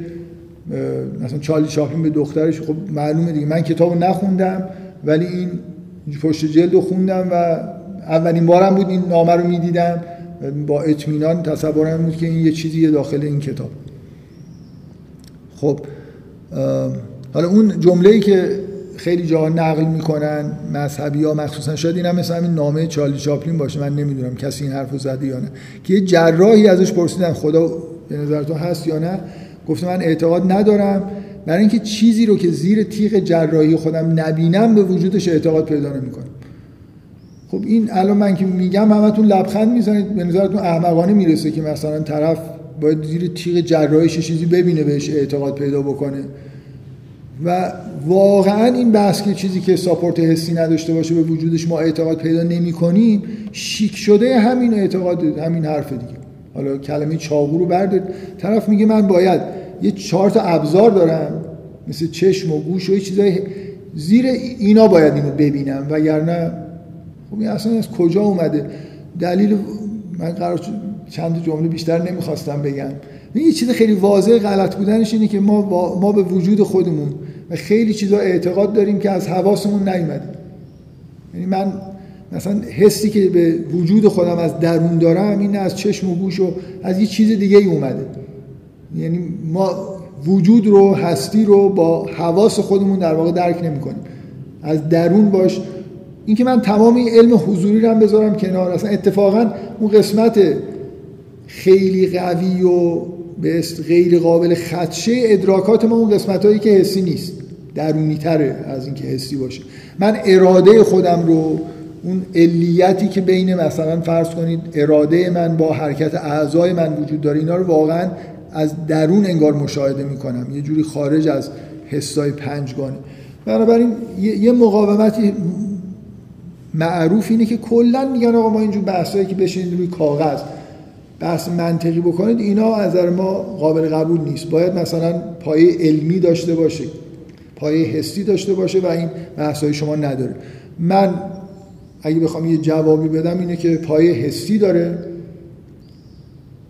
Speaker 1: مثلا چارلی چاپلین به دخترش خب معلومه دیگه. من کتابو نخوندم ولی این پشت جلد رو خوندم و اولین بارم بود این نامه رو می‌دیدم. با اطمینان تصورم بود که این یه چیزی داخل این کتاب. خب حالا اون جمله ای که خیلی جا نقل می‌کنن مذهبی ها مخصوصا شاید این هم مثل همین نامه چارلی چاپلین باشه من نمی‌دونم کسی این حرفو زده یا نه که یه جراحی ازش پرسیدن خدا به نظرتون هست یا نه؟ گفته من اعتقاد ندارم. برای اینکه چیزی رو که زیر تیغ جراحی خودم نبینم به وجودش اعتقاد پیدا نمی‌کنم خب این الان من که میگم همتون لبخند می‌زنید به نظرتون احمقانه می‌رسه که مثلا طرف باید زیر تیغ جراحیش چیزی ببینه بهش اعتقاد پیدا بکنه. و واقعا این بحث که چیزی که ساپورت حسی نداشته باشه به وجودش ما اعتقاد پیدا نمی کنیم شیک شده همین اعتقاد همین حرف دیگه. حالا کلمه چاقو رو بردارید. طرف میگه من باید یه چهار تا ابزار دارم مثل چشم و گوش و چیزای زیر اینا باید اینو ببینم وگرنه خب این اصلا از کجا اومده؟ دلیل من قرار چند جمله بیشتر نمی‌خواستم بگم. یه چیز خیلی واضح غلط بودنش اینه که ما ما به وجود خودمون و خیلی چیزا اعتقاد داریم که از حواسمون نیومده. یعنی من مثلا حسی که به وجود خودم از درون دارم این از چشم و گوش و از یه چیز دیگه ای اومده. یعنی ما وجود رو هستی رو با حواس خودمون در واقع درک نمی کنیم از درون باش. اینکه من تمام این علم حضوری رو هم بذارم کنار اصلا اتفاقا اون قسمت خیلی قوی و به غیر قابل خدشه ادراکات ما اون قسمت هایی که حسی نیست. درونی تره از اینکه حسی باشه. من اراده خودم رو اون علیتی که بین مثلا فرض کنید اراده من با حرکت اعضای من وجود داره اینا رو واقعا از درون انگار مشاهده می‌کنم. یه جوری خارج از حسای پنجگانه. بنابراین یه مقاومتی معروف اینه که کلا میگن آقا ما اینجور بحثایی که بشینید روی کاغذ بحث منطقی بکنید اینا از نظر ما قابل قبول نیست. باید مثلا پایه علمی داشته باشه پایه حسی داشته باشه و این بحثای شما نداره. من اگه بخوام یه جوابی بدم اینه که پایه حسی داره.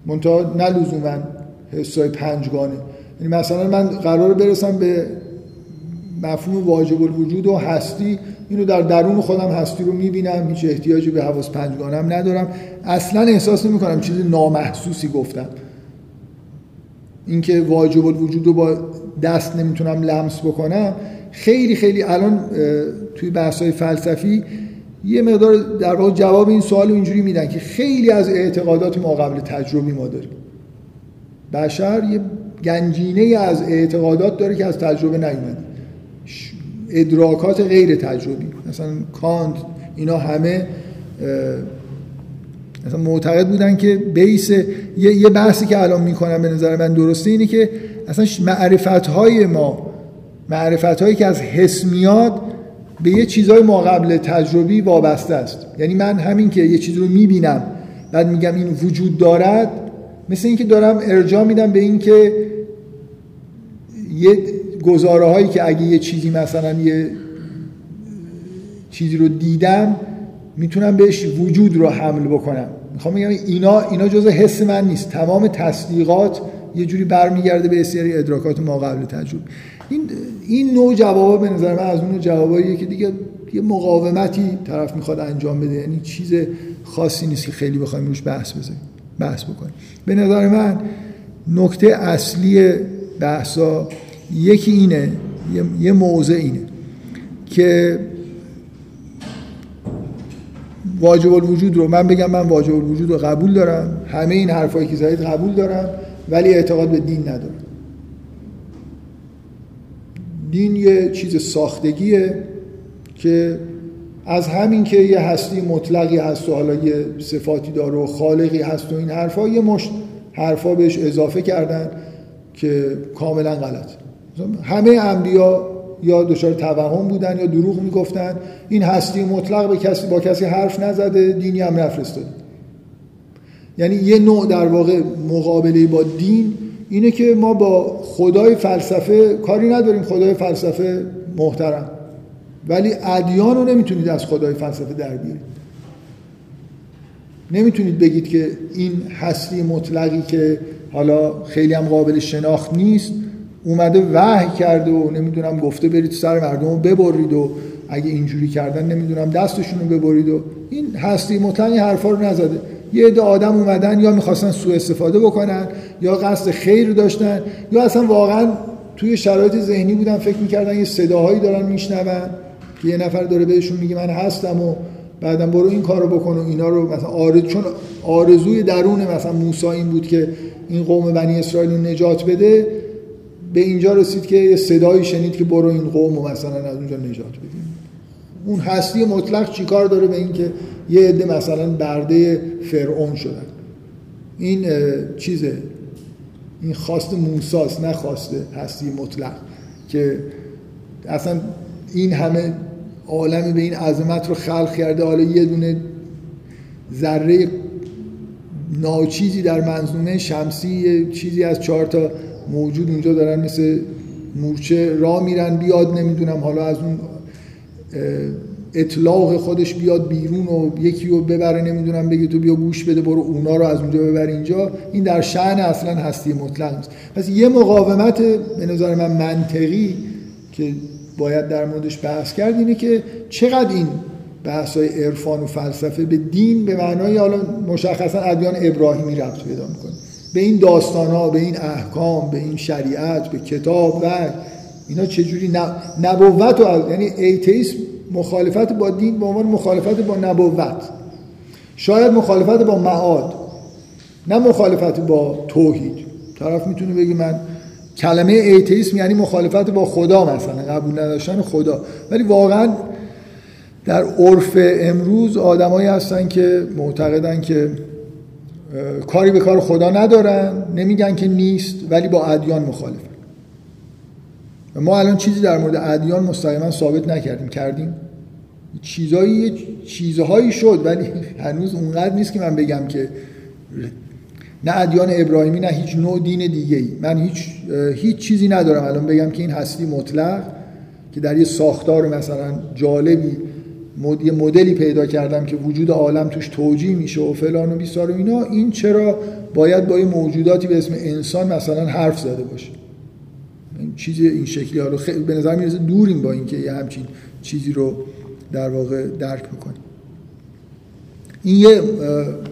Speaker 1: منتها نه لزوما حسای پنجگانه. یعنی مثلا من قرار برسم به مفهوم واجب الوجود و هستی اینو در درون خودم هستی رو می‌بینم هیچ احتیاجی به حواس پنجگانم ندارم. اصلا احساس نمی کنم چیز نامحسوسی گفتم. اینکه واجب الوجود رو با دست نمی‌تونم لمس بکنم خیلی خیلی الان توی بحث های فلسفی یه مقدار در واقع جواب این سوال رو اینجوری میدن که خیلی از اعتقادات ما قبل تجربی ما داریم. بشر یه گنجینه از اعتقادات داره که از تجربه نیومده. ادراکات غیر تجربی. مثلا کانت اینا همه مثلا معتقد بودن که بیس یه بحثی که الان می‌کنم به نظر من درسته اینه که اصلا معرفت های ما معرفت هایی که از حس میاد به یه چیزای ما قبل تجربی وابسته است. یعنی من همین که یه چیز رو می‌بینم بعد میگم این وجود دارد مثل اینکه دارم ارجاع میدم به اینکه یه گزاره هایی که اگه یه چیزی مثلا یه چیزی رو دیدم می‌تونم بهش وجود رو حمل بکنم. می‌خوام بگم اینا اینا جزء حس من نیست. تمام تصدیقات یه جوری برمیگرده به سری ادراکات ما قبل تجربه. این این نوع جوابا به نظر من از اون جواباییه که دیگه یه مقاومتی طرف می‌خواد انجام بده. یعنی چیز خاصی نیست که خیلی بخوایم روش بحث بزنیم بحث بکنیم. به نظر من نکته اصلی بحثا یکی اینه یه موضع اینه که واجب الوجود رو من بگم من واجب الوجود رو قبول دارم همه این حرفایی که زدید قبول دارم ولی اعتقاد به دین ندارم. دین یه چیز ساختگیه که از همین که یه هستی مطلقی هست و حالا یه صفاتی داره و خالقی هست و این حرفا یه مشت حرفا بهش اضافه کردن که کاملا غلط. همه انبیا یا دچار توهم بودن یا دروغ می‌گفتن. این هستی مطلق به کسی با کسی حرف نزده دینی هم نفرستاده. یعنی یه نوع در واقع مقابله با دین اینه که ما با خدای فلسفه کاری نداریم. خدای فلسفه محترم. ولی ادیان رو نمی‌تونید از خدای فلسفه در بیارید. نمی‌تونید بگید که این هستی مطلقی که حالا خیلی هم قابل شناخت نیست اومده وحی کرده و نمی‌دونم گفته برید سر مردم رو ببرید و اگه اینجوری کردن نمی‌دونم دستشون رو ببرید و این هستی مطلقی حرفا رو نزده. یه عده آدم اومدن یا می‌خواستن سوء استفاده بکنن یا قصد خیر داشتن یا اصلا واقعا توی شرایط ذهنی بودن فکر می‌کردن یه صداهایی دارن میشنون. که یه نفر داره بهشون میگه من هستم و بعدم برو این کارو بکن و اینا رو مثلا آرز چون آرزوی درون مثلا موسی این بود که این قوم بنی اسرائیل رو نجات بده به اینجا رسید که یه صدایی شنید که برو این قوم رو مثلا از اونجا نجات بدیم اون هستی مطلق چیکار داره به اینکه یه عده مثلا برده فرعون شدن؟ این چیزه. این خواست موساست نه خواست هستی مطلق که اصلا این همه عالمی به این عظمت رو خلق کرده. حالا یه دونه ذره ناچیزی در منظومه شمسی چیزی از چهار تا موجود اونجا دارن مثل مورچه را میرن بیاد نمی‌دونم حالا از اون اطلاق خودش بیاد بیرون و یکی رو ببره نمی‌دونم بگه تو بیا گوش بده برو اونا رو از اونجا ببر اینجا. این در شعن اصلا هستی مطلق نیست. پس یه مقاومت به نظر من منطقی که باید در موردش بحث کرد اینه که چقدر این بحث های عرفان و فلسفه به دین به معنای حالا مشخصا ادیان ابراهیمی ربط پیدا می‌کنه. به این داستان ها به این احکام به این شریعت به کتاب و اینا چجوری نبوت و یعنی ایتیسم مخالفت با دین به عنوان مخالفت با نبوت. شاید مخالفت با معاد نه مخالفت با توحید. طرف می‌تونه بگه من کلمه ایتیسم یعنی مخالفت با خدا مثلا قبول نداشتن خدا. ولی واقعا در عرف امروز آدمایی هستن که معتقدن که کاری به کار خدا ندارن نمیگن که نیست ولی با ادیان مخالفن. ما الان چیزی در مورد ادیان مستقیما ثابت نکردیم. کردیم. چیزایی چیزهایی شد ولی هنوز اونقدر نیست که من بگم که نه ادیان ابراهیمی نه هیچ نوع دین دیگه ای من هیچ هیچ چیزی ندارم. الان بگم که این هستی مطلق که در یه ساختار مثلا جالبی یه مدلی پیدا کردم که وجود عالم توش توجیه میشه و فلان و بیسار و اینا این چرا باید با یه موجوداتی به اسم انسان مثلا حرف زده باشه؟ این چیز این شکلی. رو خیلی به نظر می‌رسه دوریم با اینکه یه همچین چیزی رو در واقع درک بکنیم. این یه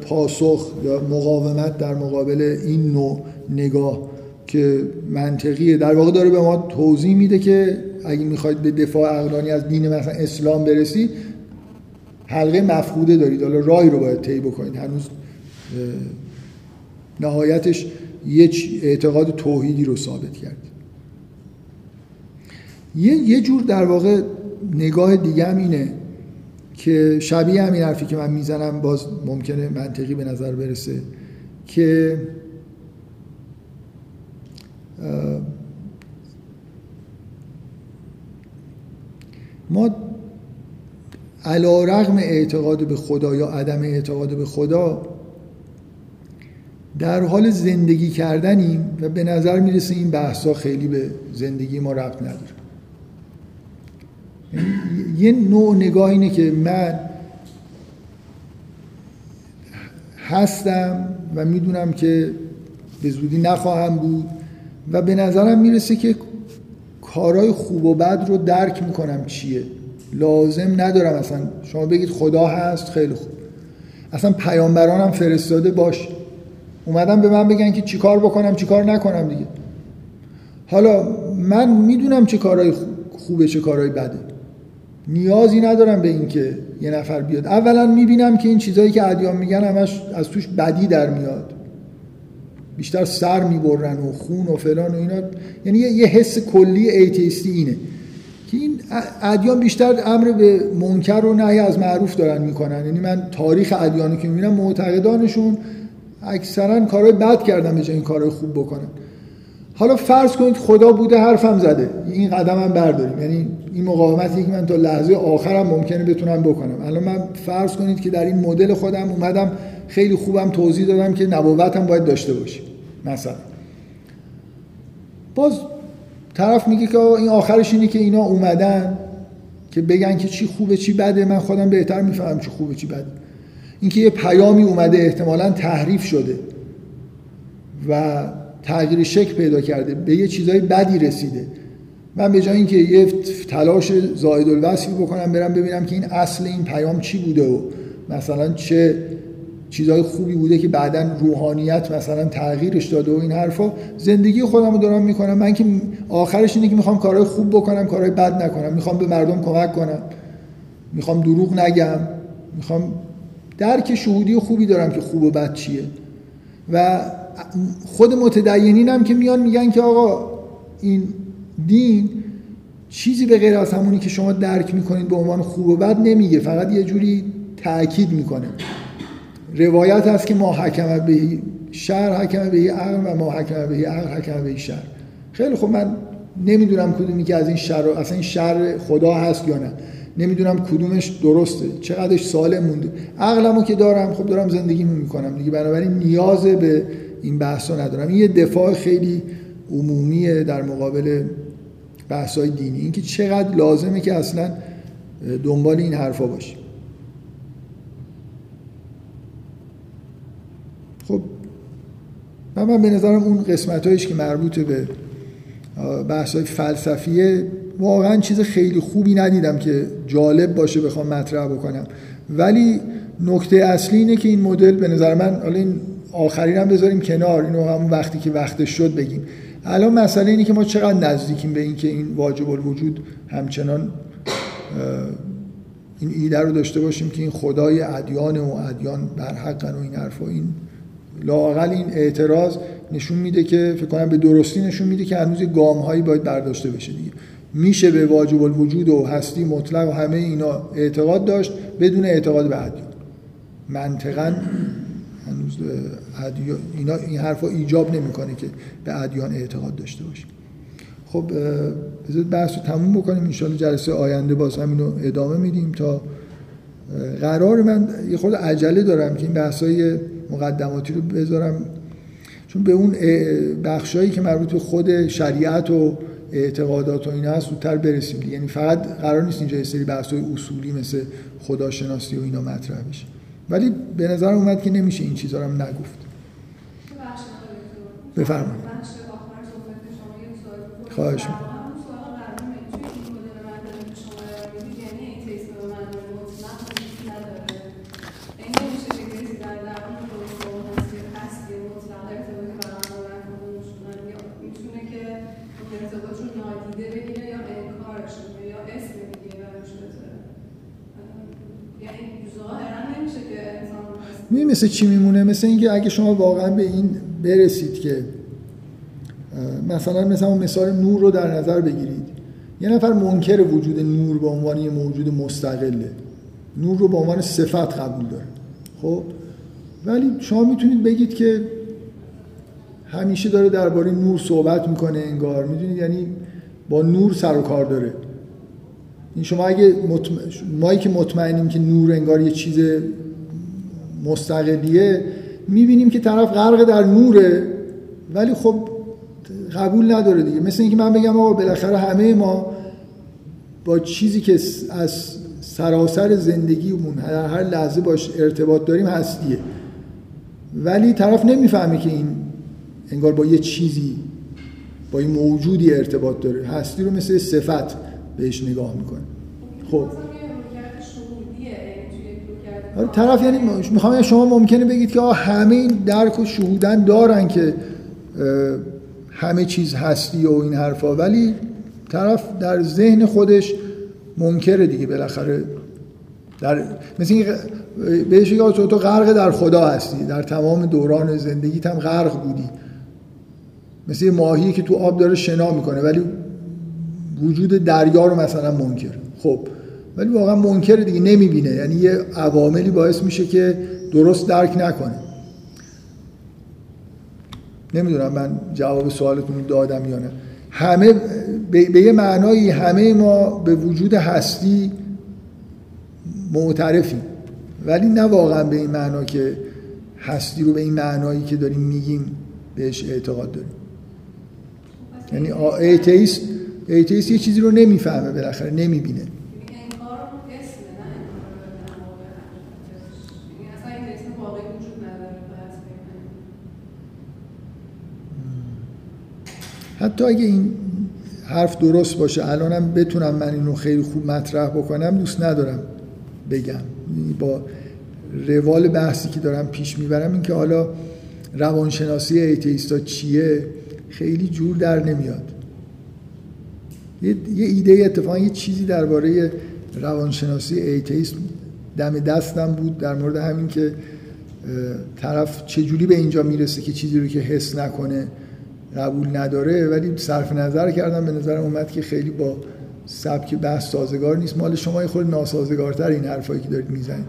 Speaker 1: پاسخ یا مقاومت در مقابل این نوع نگاه که منطقیه. در واقع داره به ما توضیح میده که اگه می‌خواید به دفاع عقلانی از دین مثلا اسلام برسید حلقه مفقوده دارید. حالا راهی رو باید طی بکنید. هنوز نهایتش یه اعتقاد توحیدی رو ثابت کرد. یه, یه جور در واقع نگاه دیگه هم اینه. که شبیه همین حرفی که من می‌زنم باز ممکنه منطقی به نظر برسه که ما علا رغم اعتقاد به خدا یا عدم اعتقاد به خدا در حال زندگی کردنیم و به نظر می‌رسه این بحثا خیلی به زندگی ما ربط نداره. یه نوع نگاه اینه که من هستم و می‌دونم که به زودی نخواهم بود و به نظرم می‌رسه که کارهای خوب و بد رو درک می‌کنم چیه. لازم ندارم اصلا. شما بگید خدا هست خیلی خوب. اصلا پیامبرانم فرستاده باش. اومدم به من بگن که چیکار بکنم چیکار نکنم دیگه. حالا من می‌دونم چه کارهای خوبه چه کارهای بده. نیازی ندارم به اینکه یه نفر بیاد. اولا می‌بینم که این چیزهایی که ادیان میگن همش از توش بدی در میاد. بیشتر سر می‌برن و خون و فلان و اینا. یعنی یه حس کلی ایتیستی اینه. که این ادیان بیشتر امر به منکر و نهی از معروف دارن می‌کنن. یعنی من تاریخ ادیانو که می‌بینم معتقدانشون اکثرا کارهای بد کردن به جای این کارهای خوب بکنن. حالا فرض کنید خدا بوده حرفم زده. این قدم هم برداریم. یعنی این مقاومتی که من تا لحظه آخرم ممکنه بتونم بکنم. الان من فرض کنید که در این مدل خودم اومدم خیلی خوبم توضیح دادم که نبوتم باید داشته باشیم مثلا. باز طرف میگه که این آخرش اینه که اینا اومدن که بگن که چی خوبه چی بده. من خودم بهتر می‌فهمم چی خوبه چی بده. اینکه یه پیامی اومده احتمالا تحریف شده. و تغییر شکل پیدا کرده به یه چیزای بدی رسیده. من به جای اینکه یه تلاش زائد الوصفی بکنم برم ببینم که این اصل این پیام چی بوده و مثلا چه چیزهای خوبی بوده که بعدا روحانیت مثلا تغییرش داده و این حرفا. زندگی خودم رو دارم می‌کنم. من که آخرش اینه که می‌خوام کارهای خوب بکنم کارهای بد نکنم. می‌خوام به مردم کمک کنم. می‌خوام دروغ نگم. می‌خوام درک شهودی خوبی دارم که خوب و بد چیه. و خود متدینین هم که میان میگن که آقا این دین چیزی به غیر از همونی که شما درک می‌کنید به عنوان خوب و بد نمیگه فقط یه جوری تاکید می‌کنه. روایت هست که ما حکم به شر حکم به عقل و ما حکم به عقل حکم به شر خیلی خب من نمی‌دونم کدومی که از این شر اصلا این شر خدا هست یا نه. نمی‌دونم کدومش درسته. چقدرش سالم مونده. عقلمو که دارم خب دارم زندگی می‌کنم. دیگه بنابراین نیاز به این بحثا ندارم. این یه دفاع خیلی عمومیه در مقابل بحثای دینی. اینکه چقدر لازمه که اصلا دنبال این حرفا باشیم. خب من, من به نظرم اون قسمت که مربوط به بحث های فلسفیه واقعا چیز خیلی خوبی ندیدم که جالب باشه بخوام مطرح بکنم. ولی نکته اصلی اینه که این مدل به نظر من حالا این آخرین هم بذاریم کنار. اینو همون وقتی که وقتش شد بگیم. الان مسئله اینه که ما چقدر نزدیکیم به اینکه این واجب الوجود همچنان این ایده رو داشته باشیم که این خدای ادیان و ادیان بر حقن و این حرفا. این لاقل این اعتراض نشون میده که فکر کنم به درستی نشون میده که هنوز گام هایی باید برداشته بشه دیگه. میشه به واجب الوجود و هستی مطلق و همه اینا اعتقاد داشت بدون اعتقاد به ادیان. منطقا هنوز اینا این حرفا ایجاب نمی‌کنه که به ادیان اعتقاد داشته باشیم خب بذارید بحث رو تموم بکنیم. انشالله جلسه آینده باز همینو ادامه میدیم تا قرار من یه خود عجله دارم که این بحثای مقدماتی رو بذارم. چون به اون بخشایی که مربوط به خود شریعت و اعتقادات و اینا هست زودتر برسیم یعنی فقط قرار نیست اینجا یه سری بحث‌های اصولی مثل خداشناسی و اینا مطرح بشه. ولی به نظر اومد که نمیشه این چیزا رو هم نگفت. بفرمایید. خواهش می‌کنم. می مثل چی میمونه؟ مثل اینکه اگه شما واقعا به این برسید که مثلا مثلا مثال نور رو در نظر بگیرید. یه نفر منکر وجود نور به عنوان یه موجود مستقله. نور رو به عنوان صفت قبول داره. خب؟ ولی شما می‌تونید بگید که همیشه داره درباره نور صحبت می‌کنه انگار. می‌دونید؟ یعنی با نور سر و کار داره. این شما اگه مطمئن... مایی که مطمئنیم که نور انگار یه چیز مستقلیه می‌بینیم که طرف غرق در نوره. ولی خب قبول نداره دیگه. مثل اینکه من بگم آقا بالاخره همه ما با چیزی که از سراسر زندگیمون در هر لحظه باش ارتباط داریم هستیه. ولی طرف نمی‌فهمه که این انگار با یه چیزی با این موجودی ارتباط داره. هستی رو مثل صفت بهش نگاه می‌کنه. خب. طرف یعنی می‌خوام شما ممکنه بگید که همه این درک و شهودن دارن که همه چیز هستی و این حرفا ولی طرف در ذهن خودش منکره دیگه بالاخره. در مثل این بهش تو تو غرق در خدا هستی در تمام دوران زندگیت هم غرق بودی. مثل ماهی که تو آب داره شنا می‌کنه ولی وجود دریا رو مثلا منکر. خب ولی واقعا منکر دیگه نمی‌بینه. یعنی یه عواملی باعث میشه که درست درک نکنه. نمی‌دونم من جواب سوالتون دادم یا نه. همه به یه معنایی همه ما به وجود هستی معترفیم. ولی نه واقعا به این معنا که هستی رو به این معنایی که داریم میگیم بهش اعتقاد داریم. یعنی atheist atheist یه چیزی رو نمی‌فهمه بالاخره نمی‌بینه. حتی اگه این حرف درست باشه الانم بتونم من اینو خیلی خوب مطرح بکنم دوست ندارم بگم. با روال بحثی که دارم پیش می‌برم این که حالا روانشناسی atheist ا چیه خیلی جور در نمیاد. یه, یه ایده اتفاقا یه چیزی درباره روانشناسی ایتیست دم دستم بود در مورد همین که طرف چجوری به اینجا می‌رسه که چیزی رو که حس نکنه. قبول نداره ولی صرف نظر کردم به نظر اومد که خیلی با سبک بحث سازگار نیست. مال شما یه خود ناسازگارتر این حرفایی که دارید می‌زنید.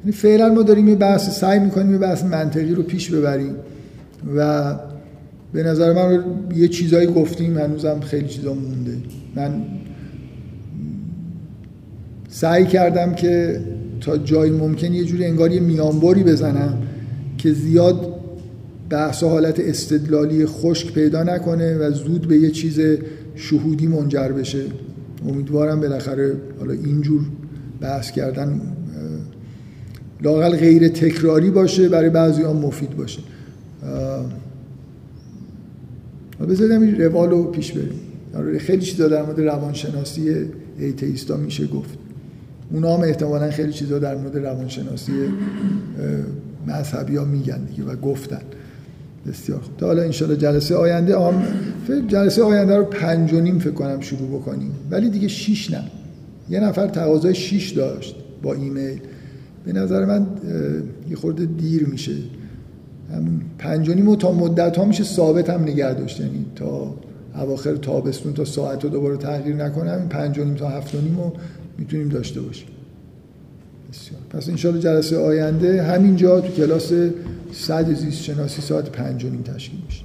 Speaker 1: یعنی فعلا ما داریم یه بحث سعی می‌کنیم یه بحث منطقی رو پیش ببریم و به نظر من یه چیزایی گفتیم هنوزم خیلی چیزا مونده. من سعی کردم که تا جای ممکن یه جوری انگار یه میانبری بزنم که زیاد بحث حالت استدلالی خشک پیدا نکنه و زود به یه چیز شهودی منجر بشه. امیدوارم بالاخره حالا اینجور بحث کردن لاقل غیر تکراری باشه برای بعضی ها مفید باشه. بذاریم این روال رو پیش بریم. آره، خیلی چیزا در مورد روانشناسی ایتیستا میشه گفت. اونا هم احتمالا خیلی چیزا در مورد روانشناسی مذهبی ها میگن دیگه و گفتن. بسیار خوب. تا حالا انشالله جلسه آینده آم جلسه آینده رو پنج و نیم فکر کنم شروع بکنیم. ولی دیگه شیش نه. یه نفر تقاضای شیش داشت با ایمیل. به نظر من یه خورده دیر میشه. همون پنج و نیم و تا مدت ها میشه ثابت هم نگه داشت. یعنی تا اواخر تابستون تا ساعت رو دوباره تغییر نکنم این پنج و نیم تا هفت و نیم رو می‌تونیم داشته باشیم. بسیار. پس انشالله جلسه آینده همینجا تو کلاس 100 زیست شناسی ساعت 5 تشکیل میشه.